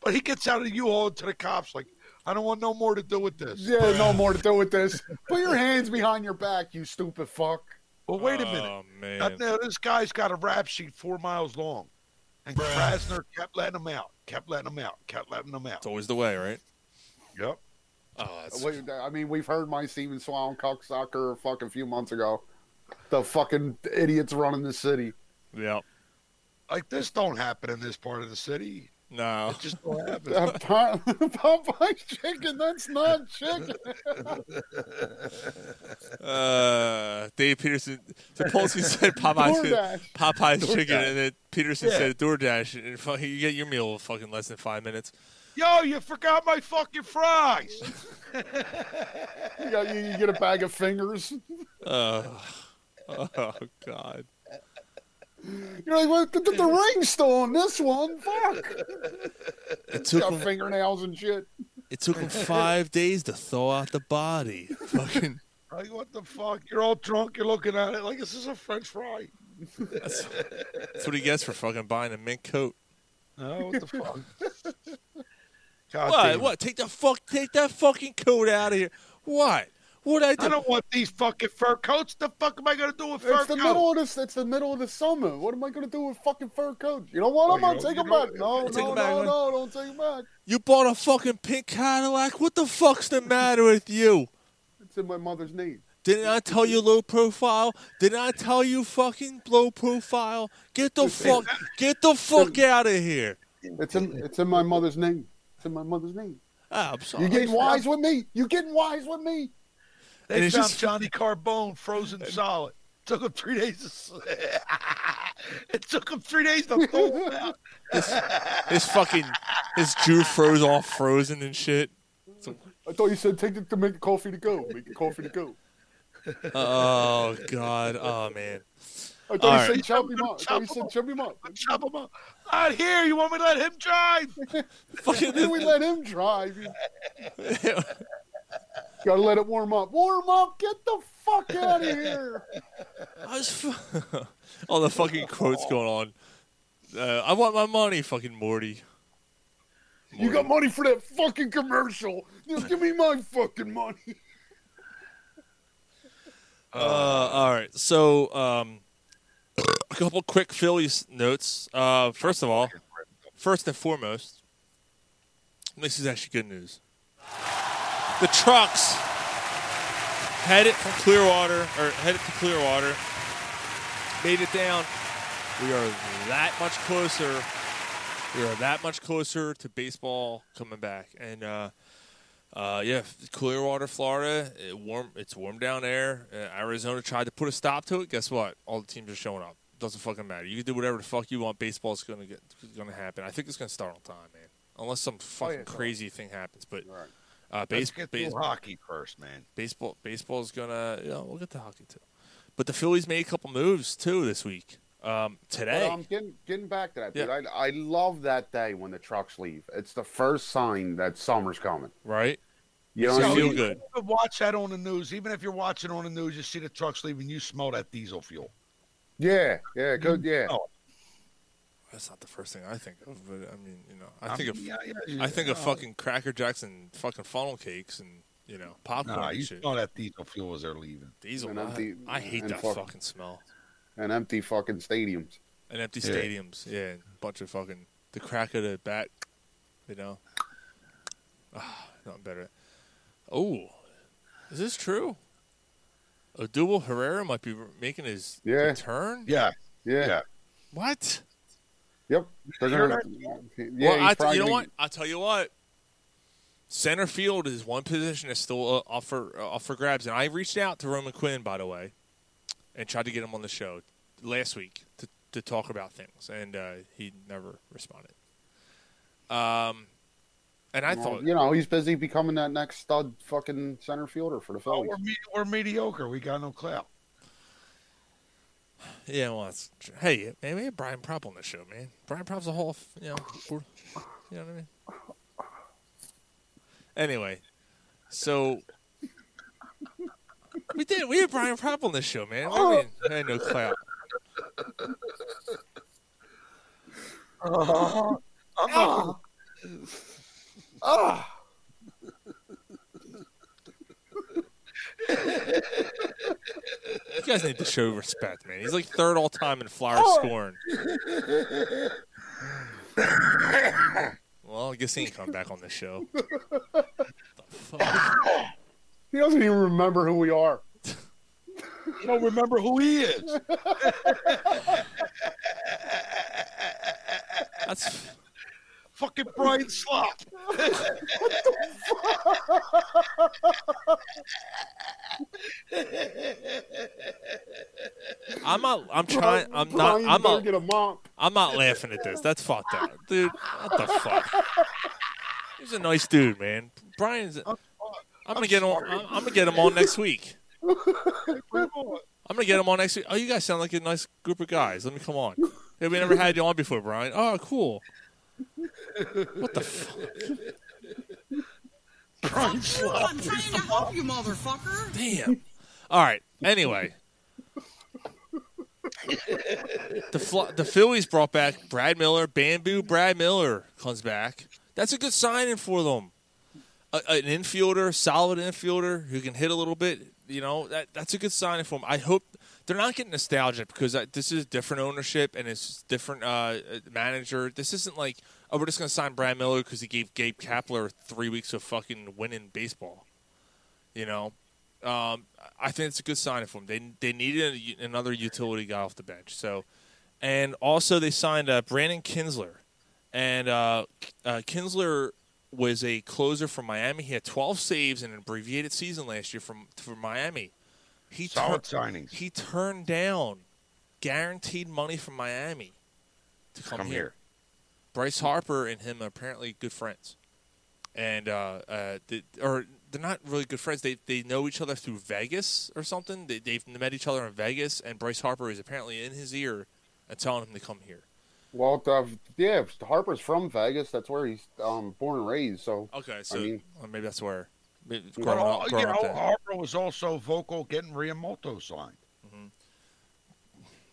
But he gets out of the U-Haul to the cops like, I don't want no more to do with this. Yeah, no more to do with this. Put your hands behind your back, you stupid fuck. Well, wait a minute. Oh man. Now, now, this guy's got a rap sheet four miles long. And Krasner kept letting him out, kept letting him out, kept letting him out. It's always the way, right? Yep. Oh, that's I mean, we've heard my Steven Swan cocksucker a fucking few months ago. The fucking idiots running the city. Yep. Like this don't happen in this part of the city. No. It just don't happen. Uh, Pop- Popeye's chicken, that's not chicken. Uh, Dave Peterson. Sapolsky said Popeye's, DoorDash. Popeye's DoorDash. chicken, and then Peterson Yeah. said DoorDash. And fucking, you get your meal in fucking less than five minutes. Yo, you forgot my fucking fries. You, got, you, you get a bag of fingers. Oh, oh God. You're like, well, the, the, the ring's still on this one. Fuck. It took got him, fingernails and shit. it took him five days to thaw out the body. Fucking. Like what the fuck? You're all drunk. You're looking at it like this is a French fry. That's, that's what he gets for fucking buying a mint coat. Oh, what the fuck? God what? damn. What? Take the fuck. Take that fucking coat out of here. What? What I do? I don't want these fucking fur coats. The fuck am I gonna do with fur coats? It's the coats? middle of this. It's the middle of the summer. What am I gonna do with fucking fur coats? You know what? Oh, I'm gonna take them back. don't- No, Take no, 'em back, no, man. no, don't take them back. You bought a fucking pink Cadillac. What the fuck's the matter with you? It's in my mother's name. Didn't I tell you low profile? Didn't I tell you fucking low profile? Get the fuck, get the fuck out of here. It's in. It's in my mother's name. It's in my mother's name. Ah, I'm sorry. You getting wise with me? You getting wise with me? They And found just- Johnny Carbone frozen solid. Took him three days. To... s- it took him three days to thaw him out. His fucking, his Jew froze off frozen and shit. I thought you said take it to make the coffee to go. Make the coffee to go. Oh god. Oh man. I thought All you right. said chop him up. I thought you said chop him up. Chop him up. Not here. You want me to let him drive? Fucking. Then we let him drive. Gotta let it warm up. Warm up. Get the fuck out of here. I was fu- all the fucking quotes going on. Uh, I want my money, fucking Morty. You got money for that fucking commercial. Now give me my fucking money. Uh, all right. So, um, a couple quick Phillies notes. Uh, first of all, first and foremost, this is actually good news. The trucks headed from Clearwater or headed to Clearwater, made it down. We are that much closer. We are that much closer to baseball coming back, and uh, uh, yeah, Clearwater, Florida. It warm. It's warm down there. Uh, Arizona tried to put a stop to it. Guess what? All the teams are showing up. Doesn't fucking matter. You can do whatever the fuck you want. Baseball's gonna get gonna happen. I think it's gonna start on time, man. Unless some fucking yeah, it's crazy thing happens. But uh, Let's base, get base, hockey first, man. baseball baseball's gonna. You know, we'll get to hockey too. But the Phillies made a couple moves too this week. Um, today, But I'm getting getting back to that, dude. I I love that day when the trucks leave. It's the first sign that summer's coming. right? You know So what you feel good. You watch that on the news. Even if you're watching on the news, you see the trucks leaving. You smell that diesel fuel. Yeah, yeah, good, yeah. Oh, That's not the first thing I think of, but I mean, you know, I I think of yeah, yeah, yeah, I think of fucking Cracker Jacks and fucking funnel cakes and you know popcorn nah, and you shit. smell that diesel fuel as they're leaving. Diesel, And I, empty- I hate and that fuck- fucking smell. And empty fucking stadiums. And empty Yeah. stadiums, yeah, a bunch of fucking the crack of the bat, you know. Ah, nothing better. Oh, is this true? Odubel Herrera might be making his Yeah. return. Yeah. Yeah. Yeah. What? Yep. They're You gonna, yeah, well, he's I, you know gonna- what? I'll tell you what. Center field is one position that's still uh, up for uh, up for grabs, and I reached out to Roman Quinn, by the way, and tried to get him on the show last week to to talk about things, and uh, he never responded. Um, and I Well, thought, you know, he's busy becoming that next stud fucking center fielder for the Oh, Phillies. we're, me- we're mediocre. We got no clout. Yeah, well, it's, hey, man, we Brian Propp on the show, man. Brian Propp's a whole, you know, you know what I mean. Anyway, so we did. We had Brian Propp on the show, man. You mean? I had no clout. Uh, uh, Ah. You guys need to show respect, man. He's like third all time in Flyers oh. scoring. Well, I guess he ain't come back on the show. He doesn't even remember who we are. you don't remember who he is. That's fucking Brian Slop. I'm not. I'm trying. I'm not. I'm not. get a mop. I'm not laughing at this. That's fucked up, dude. What the fuck? He's a nice dude, man. Brian's. I'm gonna get him. I'm, I'm gonna get him on next week. I'm gonna get him on next week. Oh, you guys sound like a nice group of guys. Let me come on. Hey, we never had you on before, Brian. Oh, cool. What the fuck? Brian Slop. I'm trying to help you, motherfucker. Damn. All right. Anyway, the Fl- the Phillies brought back Brad Miller. Bamboo Brad Miller comes back. That's a good signing for them. A, an infielder, solid infielder who can hit a little bit. You know that that's a good signing for them. I hope they're not getting nostalgic because this is different ownership and it's different uh, manager. This isn't like oh we're just going to sign Brad Miller because he gave Gabe Kapler three weeks of fucking winning baseball. You know, um, I think it's a good sign for them. They they needed a, another utility guy off the bench. So, and also they signed uh, Brandon Kintzler, and uh, uh, Kintzler was a closer from Miami. He had 12 saves in an abbreviated season last year from from Miami. He Solid tur- signings. He turned down guaranteed money from Miami to come, Come here. here. Bryce Harper and him are apparently good friends, and uh, uh, they, or they're not really good friends. They they know each other through Vegas or something. They, they've met each other in Vegas, and Bryce Harper is apparently in his ear and telling him to come here. Well, uh, yeah, Harper's from Vegas. That's where he's um, born and raised. So Okay, so I mean, maybe that's where. Growing uh, up, you growing up know. Harper was also vocal getting Realmuto signed.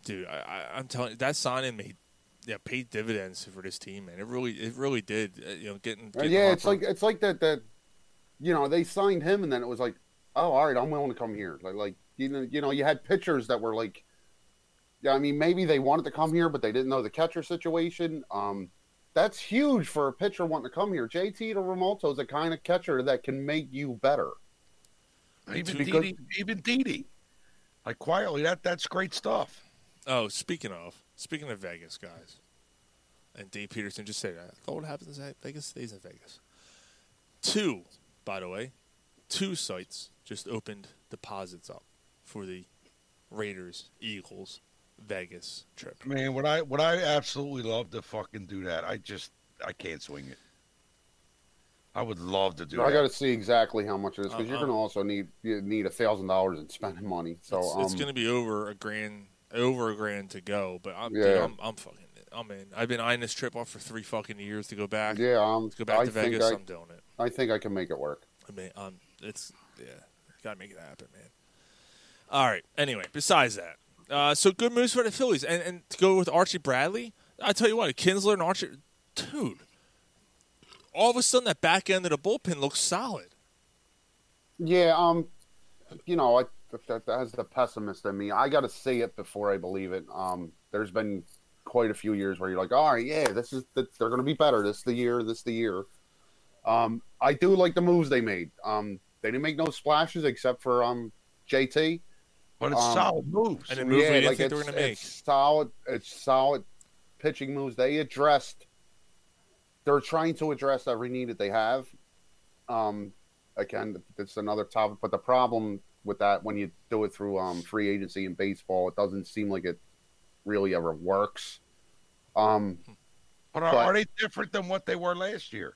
dude. I, I, I'm telling you, that signing made yeah paid dividends for this team, man. It really, it really did. Uh, you know, getting, uh, getting yeah, it's like it's like that that you know they signed him and then it was like, oh, all right, I'm willing to come here. Like like you know you know you had pitchers that were like, yeah, I mean maybe they wanted to come here but they didn't know the catcher situation. Um, that's huge for a pitcher wanting to come here. JT to Realmuto is the kind of catcher that can make you better. Even Because- Didi, even Didi. Like quietly, that that's great stuff. Oh, speaking of speaking of Vegas, guys, and Dave Peterson just said that. Thought what happens at Vegas stays in Vegas. Two, by the way, two sites just opened deposits up for the Raiders Eagles Vegas trip. Man, would I would I absolutely love to fucking do that? I just I can't swing it. I would love to do it. I got to see exactly how much it is because Uh, you're going to also need you need a thousand dollars in spending money. So it's, um, it's going to be over a grand, over a grand to go. But I'm, dude, Yeah. I'm, I'm fucking, I'm in. I've been eyeing this trip off for three fucking years to go back. yeah, um, to go back I to think Vegas. I, I'm doing it. I think I can make it work. I mean, um, it's yeah, gotta make it happen, man. All right. Anyway, besides that, uh, so good moves for the Phillies, and and to go with Archie Bradley. I tell you what, Kintzler and Archie, dude. All of a sudden, that back end of the bullpen looks solid. Yeah, um, you know, I, that, that's the pessimist in me. I got to see it before I believe it. Um, there's been quite a few years where you're like, all right, yeah, this is they're going to be better. This is the year. This is the year. Um, I do like the moves they made. Um, they didn't make no splashes except for um JT. But it's Um, solid moves. And it moved we didn't think they it's, were gonna make. it's solid. It's solid pitching moves. They addressed. They're trying to address every need that they have. Um, again, it's another topic, but the problem with that when you do it through um free agency in baseball, it doesn't seem like it really ever works. Um, But are, but- are they different than what they were last year?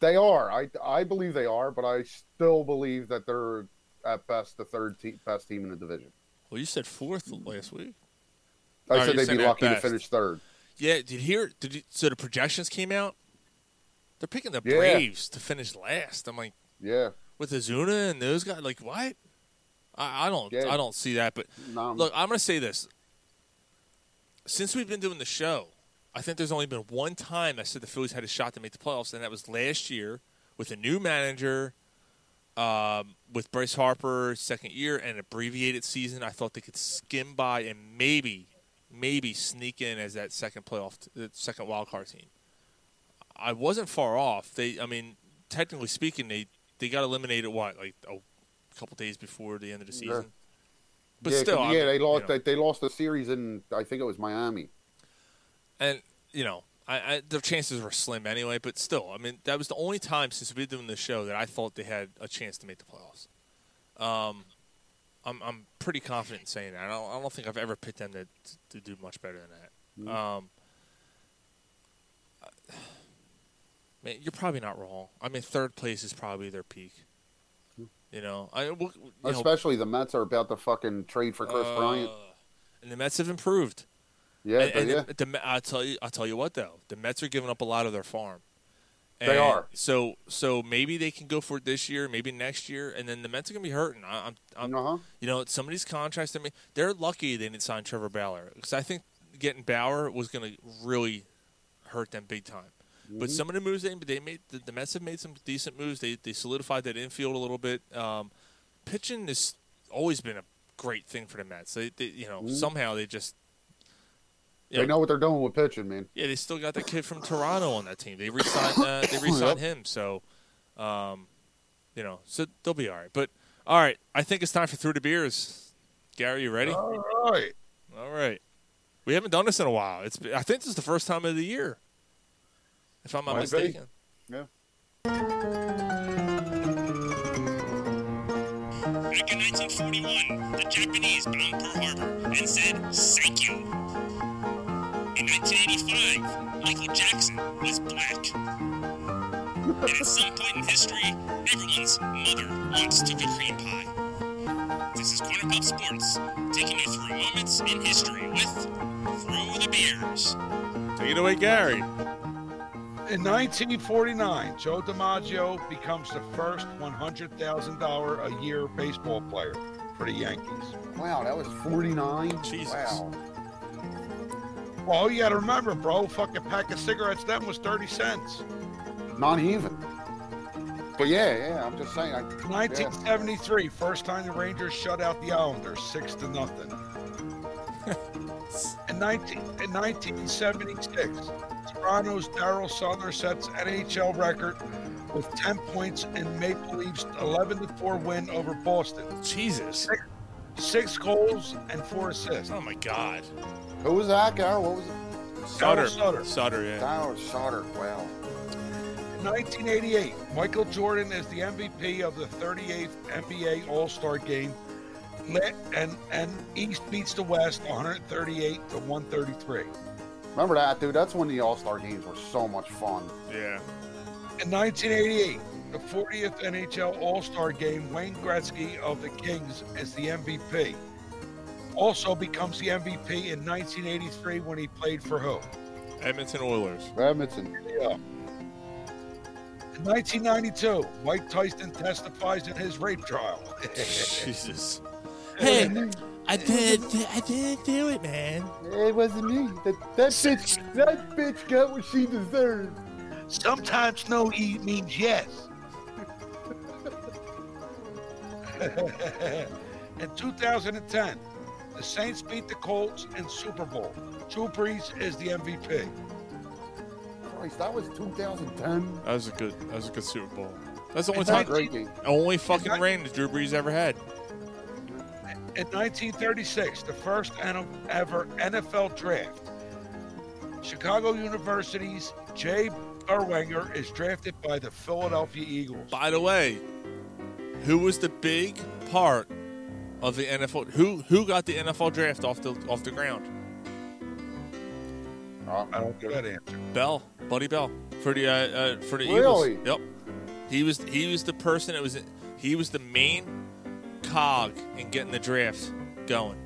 they are. I I believe they are, but I still believe that they're at best the third te- best team in the division. Well, you said fourth last week. I said they'd be lucky to finish third. Yeah, did you hear? Did you, so the projections came out? They're picking the Yeah. Braves to finish last. I'm like, Yeah. with Acuña and those guys, like what? I, I don't, Yeah. I don't see that. But look, I'm gonna say this. Since we've been doing the show, I think there's only been one time I said the Phillies had a shot to make the playoffs, and that was last year with a new manager, um, with Bryce Harper second year and abbreviated season. I thought they could skim by and maybe, maybe sneak in as that second playoff, the second wild card team. I wasn't far off. They, I mean, technically speaking, they they got eliminated what like a couple days before the end of the season. But yeah, still, I yeah, mean, they you lost. know. They, they lost the series in I think it was Miami. and you know, I, I, their chances were slim anyway. But still, I mean, that was the only time since we've been doing this show that I thought they had a chance to make the playoffs. Um, I'm I'm pretty confident in saying that. I don't, I don't think I've ever picked them to to do much better than that. Um, man, you're probably not wrong. I mean, third place is probably their peak. You know, I we'll- you know, Especially the Mets are about to fucking trade for Chris uh, Bryant. and the Mets have improved. Yeah, and, and they- the, the, I tell you, I tell you what though, the Mets are giving up a lot of their farm. They are. So, so maybe they can go for it this year, maybe next year, and then the Mets are gonna be hurting. I, I'm, I'm Uh-huh. you know, some of these contracts. I mean, they're lucky they didn't sign Trevor Bauer because I think getting Bauer was gonna really hurt them big time. But Mhm. some of the moves they they made, the, the Mets have made some decent moves. They they solidified that infield a little bit. Um, pitching has always been a great thing for the Mets. They, they you know, Mhm. somehow they just you They know what they're doing with pitching, man. yeah, they still got the kid from Toronto on that team. They re-signed, uh, they re-signed Yep. him, so um, you know, so they'll be all right. But all right, I think it's time for through the beers. Gary, you ready? All right. All right. We haven't done this in a while. It's I think this is the first time of the year, if I'm not Might be. mistaken. Yeah. Back in 1941, the Japanese bombed Pearl Harbor and said, thank you. In 1985, Michael Jackson was black. And at some point in history, everyone's mother once took a cream pie. This is Corner Pub Sports, taking you through moments in history with Through the Beers. Take it away, Gary. In 1949, Joe DiMaggio becomes the first $100,000 a year baseball player for the Yankees. Wow, that was 49. Jesus. Wow. Well, you got to remember, bro, fucking pack of cigarettes then was 30 cents. Not even. But yeah, yeah, I'm just saying. I, 1973, first time the Rangers shut out the Islanders, six to nothing. in, 19, in 1976, Toronto's Darryl Sittler sets NHL record with 10 points in Maple Leafs' 11 to 4 win over Boston. Jesus. Six, six goals and four assists. Oh my God. Who was that, guy? What was it? Sutter. Sutter. Sutter, yeah. Darryl Sutter. Wow. In 1988, Michael Jordan is the MVP of the 38th NBA All-Star Game, Lit- and and East beats the West 138 to 133. Remember that, dude? That's when the All Star games were so much fun. Yeah. In 1988, the 40th NHL All-Star Game, Wayne Gretzky of the Kings is the MVP. Also becomes the MVP in 1983 when he played for who? Edmonton Oilers. Edmonton. Yeah. In 1992, Mike Tyson testifies in his rape trial. Jesus. Hey, I did. I didn't do it, man. It wasn't me. That, that bitch. That bitch got what she deserved. Sometimes no e means yes. in 2010, the Saints beat the Colts in Super Bowl. Drew Brees is the MVP. Christ, that was 2010. That was a good. That was a good Super Bowl. That's the only In time. 19 Only fucking rain that Drew Brees ever had. In 1936, the first ever NFL draft, Chicago University's Jay Berwanger is drafted by the Philadelphia Eagles. By the way, who was the big part of the NFL? Who who got the NFL draft off the off the ground? I don't get that answer. Bell, Buddy Bell, for the uh, uh, for the Really? Eagles. Yep. He was he was the person that was he was the main cog in getting the draft going.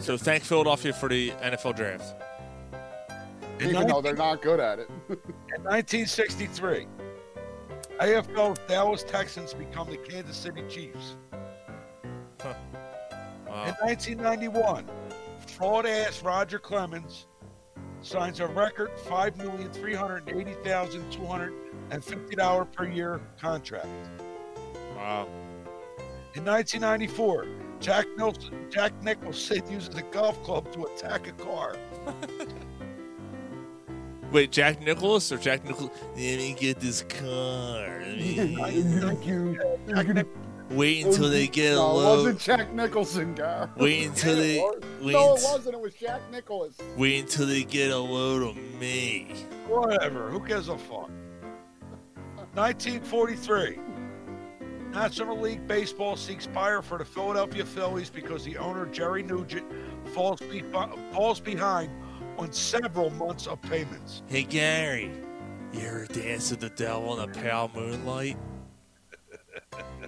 So thank Philadelphia for the NFL draft. Even though they're not good at it. In 1963, AFL Dallas Texans become the Kansas City Chiefs. Wow. In 1991, fraud ass Roger Clemens signs a record $5,380,250 per year contract. Wow. In 1994, Jack, Nicholson, Jack Nicholson uses a golf club to attack a car. Wait, Jack Nicholas or Jack Nicholas? Let me get this car. Let me- Thank you. Wait oh, until they get a no, it load. wasn't Jack Nicholson, guy. Wait until they- it was. wait no, it until- wasn't. It was Jack Nicklaus. Wait until they get a load of me. Whatever. Who gives a fuck? 1943. National League Baseball seeks buyer for the Philadelphia Phillies because the owner, Jerry Nugent, falls, be- falls behind on several months of payments. Hey Gary, you ever dance with the devil in the pale moonlight?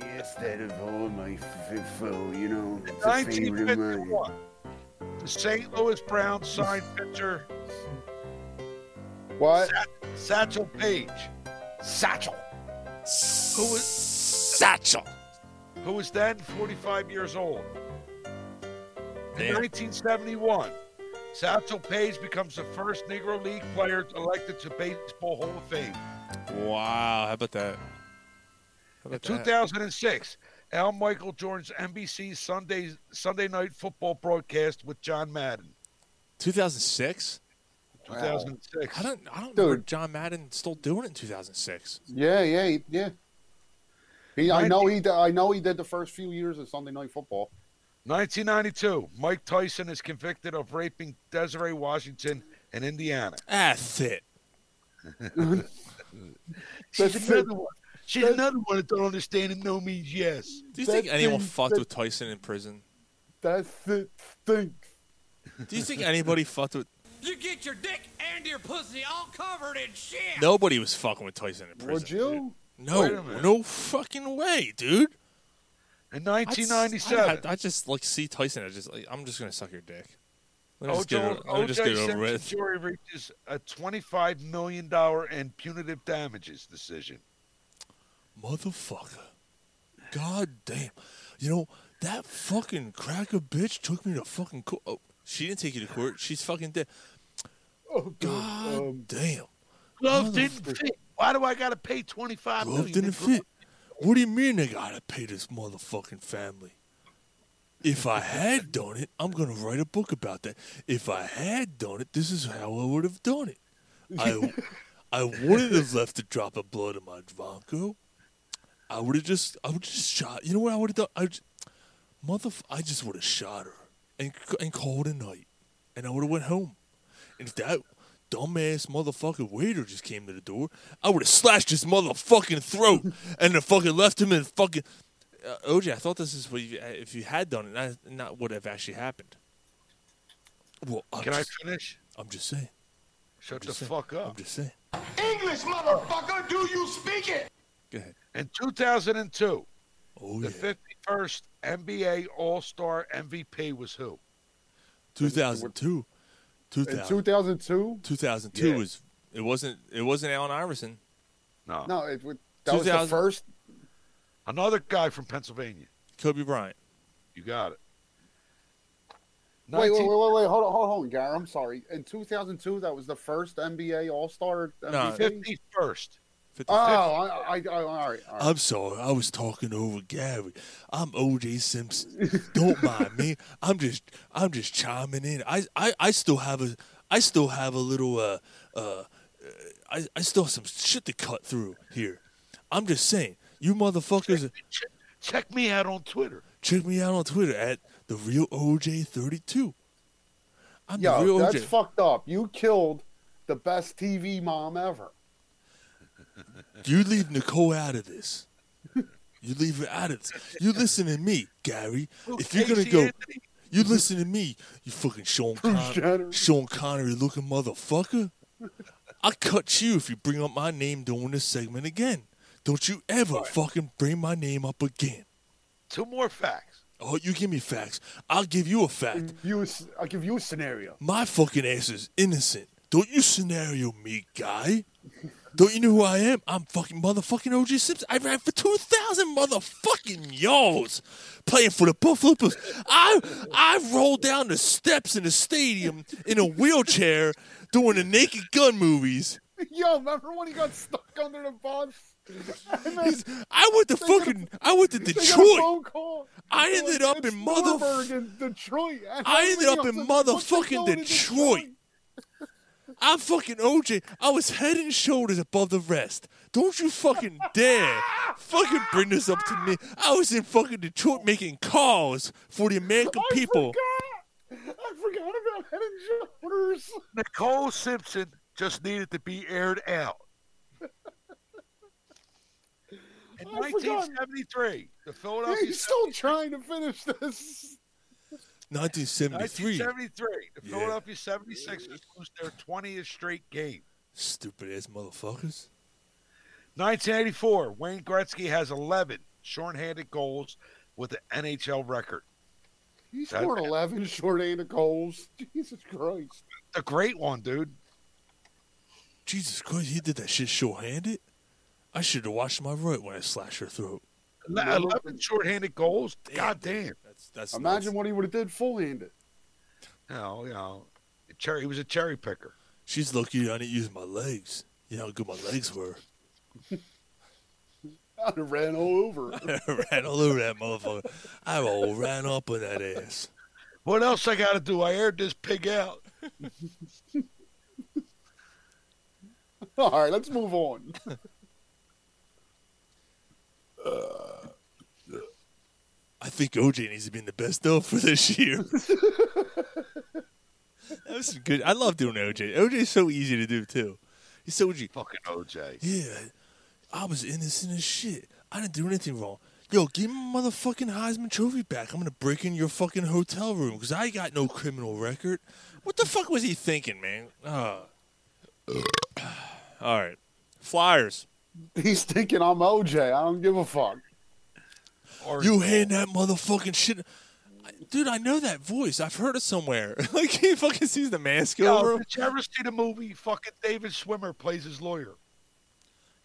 Yes, that of all my foe, you know, it's a favorite of mine. 1951. The St. Louis Browns signed pitcher What? Satchel Paige. Satchel. Who was Satchel. Who was then 45 years old. In Damn. 1971, Satchel Paige becomes the first Negro League player elected to Baseball Hall of Fame. Wow, how about that? How In about that? 2006, Al Michael joins NBC's Sunday Sunday Night Football broadcast with John Madden. 2006? 2006. I don't. I don't remember John Madden still doing it in 2006. Yeah, yeah, yeah. He, I know he. I know he did the first few years of Sunday Night Football. 1992, Mike Tyson is convicted of raping Desiree Washington in Indiana. That's it. She's That's another it. One. She's another one that don't understand and no means yes. Do you think anyone thing- fucked that- with Tyson in prison? That shit stinks. Do you think anybody fucked with? You get your dick and your pussy all covered in shit. Nobody was fucking with Tyson in prison. Would you? No, Wait a minute. no fucking way, dude. In 1997, I, I just like see Tyson. I just like, I'm just gonna suck your dick. Let me just OJ, get it, let me just get it over with. jury reaches a $25 million and punitive damages decision. Motherfucker. God damn. You know, that fucking cracker bitch took me to fucking court. Oh, she didn't take you to court. She's fucking dead. Oh, God um, damn. Glove didn't fit. Why do I got to pay 25 Glove million? didn't fit. What do you mean I gotta pay this motherfucking family? If I had done it, I'm gonna write a book about that. If I had done it, this is how I would have done it. I, I wouldn't have left a drop of blood in my Bronco. I would have just, I would just shot. You know what I would have done? I just, motherf- I just would have shot her and and called it a night, and I would have went home. And if that dumbass motherfucking waiter just came to the door, I would have slashed his motherfucking throat and then fucking left him in fucking. Uh, OJ, I thought this is what you, if you had done it, not, not what have actually happened. Well, I'm Can I finish? I'm just saying. Shut the saying. fuck up. I'm just saying. English, motherfucker, do you speak it? Go ahead. In 2002, Oh the yeah. 51st NBA All Star MVP was who? 2002. In 2000, 2002? 2002 Yeah. was it wasn't it wasn't Allen Iverson. No. No, it, would- that was the first. Another guy from Pennsylvania. Kobe Bryant. You got it. Wait, wait, wait, wait, wait. Hold on, hold on, hold on, Gary. I'm sorry. In 2002, that was the first NBA All Star MVP. 51st. Oh, I, I, I, all right. All right. I'm sorry, I was talking over Gary. I'm OJ Simpson. Don't mind me. I'm just I'm just chiming in. I, I, I still have a I still have a little uh uh I, I still have some shit to cut through here. I'm just saying, you motherfuckers. Check me out on Twitter. Check me out on Twitter at the real OJ32. I'm the Yo, real that's OJ. fucked up. You killed the best TV mom ever. You leave Nicole out of this. You leave her out of this. You listen to me, Gary. If you're gonna go, Anthony? you listen to me. You fucking Sean Con- Jenner. Sean Connery looking motherfucker. I'll cut you if you bring up my name during this segment again. Don't you ever fucking bring my name up again. Two more facts. Oh, you give me facts. I'll give you a fact. You, a s- I'll give you a scenario. My fucking ass is innocent. Don't you scenario me, guy. Don't you know who I am? I'm fucking motherfucking OJ Simpson. I ran for 2,000 motherfucking yards playing for the Buffalo Bills. I, I rolled down the steps in the stadium in a wheelchair doing the Naked Gun movies. Yo, remember when he got stuck under the bus? Then I went to fucking, I went to a Detroit. I ended like, up in mother- Nuremberg in Detroit. I I'm ended up in motherfucking to Detroit. I'm fucking OJ. I was head and shoulders above the rest. Don't you fucking dare fucking bring this up to me. I was in fucking Detroit making calls for the American I people. forgot. I forgot about Head and Shoulders. Nicole Simpson just needed to be aired out. In I forgot. 1973, the Philadelphia He's still trying to finish this. 1973. 1973, the Yeah. Philadelphia 76ers lose their 20th straight game. Stupid ass motherfuckers. 1984, Wayne Gretzky has 11 shorthanded goals with the NHL record. He That- scored 11 short-handed goals. Jesus Christ. A great one, dude. Jesus Christ, he did that shit short-handed. I should have washed my right when I slashed her throat. 11 shorthanded goals. God damn. That's that's Imagine what he would have did full-handed. You know, you know, cherry. He was a cherry picker. She's lucky I didn't use my legs. You know how good my legs were. I'd ran all over. I ran all over that motherfucker. I all ran up on that ass. What else I got to do? I aired this pig out. all right, let's move on. Uh, I think OJ needs to be in the best of for this year. that was good. I love doing OJ. OJ is so easy to do too. He's so easy. Fucking OJ. Yeah, I was innocent as shit. I didn't do anything wrong. Yo, give me my motherfucking Heisman Trophy back. I'm gonna break in your fucking hotel room because I got no criminal record. What the fuck was he thinking, man? Uh, all right, Flyers. He's thinking I'm OJ. I don't give a fuck. You hand that motherfucking shit. Dude, I know that voice. I've heard it somewhere. like he fucking sees the mask over Yo, him. did you ever see the movie? Fucking David Schwimmer plays his lawyer.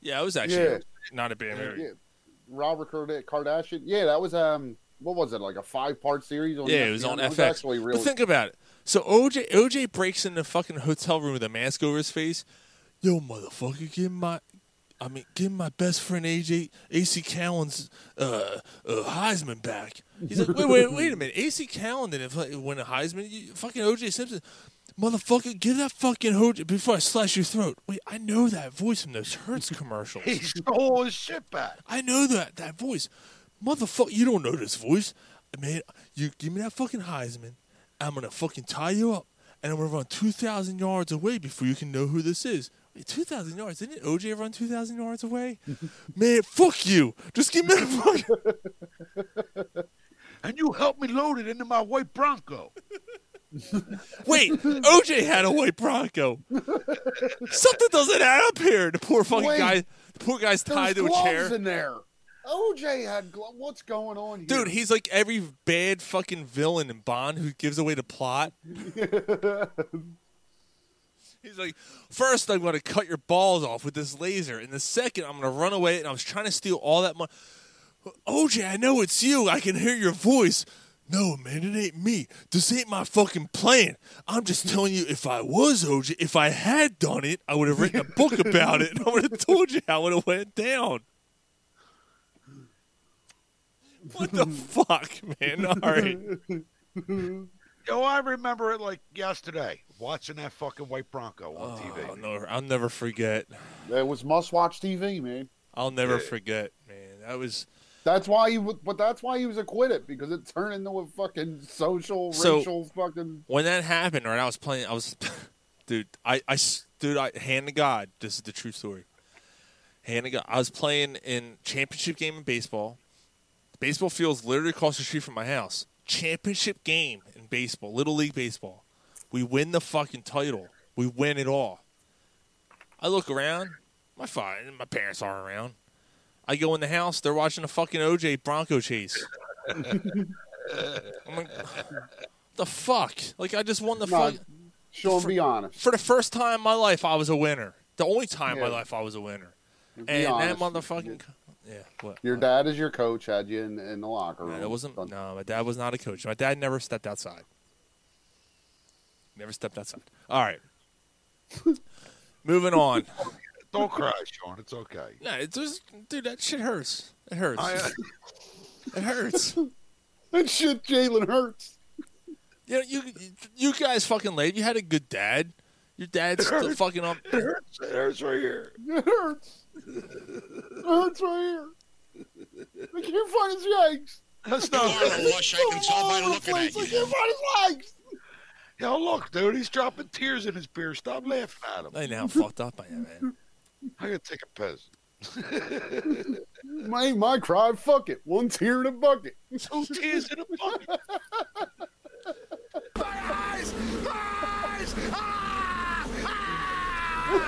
Yeah, it was actually Yeah. not a bad movie. Yeah. Robert Kard- Kardashian. Yeah, that was um, what was it like a five-part series? On Yeah, it was on It FX. actually really But think about it. So OJ OJ breaks in the fucking hotel room with a mask over his face. Yo, motherfucker, give my I mean, give my best friend AJ AC Cowlings' uh, uh, Heisman back. He's like, wait, wait, wait a minute. AC Cowlings didn't win a Heisman. You, fucking OJ Simpson, motherfucker, give that fucking OJ before I slash your throat. Wait, I know that voice from those Hertz commercials. He stole his shit back. I know that that voice, motherfucker. You don't know this voice, man. You give me that fucking Heisman. I'm gonna fucking tie you up, and I'm gonna run two thousand yards away before you can know who this is. Wait, two thousand yards? Didn't OJ run two thousand yards away? man, fuck you. Just give me that fucking. And you helped me load it into my white Bronco. Wait, OJ had a white Bronco. Something doesn't add up here. The poor fucking Wait. guy. The poor guy's tied to a gloves chair. in there. OJ had glo- what's going on here, Dude, he's like every bad fucking villain in Bond who gives away the plot. He's like, first I'm going to cut your balls off with this laser, and the second I'm going to run away, and I was trying to steal all that money. OJ, I know it's you. I can hear your voice. No, man, it ain't me. This ain't my fucking plan. I'm just telling you, if I was OJ, if I had done it, I would have written a book about it, and I would have told you how it would went down. What the fuck, man? All right. Yo, I remember it like yesterday, watching that fucking white Bronco on oh, I'll TV. never, I'll never forget. It was must-watch TV, man. I'll never forget, man. That was That's why he, w- but that's why he was acquitted because it turned into a fucking social, So- racial fucking. when that happened. Right, I was playing. I was, dude. I, I, dude. I hand to God. This is the true story. Hand to God. I was playing in championship game in baseball. Baseball field's literally across the street from my house. Championship game in baseball, little league baseball. We win the fucking title. We win it all. I look around. My father, my parents aren't around. I go in the house. They're watching a fucking OJ Bronco chase. I'm like, the fuck? Like I just won the No, fuck. Sean, for, be honest. For the first time in my life, I was a winner. The only time in my life I was a winner. Be And that honest. motherfucking yeah. What? Your dad is your coach. Had you in, in the locker room. No, that wasn't. No, my dad was not a coach. My dad never stepped outside. Never stepped outside. All right. Moving on. Don't cry, Sean. It's okay. No, it's just, dude, that shit hurts. It hurts. I- uh, it hurts. that shit, Jalen hurts. You know, you you guys fucking late. You had a good dad. Your dad's still fucking up. It hurts. It hurts right here. It hurts. Oh, it hurts right here. I can't find his legs. That's You are a lush, I can tell by All over the looking place. at I you. can't find his legs. Yo, look, dude, he's dropping tears in his beer. Stop laughing at him. I know how fucked up I am, man. I gotta take a piss. My my cry. Fuck it. One tear in a bucket. Two tears in a bucket. All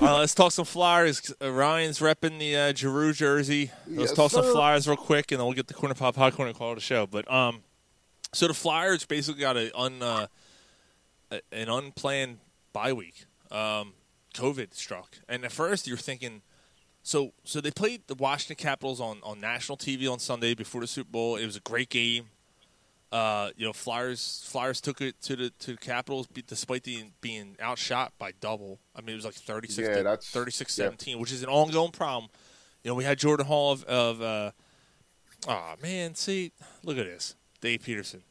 right, let's talk some Flyers. Uh, Ryan's repping the uh, Giroux jersey. Let's Yes, talk some. Flyers real quick, and then we'll get the corner pub hot corner call the show. But um, so the Flyers basically got a un uh, an unplanned bye week. Um, COVID struck, and at first you're thinking, so so they played the Washington Capitals on on national TV on Sunday before the Super Bowl. It was a great game. Uh, you know, Flyers Flyers took it to the to the Capitals be- despite the, being outshot by double. I mean, it was like 36 Yeah, to that's- 36 yeah. 17, which is an ongoing problem. You know, we had Jordan Hall of, of uh, oh man, see, look at this, Dave Peterson.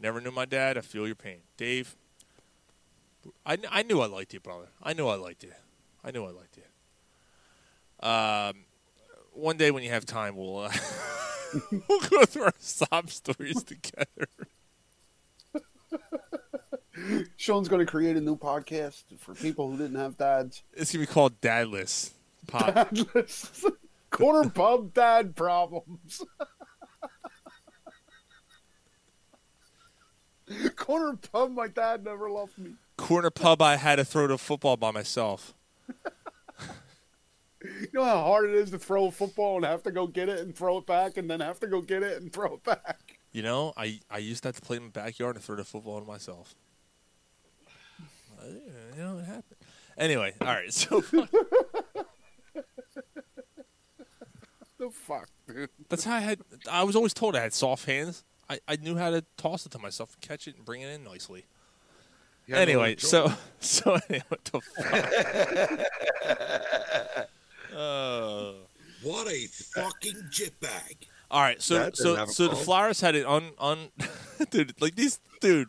Never knew my dad. I feel your pain, Dave. I, I knew I liked you, brother. I knew I liked you. I knew I liked you. Um, one day when you have time, we'll uh, we'll go through our sob stories together. Sean's going to create a new podcast for people who didn't have dads. It's gonna be called Dadless Pop. Dadless. Corner pub dad problems. Corner pub, my dad never loved me. Corner pub. I had to throw the football by myself. You know how hard it is to throw a football and have to go get it and throw it back and then have to go get it and throw it back. You know, I I used to have to play in the backyard and throw the football to myself. Uh, You know, it happened. Anyway, all right. So The fuck, dude. that's how I had. I was always told I had soft hands. I, I knew how to toss it to myself and catch it and bring it in nicely. Yeah, anyway, so so anyway, what the fuck? Uh, What a fucking jitbag. all right, so That so so the Flyers had it on on, dude like these dude.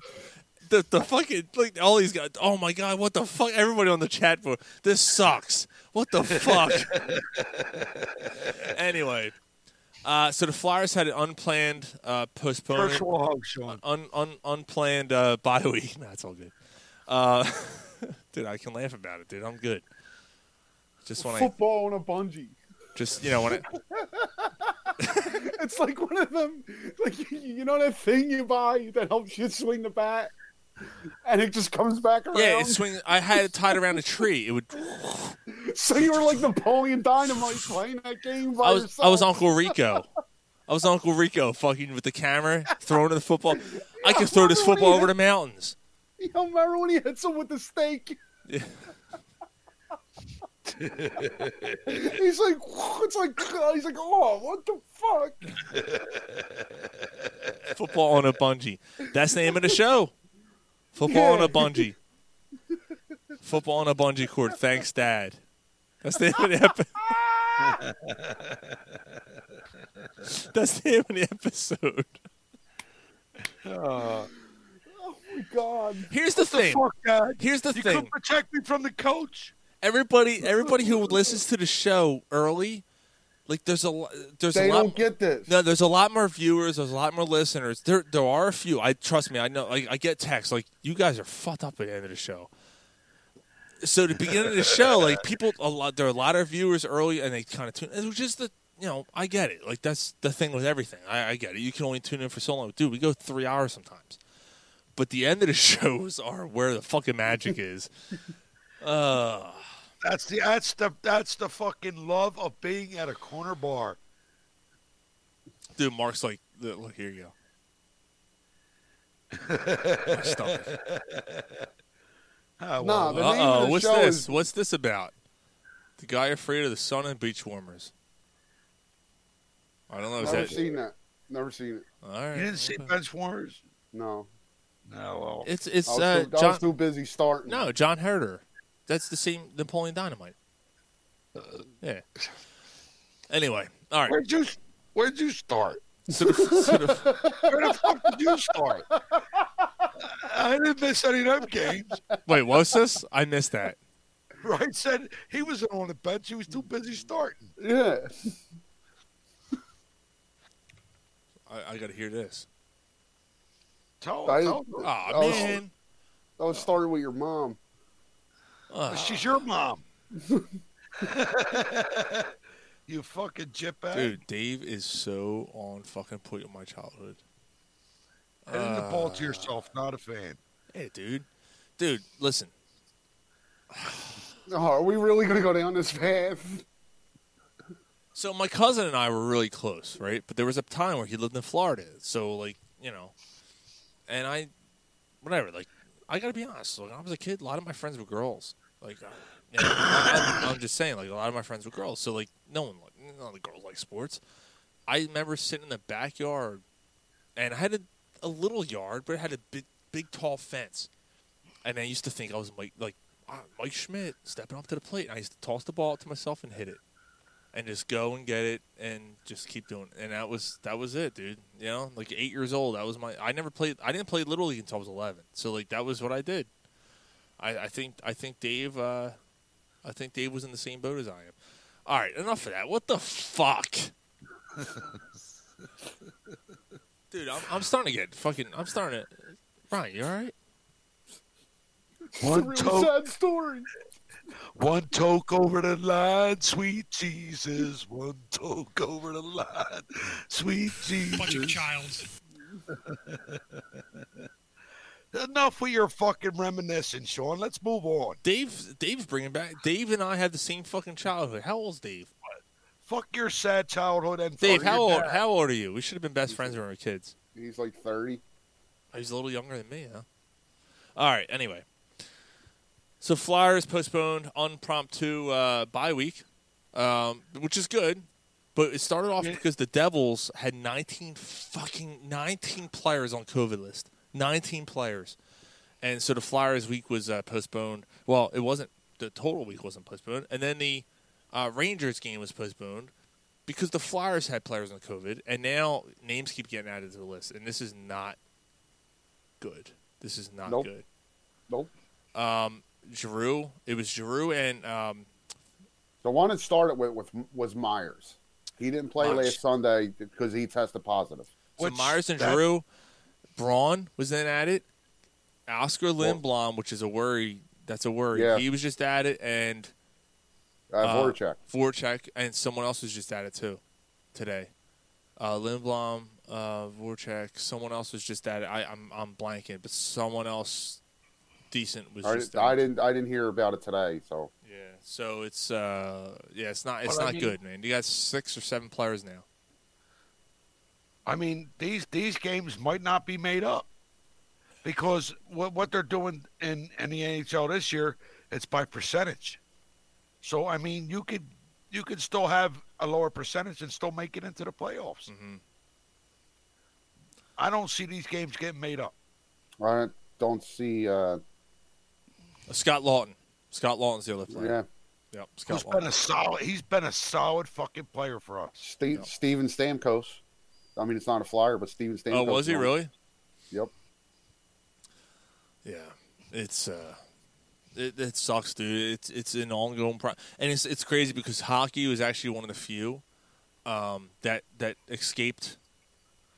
The, the fucking like all these guys. Oh my god! What the fuck? Everybody on the chat for This sucks. What the fuck? anyway, uh, so the Flyers had an unplanned uh, postponement. Virtual hug, Sean. Un, un, unplanned uh, bye week. Nah, it's all good. Uh, dude, I can laugh about it, dude. I'm good. Just when I Football on a bungee. just you know when I it's like one of them, like you- know that thing you buy that helps you swing the bat, and it just comes back around. yeah, it swing. I had it tied around a tree. It would. So you were like Napoleon Dynamite playing that game by I was yourself. I was Uncle Rico. I was Uncle Rico, fucking with the camera, throwing the football. I could throw this football over the mountains. You don't remember when he hits him with the stake? Yeah. he's like, it's like, he's like, oh, what the fuck? Football on a bungee. That's the name of the show. Football on a bungee. Football on a bungee cord. Thanks, Dad. That's the name of the episode. That's the name of the episode. Uh, Oh my god! Here's the what thing. fuck, Dad? Here's the you thing. couldn't protect me from the coach. Everybody, everybody who listens to the show early, like there's a there's They a lot. don't get this. No, there's a lot more viewers. There's a lot more listeners. There, there are a few. I trust me. I know. Like, I get texts like, "You guys are fucked up at the end of the show." So the beginning of the show, like people, a lot. There are a lot of viewers early, and they kind of tune. It was just the, you know, I get it. Like that's the thing with everything. I, I get it. You can only tune in for so long, dude. We go three hours sometimes, but the end of the shows are where the fucking magic is. Uh, That's the that's the that's the fucking love of being at a corner bar. dude, Mark's like, look, here you go. My stomach. Nah, well, the Uh-oh, what's this? is- What's this about? The guy afraid of the sun and beach warmers. I don't know. Is Never that seen that. Never seen it. all right? you didn't see bench warmers? No. No. Well, It's it's I was, uh, too, I was too busy starting. No, Jon Heder. That's the same Napoleon Dynamite. Uh, yeah. Anyway, all right. where'd you where'd you start? So the, so the- Where the fuck did you start? I didn't miss any of them games. wait, what's this? I missed that. Right said he wasn't on the bench. He was too busy starting. Yeah. I, I got to hear this. Tell, I, tell Oh I was- man. I was starting with your mom. Oh, She's your mom. you fucking chip bag. dude, Dave is so on fucking point with my childhood. Heading the ball to yourself, uh, not a fan. Hey, dude. Dude, listen. Oh, are we really going to go down this path? So my cousin and I were really close, right? But there was a time where he lived in Florida. So like, you know, and I, whatever. Like, I gotta be honest. When I was a kid, a lot of my friends were girls. Like, uh, I, I'm, I'm just saying, like a lot of my friends were girls. So like, no one, like, none of the girls like sports. I remember sitting in the backyard, and I had a, a little yard, but it had a big, big, tall fence. And I used to think I was Mike, like ah, Mike Schmidt stepping up to the plate. And I used to toss the ball to myself and hit it and just go and get it and just keep doing it. And that was that was it, dude. You know, like eight years old. That was my. I never played. I didn't play little league until I was eleven. So like that was what I did. I, I think I think Dave. Uh, I think Dave was in the same boat as I am. All right, enough of that. What the fuck, dude? I'm, I'm starting to get fucking. I'm starting to. Brian, you all right? It's a One really toe, sad story. One toke over the line, sweet Jesus. One toke over the line, sweet Jesus. Bunch of childs. Enough with your fucking reminiscing, Sean. Let's move on. Dave. Dave's bringing back. Dave and I had the same fucking childhood. How old's Dave? Fuck your sad childhood and Dave, how old? dad. How old are you? We should have been best friends when we were kids. He's like 30. He's a little younger than me, huh? All right. Anyway, so Flyers postponed unpromptu uh, bye week, um, which is good, but it started off because the Devils had 19 fucking 19 players on COVID list, 19 players, and so the Flyers week was uh, postponed. Well, it wasn't. The total week wasn't postponed, and then the uh, Rangers game was postponed because the Flyers had players on COVID, and now names keep getting added to the list, and this is not good. This is not Nope. good. Nope. Um, Giroux, it was Giroux and um, The one that started with, with was Myers. He didn't play Myers. last Sunday because he tested positive. so Which- Myers and that- Giroux. Braun was then at it. Oscar Lindblom, which is a worry. That's a worry. Yeah. He was just at it, and Uh, Uh, Voracek. Voracek, and someone else was just at it too today. Uh, Lindblom, uh, Voracek, someone else was just at it. I, I'm I'm blanking, but someone else decent was I, just. I at didn't. I didn't hear about it today. So Yeah, so it's uh, yeah, it's not it's But I not mean- good, man. You got six or seven players now. I mean, these these games might not be made up because what what they're doing in, in the NHL this year, it's by percentage. So I mean, you could you could still have a lower percentage and still make it into the playoffs. Mhm. I don't see these games getting made up. I don't see. Uh, Scott Laughton. Scott Laughton's the other player. yeah, Yep. Scott Who's Laughton. been a solid? He's been a solid fucking player for us. Steve, Steven Stamkos. I mean, it's not a flyer, but Steven Stamkos. Oh, was he won. really? Yep. Yeah. It's uh, It, it sucks, dude. It's it's an ongoing pro, and it's it's crazy because hockey was actually one of the few um, that that escaped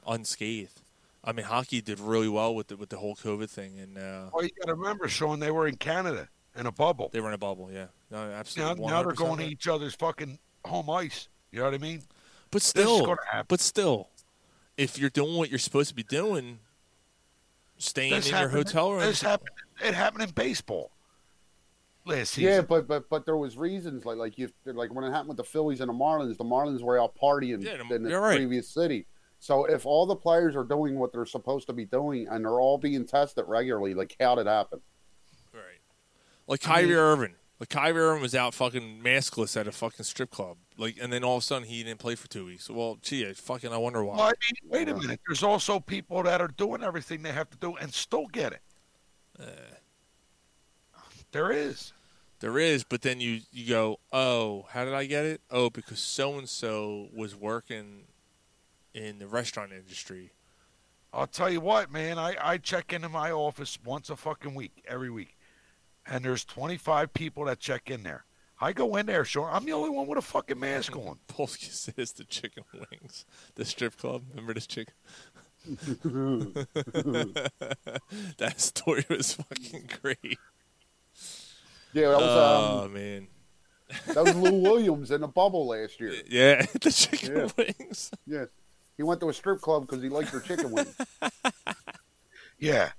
unscathed. I mean, hockey did really well with the with the whole COVID thing, and uh, Well, you got to remember, Sean, they were in Canada in a bubble. they were in a bubble. Yeah, no, Now, absolutely. now they're 100% going to each other's fucking home ice. You know what I mean? But still, but still, if you're doing what you're supposed to be doing, staying This in your hotel room. This happened. It happened in baseball last season. Yeah, but but but there was reasons like like you like when it happened with the Phillies and the Marlins, the Marlins were out partying Yeah, in the right. previous city. So if all the players are doing what they're supposed to be doing and they're all being tested regularly, like how did it happen? Right. Like I Kyrie mean- Irving. Like Kyrie Irving was out fucking maskless at a fucking strip club. Like, and then all of a sudden he didn't play for two weeks. Well, gee, I fucking I wonder why. Well, I mean, wait a minute. There's also people that are doing everything they have to do and still get it. Eh. there is. There is, but then you you go, oh, how did I get it? Oh, because so and so was working in the restaurant industry. I'll tell you what, man. I, I check into my office once a fucking week, every week. And there's 25 people that check in there. I go in there, sure. I'm the only one with a fucking mask on. Polsky says the chicken wings, the strip club. Remember this chicken? that story was fucking great. Yeah, that was oh um, man, that was Lou Williams in the bubble last year. yeah, the chicken Yeah. wings. Yes, he went to a strip club because he liked their chicken wings. Yeah,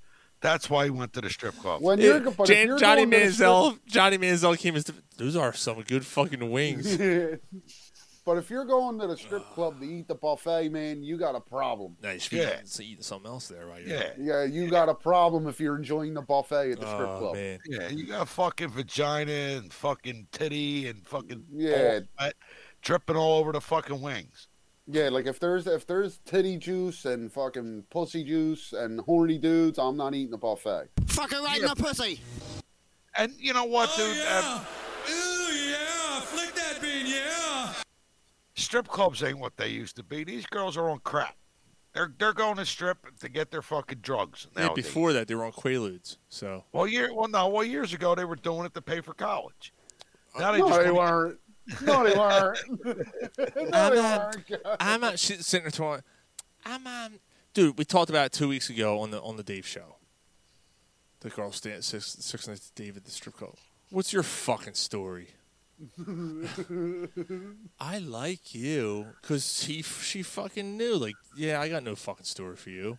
that's why he went to the strip club. When you're, Yeah, Jan- you're Johnny going to the strip- Manziel, Johnny Manziel came as the, those are some good fucking wings. but if you're going to the strip club to eat the buffet, man, you got a problem. No, you should be Yeah. eating, eating something else there, right? Yeah. Yeah, you got a problem if you're enjoying the buffet at the strip Oh, club. man. Yeah, you got a fucking vagina and fucking titty and fucking Yeah. dripping all over the fucking wings. Yeah, like if there's if there's titty juice and fucking pussy juice and horny dudes, I'm not eating the buffet. Fucking right in the pussy. And you know what, dude? Um, Ooh, yeah. Flick that bean, yeah. strip clubs ain't what they used to be. These girls are on crap. They're they're going to strip to get their fucking drugs. Yeah, nowadays. before that they were on Quaaludes. So Well, year well no, well years ago they were doing it to pay for college. Now they No, just they wanna- weren't. No, they weren't. no, I'm they not- weren't. I'm not shit- sitting there talking. I'm um, dude. We talked about it two weeks ago on the on the Dave show. The girl stand six six nights to Dave at the strip club. What's your fucking story? I like you because he she fucking knew. Like, yeah, I got no fucking story for you.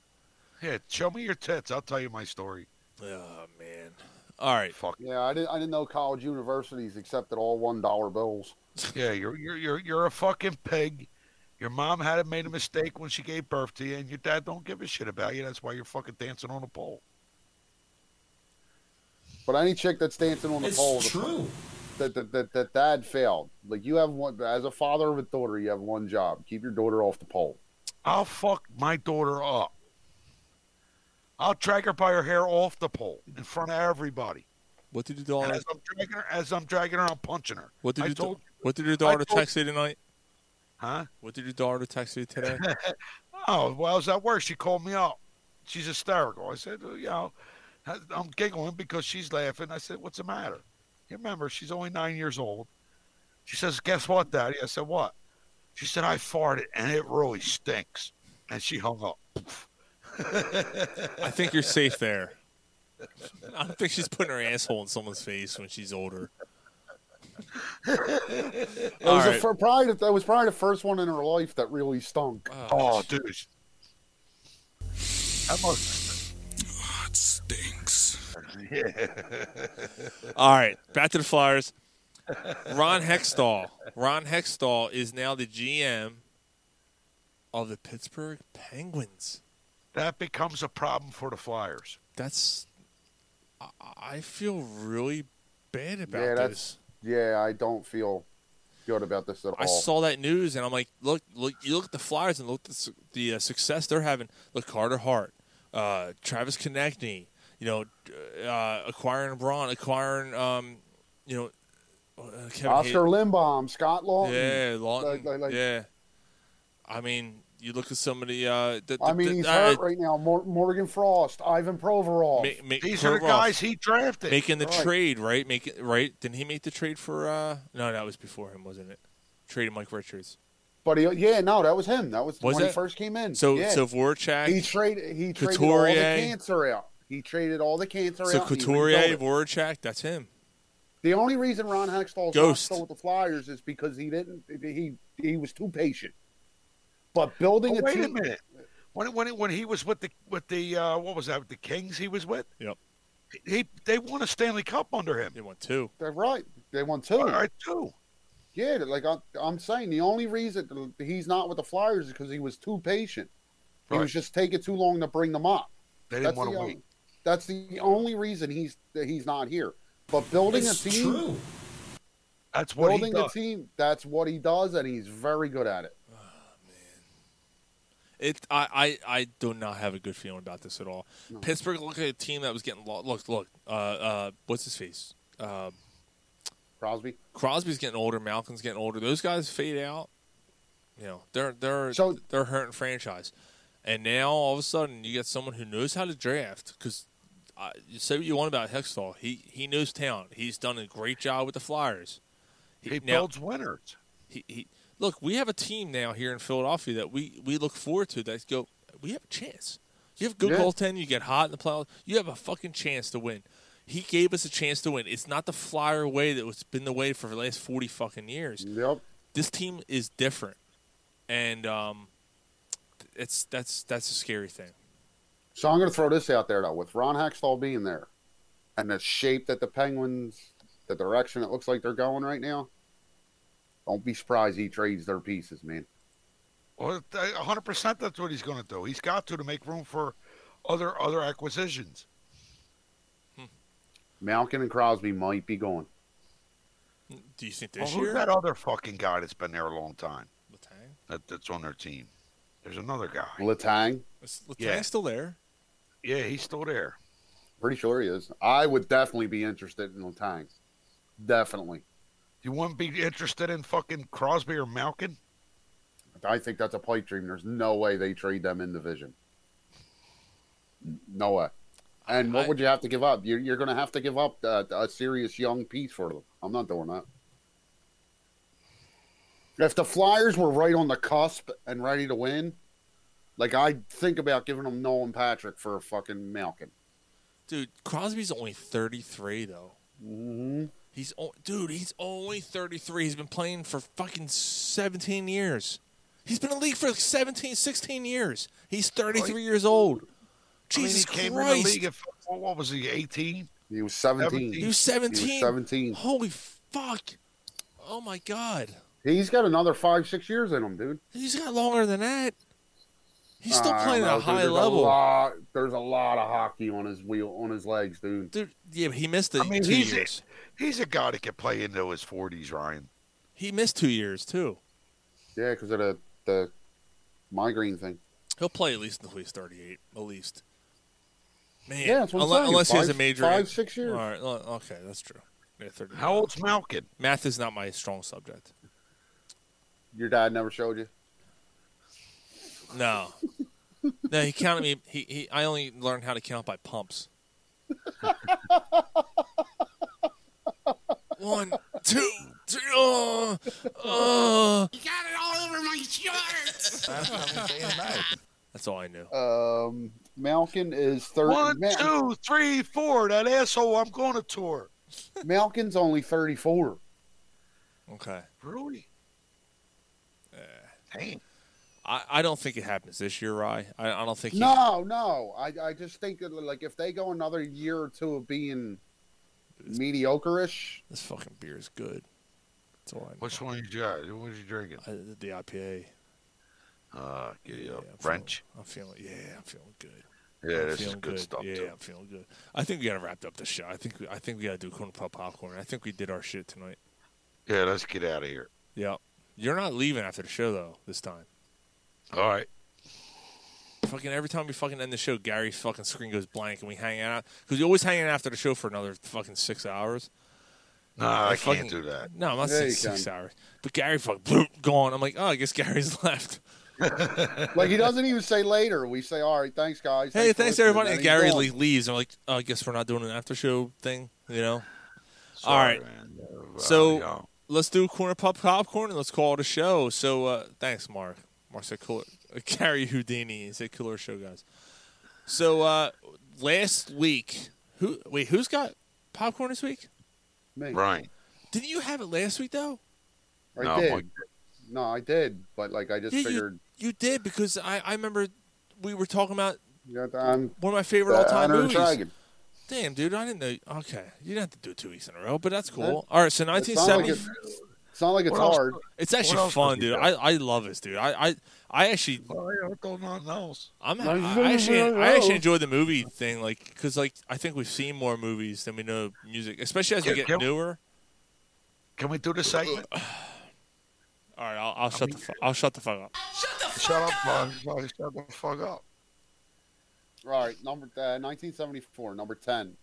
Yeah, show me your tits. I'll tell you my story. Oh man. All right. Fuck. Yeah, I didn't. I didn't know college universities accepted all one dollar bills. Yeah, you're you're you're you're a fucking pig. Your mom had a, made a mistake when she gave birth to you, and your dad don't give a shit about you. That's why you're fucking dancing on a pole. But any chick that's dancing on the It's pole, true. That, that that that dad failed. Like you have one as a father of a daughter, you have one job: keep your daughter off the pole. I'll fuck my daughter up. I'll drag her by her hair off the pole in front of everybody. What did your daughter? As I'm dragging her, as I'm dragging her, I'm punching her. What did I your da- told What did your daughter told- text you tonight? Huh? What did your daughter text you today? Oh, well, I was at work. She called me up. She's hysterical. I said, "Oh, you know, I'm giggling because she's laughing. I said, what's the matter? You remember, she's only nine years old. She says, guess what, Daddy? I said, what? She said, I farted and it really stinks. And she hung up. I think you're safe there. I don't think she's putting her asshole in someone's face when she's older. It All was the right. fir- probably the- that was probably the first one in her life that really stunk. Oh, oh dude. That must. Oh, it stinks. Yeah. All right, back to the Flyers. Ron Hextall. Ron Hextall is now the GM of the Pittsburgh Penguins. That becomes a problem for the Flyers. That's. I- I feel really bad about yeah, this. Yeah. I don't feel good about this at all. I saw that news and I'm like, look, look, you look at the Flyers and look at the, the uh, success they're having. Look, Carter Hart, uh, Travis Konecny, you know, uh, acquiring Braun, acquiring, um, you know, uh, Kevin Oscar Hay- Lindblom, Scott Laughton. Yeah, Laughton. Like- like- like- yeah. I mean, you look at somebody. Uh, the, I mean, he's uh, hurt right now. Mor- Morgan Frost, Ivan Provorov. ma- ma- These are the guys he drafted. making the Right. trade, right? Making right? Didn't he make the trade for? uh No, that was before him, wasn't it? Traded Mike Richards. But he, yeah, no, that was him. That was, Was when it? he first came in. So yeah. so Voracek. he traded he traded all the cancer out. He traded all the cancer so out. and he Couturier. Voracek, that's him. The only reason Ron Hextall's not still with the Flyers is because he didn't. He he was too patient. But building Oh, a wait a team. minute. When when when he was with the with the uh, what was that the Kings he was with? Yep. He they won a Stanley Cup under him. They won two. They're right. They won two. All right, two. Yeah, like I, I'm saying, the only reason he's not with the Flyers is because he was too patient. He was just taking too long to bring them up. They didn't That's want the to only- wait. That's the only reason he's he's not here. But building It's a team, true. That's what he building a team, that's what he does, and he's very good at it. It, I, I, I do not have a good feeling about this at all. Pittsburgh looked like a team that was getting lost. Look, look. Uh, uh, what's his face? Uh, Crosby. Crosby's getting older. Malkin's getting older. Those guys fade out. You know, they're they're So- they're hurting franchise. And now all of a sudden you get someone who knows how to draft because. Uh, you say what you want about Hextall. He he knows talent. He's done a great job with the Flyers. He now- builds winners. he, he look. We have a team now here in Philadelphia that we, we look forward to. That go, we have a chance. You have good Yeah. goaltending. You get hot in the playoffs. You have a fucking chance to win. He gave us a chance to win. It's not the flyer way that was been the way for the last forty fucking years. Yep. This team is different, and um, it's that's that's a scary thing. So I'm going to throw this out there though, with Ron Hextall being there, and the shape that the Penguins, the direction it looks like they're going right now. Don't be surprised he trades their pieces, man. Well, hundred percent. That's what he's going to do. He's got to to make room for other other acquisitions. Hmm. Malkin and Crosby might be going. Do you think Well, this who's year? that other fucking guy that's been there a long time? Letang? That, that's on their team. There's another guy. Letang. Is Letang's Yeah. still there? Yeah, he's still there. pretty sure he is. I would definitely be interested in Letang. Definitely. You wouldn't be interested in fucking Crosby or Malkin? I think that's a pipe dream. There's no way they trade them in the division. No way. And what I- would you have to give up? You're, you're going to have to give up a, a serious young piece for them. I'm not doing that. If the Flyers were right on the cusp and ready to win, like I'd think about giving them Nolan Patrick for a fucking Malkin. Dude, Crosby's only thirty three though. Mm-hmm. He's dude. He's only 33. He's been playing for fucking 17 years. He's been in the league for like 17, 16 years. He's 33 years old. Jesus I mean, he came Christ! in the league at what, what was he? 18. He was 17. he was 17. He was 17. Holy fuck! Oh my god! He's got another five, six years in him, dude. He's got longer than that. He's still I don't playing at a high There's level. lot- there's a lot of hockey on his wheel, on his legs, dude. Dude, yeah, he missed the I mean, two he's years. a, he's a guy that can play into his 40s, Ryan. He missed two years too. Yeah, because of the the migraine thing. He'll play at least until he's 38, at least. Man, Yeah, that's what I'm unless, saying. unless he has a major five, six years. All right, okay, that's true. Yeah, How old's Malkin? Math is not my strong subject. Your dad never showed you. No, no, he counted me. He, he, I only learned how to count by pumps. One, two, three. Oh, oh. You got it all over my shorts. That's all I knew. Um, Malkin is thirty. One, Mal- two, three, four. That asshole, I'm going to tour. Malkin's only thirty-four. Okay. Really? Damn. I, I don't think it happens this year, Rye. I, I don't think. He, No, no. I I just think that like if they go another year or two of being mediocre-ish, This fucking beer is good. That's all I know. Which one you got? What you drinking? I, the IPA. Uh, get you Yeah, a I'm French. Feeling, I'm feeling. Yeah, I'm feeling good. Yeah, I'm this is feeling good stuff, Yeah, too. I'm feeling good. I think we got to wrap up the show. I think we, I think we got to do corn pop popcorn. I think we did our shit tonight. Yeah, let's get out of here. Yeah. You're not leaving after the show though this time. All right. Fucking every time we fucking end the show, Gary's fucking screen goes blank and we hang out because you always hang out after the show for another fucking six hours. No, I Like, can't do that. No, I'm not Yeah, saying six can. hours. But Gary fucking bloop, gone. I'm like, oh, I guess Gary's left. like he doesn't even say later. We say, "All right, thanks, guys." Hey, for thanks listening," everybody. and And Gary gone. leaves. I'm like, oh, I guess we're not doing an after show thing, you know. All Sorry, right. man. So let's do corner pop popcorn and let's call it a show. So uh, thanks, Mark. Mark said cooler. Gary Houdini he said cooler show, guys. So uh, last week, who wait? Who's got popcorn this week? Me. Right. Didn't you have it last week though? I No, did. Mike- No, I did, but like I just Yeah, figured. You, you did because I, I remember we were talking about You one of my favorite all time movies. Dragon. Damn, dude, I didn't know. Okay, you didn't have to do it two weeks in a row, but that's cool. Yeah. All right, so It's not like 1970. It's, it's not like it's What else- hard. It's actually fun, dude. I, I love this, dude. I I, I actually Well, yeah, I don't know else. I'm No, I actually no, I actually enjoy the movie thing, like because like I think we've seen more movies than we know music, especially as we get can- newer. Can we do the segment? All right, I'll, I'll shut the fu- I'll shut the fuck up. Shut up, Mark. Mark, Shut the fuck up. All right, number uh, 1974, number 10,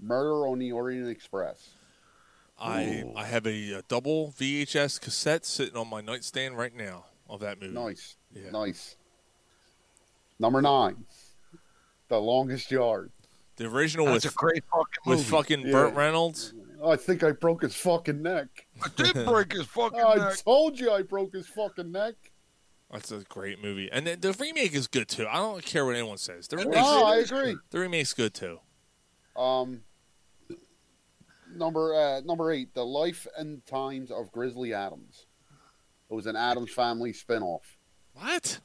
Murder on the Orient Express. I I have a, uh double VHS cassette sitting on my nightstand right now of that movie. Nice, Yeah. nice. Number nine, The Longest Yard. The original That's with a great fucking movie. with fucking Yeah. Burt Reynolds. I think I broke his fucking neck. I did break his fucking I neck. told you I broke his fucking neck. That's a great movie, and the, the remake is good too. I don't care what anyone says. The remake, No, I agree. the remake's good too. Um, number uh, number eight, The Life and Times of Grizzly Adams. It was an Addams Family spinoff. What?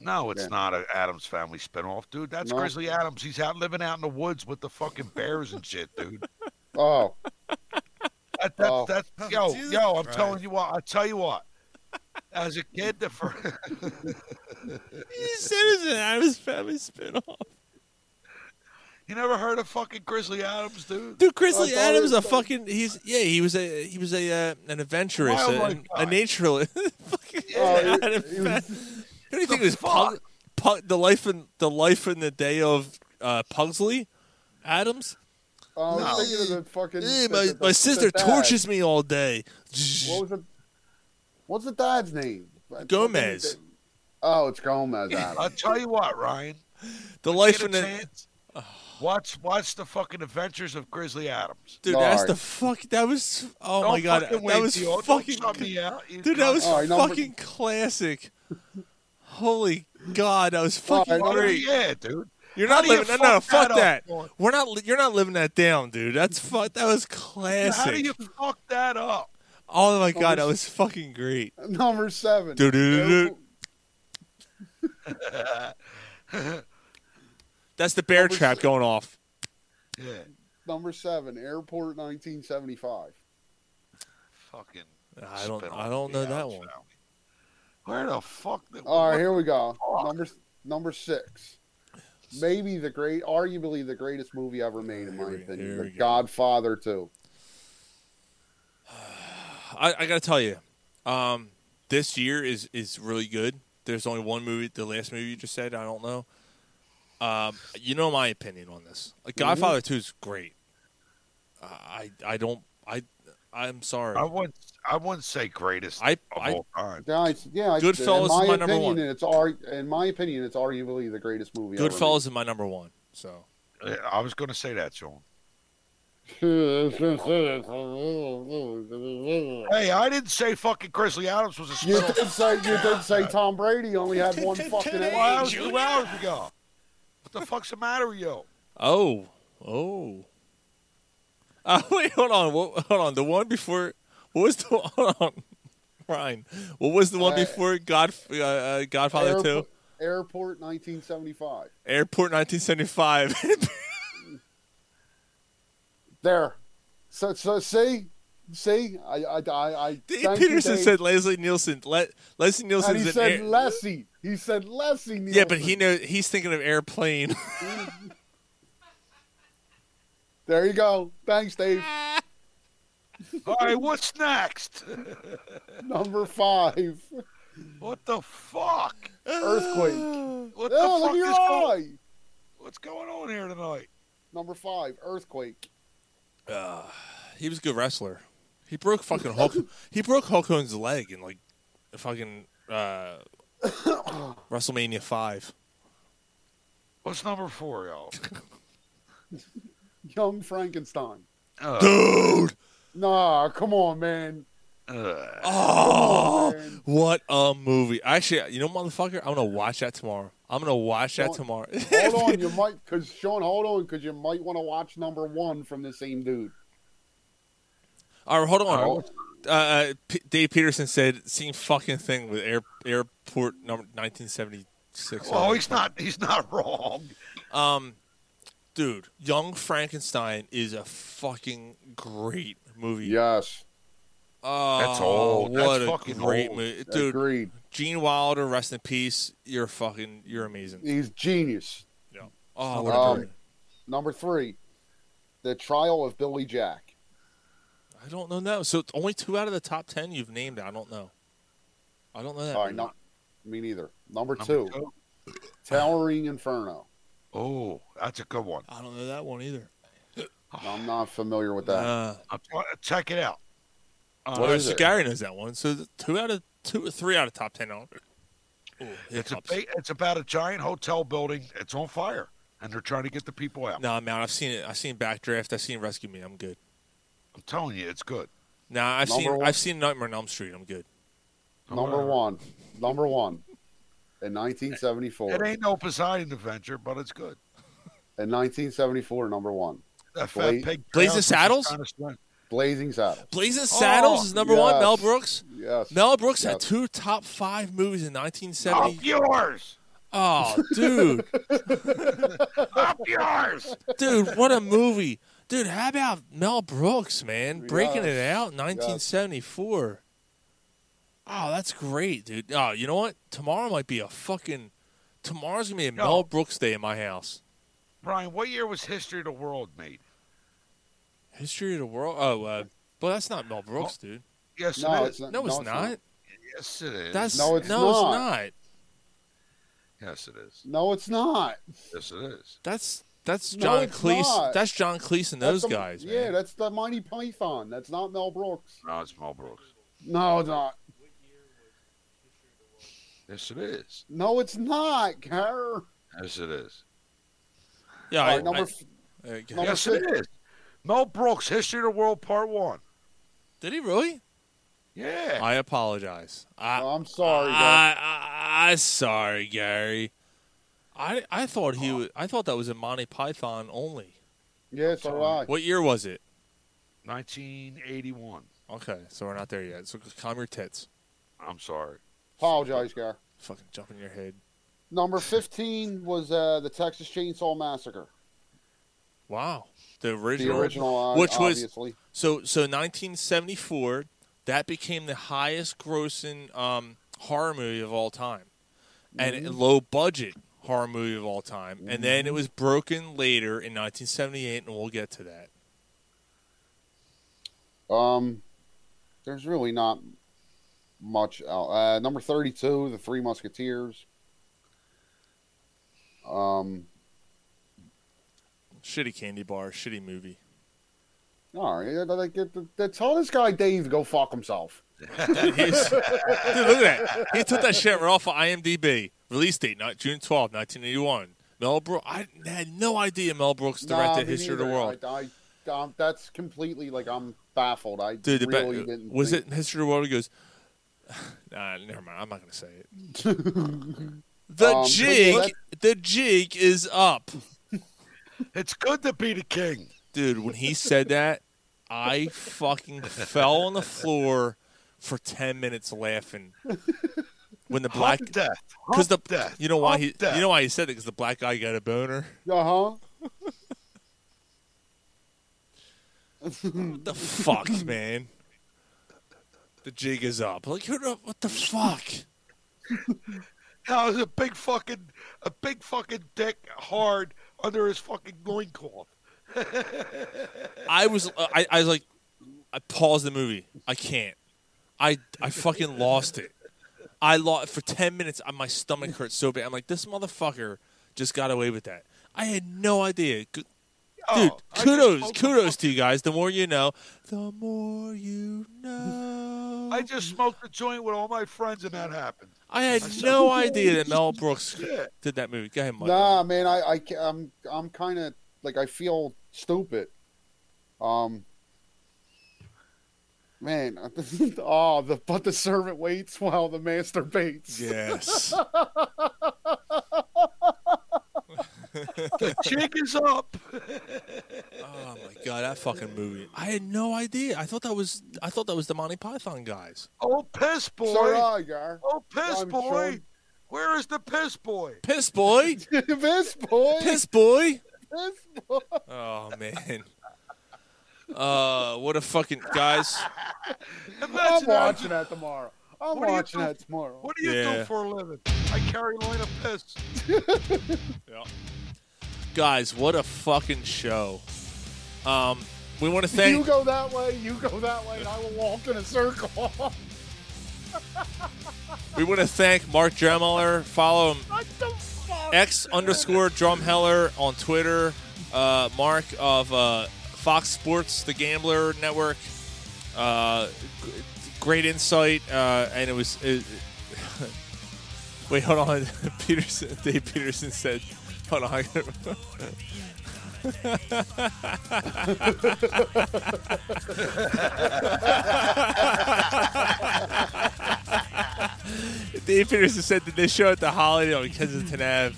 No, it's Yeah. not an Addams Family spinoff, dude. That's No? Grizzly Adams. He's out living out in the woods with the fucking bears and shit, dude. Oh, That, that, Oh. that, yo, Jesus yo, I'm Christ. telling you what. I tell you what. As a kid, the first, You said it was an Addams Family spinoff. You never heard of fucking Grizzly Adams, dude? Dude, Grizzly Adams it a fucking he's yeah he was a he was a uh, an adventurous a, guy. a naturalist. fucking Oh, he- Adam he Fa- was- Who do you think The was Pug, Pug, the life in the life in the day of uh, Pugsley Addams? I No. thinking of the fucking. The- my the- my the sister dad. tortures me all day. What was it? What's the dad's name? Gomez. Oh, it's Gomez. Addams. I'll tell you what, Ryan. The life in the chance. Watch, watch the fucking Adventures of Grizzly Adams. dude. All That's right. the fuck. That was oh Don't my god. That wait, was Theo. Don't fucking me out, dude. That cunt. was All right, number- fucking classic. Holy god, that was fucking right, number- great. Yeah, dude. You're How not do you living. No, no, fuck fuck that that. up, We're not. li- You're not living that down, dude. That's fuck. That was classic. How do you fuck that up? Oh my god, that was fucking great. Number seven. Do, do, do, do. Airport- That's the bear Number trap s- going off. Yeah, Number seven, Airport 1975. fucking. I don't. I don't know that one. Family. Where the fuck? Did, All right, here we go. Number number six. Maybe the great, arguably the greatest movie ever made, in my Here opinion. The go. Godfather 2. I, I gotta tell you, um, this year is is really good. There's only one movie. The last movie you just said, I don't know. Um, you know my opinion on this. Like Mm-hmm. Godfather Two is great. Uh, I I don't I I'm sorry. I wouldn't. I wouldn't say greatest I- of I- all time. Yeah, it's, yeah. I- Goodfellas in my is my number opinion, one. It's ar- in my opinion, it's arguably the greatest movie ever Goodfellas is my number one. So I was going to say that, Sean. Hey, I didn't say fucking Grizzly Adams was a You spinoff. did say you did say Tom Brady only had one fucking Well, that was two hours ago. What the fuck's the matter with you? oh oh. Uh, wait, hold on. What, hold on. The one before. What was the hold on, Ryan? What was the one Uh, before God uh, uh, Godfather Two? Airport, Airport 1975. Airport 1975. There. So so see, see, I I I. I Dave thank you, Peterson Dave. said Leslie Nielsen. Le- Leslie And Nielsen's he said air- Leslie. He said Leslie. Nielsen. Yeah, but he know he's thinking of airplane. There you go. Thanks, Dave. All right, what's next? Number five, what the fuck? earthquake. What Oh, the look fuck at your is going? eye. What's going on here tonight? Number five, earthquake. Uh, he was a good wrestler. He broke fucking Hulk. he broke Hulk Hogan's leg in like fucking uh, WrestleMania five. What's number four, y'all? Young Frankenstein. Uh, Dude. Nah, come on, man. Oh, Come on, man. what a movie! Actually, you know, motherfucker, I'm gonna watch that tomorrow. I'm gonna watch that tomorrow. hold on, you might, because Sean, hold on, because you might want to watch number one from the same dude. All right, hold on. Oh. Uh, uh, P- Dave Peterson said, "Same fucking thing with air, airport number 1976." Oh, he's not. He's not wrong. Um, dude, Young Frankenstein is a fucking great movie. Yes. Oh, That's old. That's What a fucking great old. movie, dude. Agreed. Gene Wilder, rest in peace. You're fucking. You're amazing. He's genius. Yeah. Oh, what a Um, number three, The Trial of Billy Jack. I don't know that. So only two out of the top ten you've named. I don't know. I don't know that. All right, movie. no, me neither. Number, Number two, two. Towering Inferno. Oh, that's a good one. I don't know that one either. I'm not familiar with that. Uh, I'll check it out. Uh, What uh, is so it? Gary knows that one. So two out of two, three out of top ten. Ooh, It's a, hiccups. ba- it's about a giant hotel building. It's on fire, and they're trying to get the people out. No, I'm out. I've seen it. I've seen Backdraft. I've seen Rescue Me. I'm good. I'm telling you, it's good. Nah, I've Number seen one. I've seen Nightmare on Elm Street. I'm good. Number one, number one, in 1974. It ain't no Poseidon adventure, but it's good. In 1974, number one, That fat Bla- pig. Blazing Browns is Saddles? trying to swim. Blazing Saddles. Blazing Saddles is number one. yes. Mel Brooks. Yes. Mel Brooks had Yes. two top five movies in Up 1970. yours. Oh, dude, Up yours. dude, what a movie, dude. How about Mel Brooks, man, breaking it out in 1974? Oh, that's great, dude. Oh, you know what? Tomorrow might be a fucking. Tomorrow's gonna be a No. Mel Brooks day in my house. Brian, what year was History of the World made? History of the world. Oh, uh, but that's not Mel Brooks, dude. Yes, No, it it's not. No, it's it's not. Yes, it is. That's No, it's no, not. it's not. yes, it is. No, it's not. Yes, it is. That's that's John it's Cleese. not. That's John Cleese and those the- guys. Yeah, man. that's the Mighty Python. That's not Mel Brooks. No, it's Mel Brooks. No, it's not. Yes, it is. No, it's not, Gar. Yes, it is. yeah. All I, number I- f- uh, number yes, six. it is. Mel Brooks, History of the World, Part One. did he really? Yeah. I apologize. I, I'm sorry, Gar. I, I, I sorry, Gary. I I thought he was, I thought that was in Monty Python only. Yeah, so do What year was it? 1981. Okay, so we're not there yet. So calm your tits. I'm sorry. Apologize, Gar. Fucking jump in your head. Number 15 was uh, the Texas Chainsaw Massacre. Wow. The original, The original, uh, which was so so 1974. That became the highest grossing um, horror movie of all time, and Mhm. low budget horror movie of all time. And then it Mm-hmm. was broken later in 1978, and we'll get to that. Um, there's really not much. Out. Uh, number 32, The Three Musketeers. Um, Shitty candy bar, shitty movie. all right, yeah, like, get the- the- tell this guy Dave to go fuck himself. Dude, he's- dude, look at that. He took that shit right off of IMDb. Release date, not June 12, 1981. Mel Brooks. I had no idea Mel Brooks directed Nah, History of the. World. I, I, um, that's completely like I'm baffled. I Dude, really ba- didn't. was think- it in History of the World? He goes, nah, never mind. I'm not going to say it. The Um, jig, yeah, the jig is up. It's good to be the king. Dude, when he said that, I fucking fell on the floor for 10 minutes laughing. When the black Hump death. Because the Hump death. you know why Hump he death. you know why he said it because the black guy got a boner. Uh huh. the fuck, man. The jig is up. Like who the, what the fuck? Now, it was a big fucking, a big fucking dick hard under his fucking loincloth. I was uh, I, I was like I paused the movie. I can't. I I fucking lost it. I lost for ten minutes. My stomach hurt so bad. I'm like, this motherfucker just got away with that. I had no idea. Dude, Oh, kudos, kudos to you guys. The more you know, the more you know. I just smoked a joint with all my friends, and that happened. I had I said, no "Oh, idea that Mel Brooks shit." did that movie. Go ahead, Mike. Nah, man, I, I I'm I'm kind of like I feel stupid. Um, man, oh, the but the servant waits while the master baits. Yes. the chick is up. Oh my god, that fucking movie! I had no idea. I thought that was I thought that was the Monty Python guys. Oh, piss boy. So did I, Gar. Oh, piss I'm boy. sure- Where is the piss boy? Piss boy, Piss boy. piss boy. Piss boy. Oh man. Uh, what a fucking guys. I'm watching that tomorrow. I'm What do you watching do- that tomorrow. What do you Yeah. do for a living? I carry line of piss. Yeah. Guys, what a fucking show. Um, we want to thank. you go that way, you go that way, and I will walk in a circle. We want to thank Mark Drumheller. Follow him what the fuck? X underscore Drumheller on Twitter. Uh, Mark of uh, Fox Sports, the Gambler Network. Uh, great insight, uh, and it was. It, wait, hold on. Peterson, Dave Peterson said, "Hold on." Dave Peterson said that this show at the Holiday on Kensington Ave.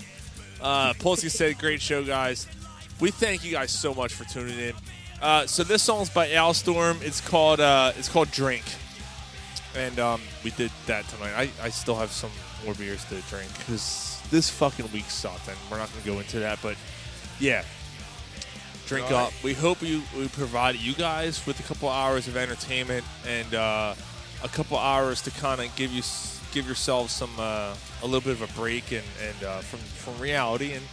Uh, Polsky said, "Great show, guys. We thank you guys so much for tuning in." Uh, so this song's by Alestorm. It's called uh, it's called Drink, and um, we did that tonight. I, I still have some more beers to drink because this fucking week sucked, and we're not going to go into that. But yeah, drink up. We hope you we provided you guys with a couple hours of entertainment and uh, a couple hours to kind of give you give yourselves some uh, a little bit of a break and and uh, from from reality. And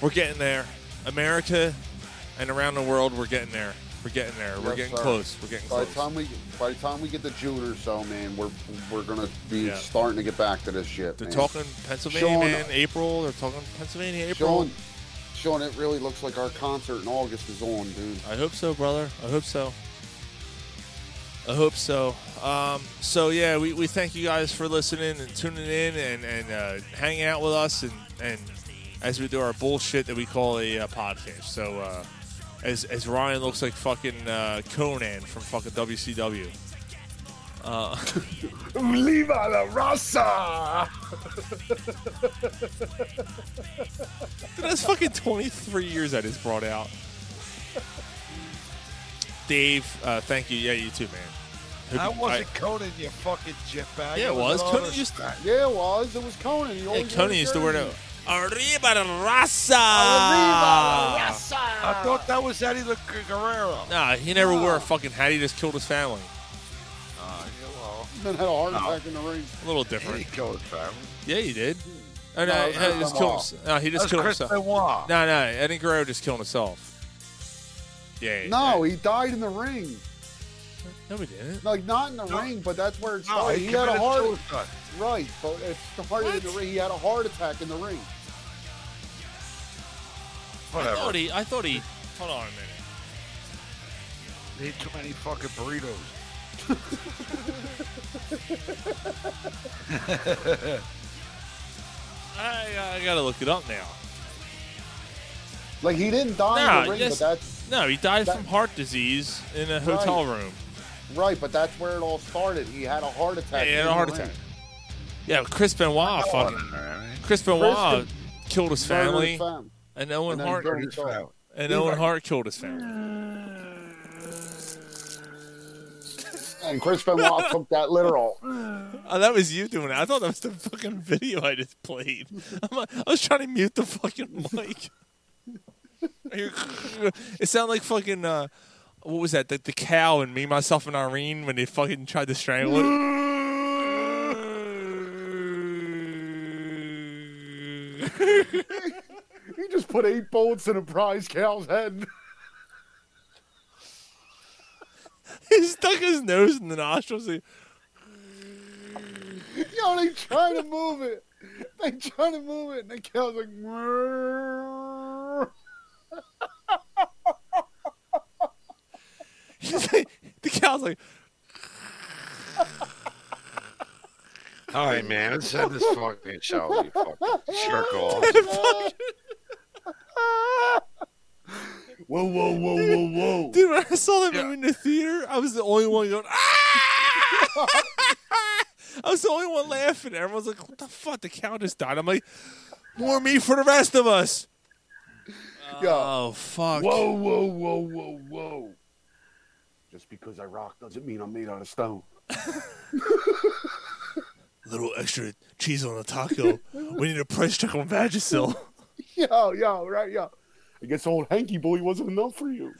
we're getting there, America, and around the world. We're getting there. We're getting there. We're Yes, getting sir. close. We're getting By close. the time we by the time we get to June or so, man, we're we're gonna be Yeah. starting to get back to this shit. They're man. talking Pennsylvania, Sean- man. April. They're talking Pennsylvania, April. Sean, Sean, it really looks like our concert in August is on, dude. I hope so, brother. I hope so. I hope so. Um, so yeah, we, we thank you guys for listening and tuning in and, and uh, hanging out with us and, and as we do our bullshit that we call a uh, podcast. So uh, as as Ryan looks like fucking uh, Konnan from fucking WCW. Uh, Viva la raza! Dude, That's fucking 23 years I just brought out. Dave, uh, thank you. Yeah, you too, man. Hope That wasn't I- Konnan, you fucking jetbag. Yeah, it was. another Konnan used to- stat. Yeah, it was. It was Konnan. He Yeah, Konnan wore used to wear jersey. the Arriba la raza. I thought that was Eddie the Guerrero. Nah, he never wore a fucking hat. He just killed his family. Uh, yeah, well, Then had a heart No. attack in the ring. A little different. didn't kill his family. Yeah, he did. Oh, no, No, no, he just killed Benoit. himself. No, he just That's killed Chris himself. Benoit. No, no, Eddie Guerrero just killed himself. Yeah. No, he died in the ring. No, he didn't. Like not in the ring, but that's where it No, started. he he had a committed heart. suicide. Right, but it started in the ring. He had a heart attack in the ring. I thought he. I thought he. Hold on a minute. He ate too many fucking burritos. I, I gotta look it up now. Like he didn't die Nah, in the ring, yes- but that's No, he died That- from heart disease in a hotel room. right. But that's where it all started. He had a heart attack. Yeah, he had a the heart ring. attack. Yeah, Chris Benoit fucking. no, no, no. Chris Benoit Chris killed his Murdered family, his fam- and Owen and Hart killed His family. and Owen Hart killed his family. And Chris Benoit took that literal. Oh, that was you doing it. I thought that was the fucking video I just played. I'm like, I was trying to mute the fucking mic. it sounded like fucking uh, what was that? The, the cow and me, myself, and Irene when they fucking tried to strangle it. He just put eight bullets in a prize cow's head. he stuck his nose in the nostrils. He- Yo, they trying to move it. They trying to move it, and the cow's like. He's like, the cow's like, All right, man. Let's end this fucking show. You fucking jerk off. Whoa, whoa, whoa, whoa, whoa. Dude, when I saw that movie in the theater, I was the only one going, ah! I was the only one laughing. Everyone's like, what the fuck? The cow just died. I'm like, more meat for the rest of us. Oh, fuck. Whoa, whoa, whoa, whoa, whoa. Just because I rock doesn't mean I'm made out of stone. little extra cheese on the taco. we need a price check on Vagisil. yo, yo, right, yo. I guess old hanky boy wasn't enough for you.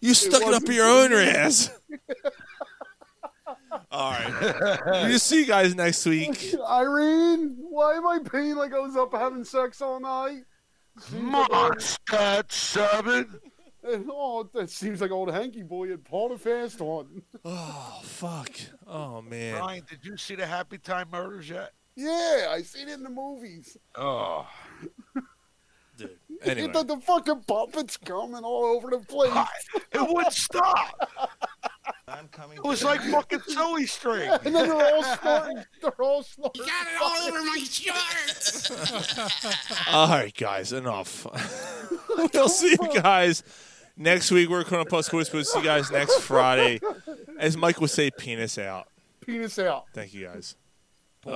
You stuck it, up your own ass. All right. We'll see you guys next week. Irene, why am I paying like I was up having sex all night? Monster seven. Oh, that seems like old hanky boy had pulled a fast one. Oh, fuck. Oh, man. Ryan, did you see the Happy Time Murders yet? Yeah, I seen it in the movies. Oh. Dude. It, the, the fucking puppets coming all over the place. It wouldn't stop. It was like fucking silly string. and then they're all snorting. They're all snorting. Got it all over my shorts. All right, guys, enough. we'll see you guys next week. We're going to post Sports. We'll see you guys next Friday. As Mike would say, penis out. Penis out. Thank you, guys. Uh,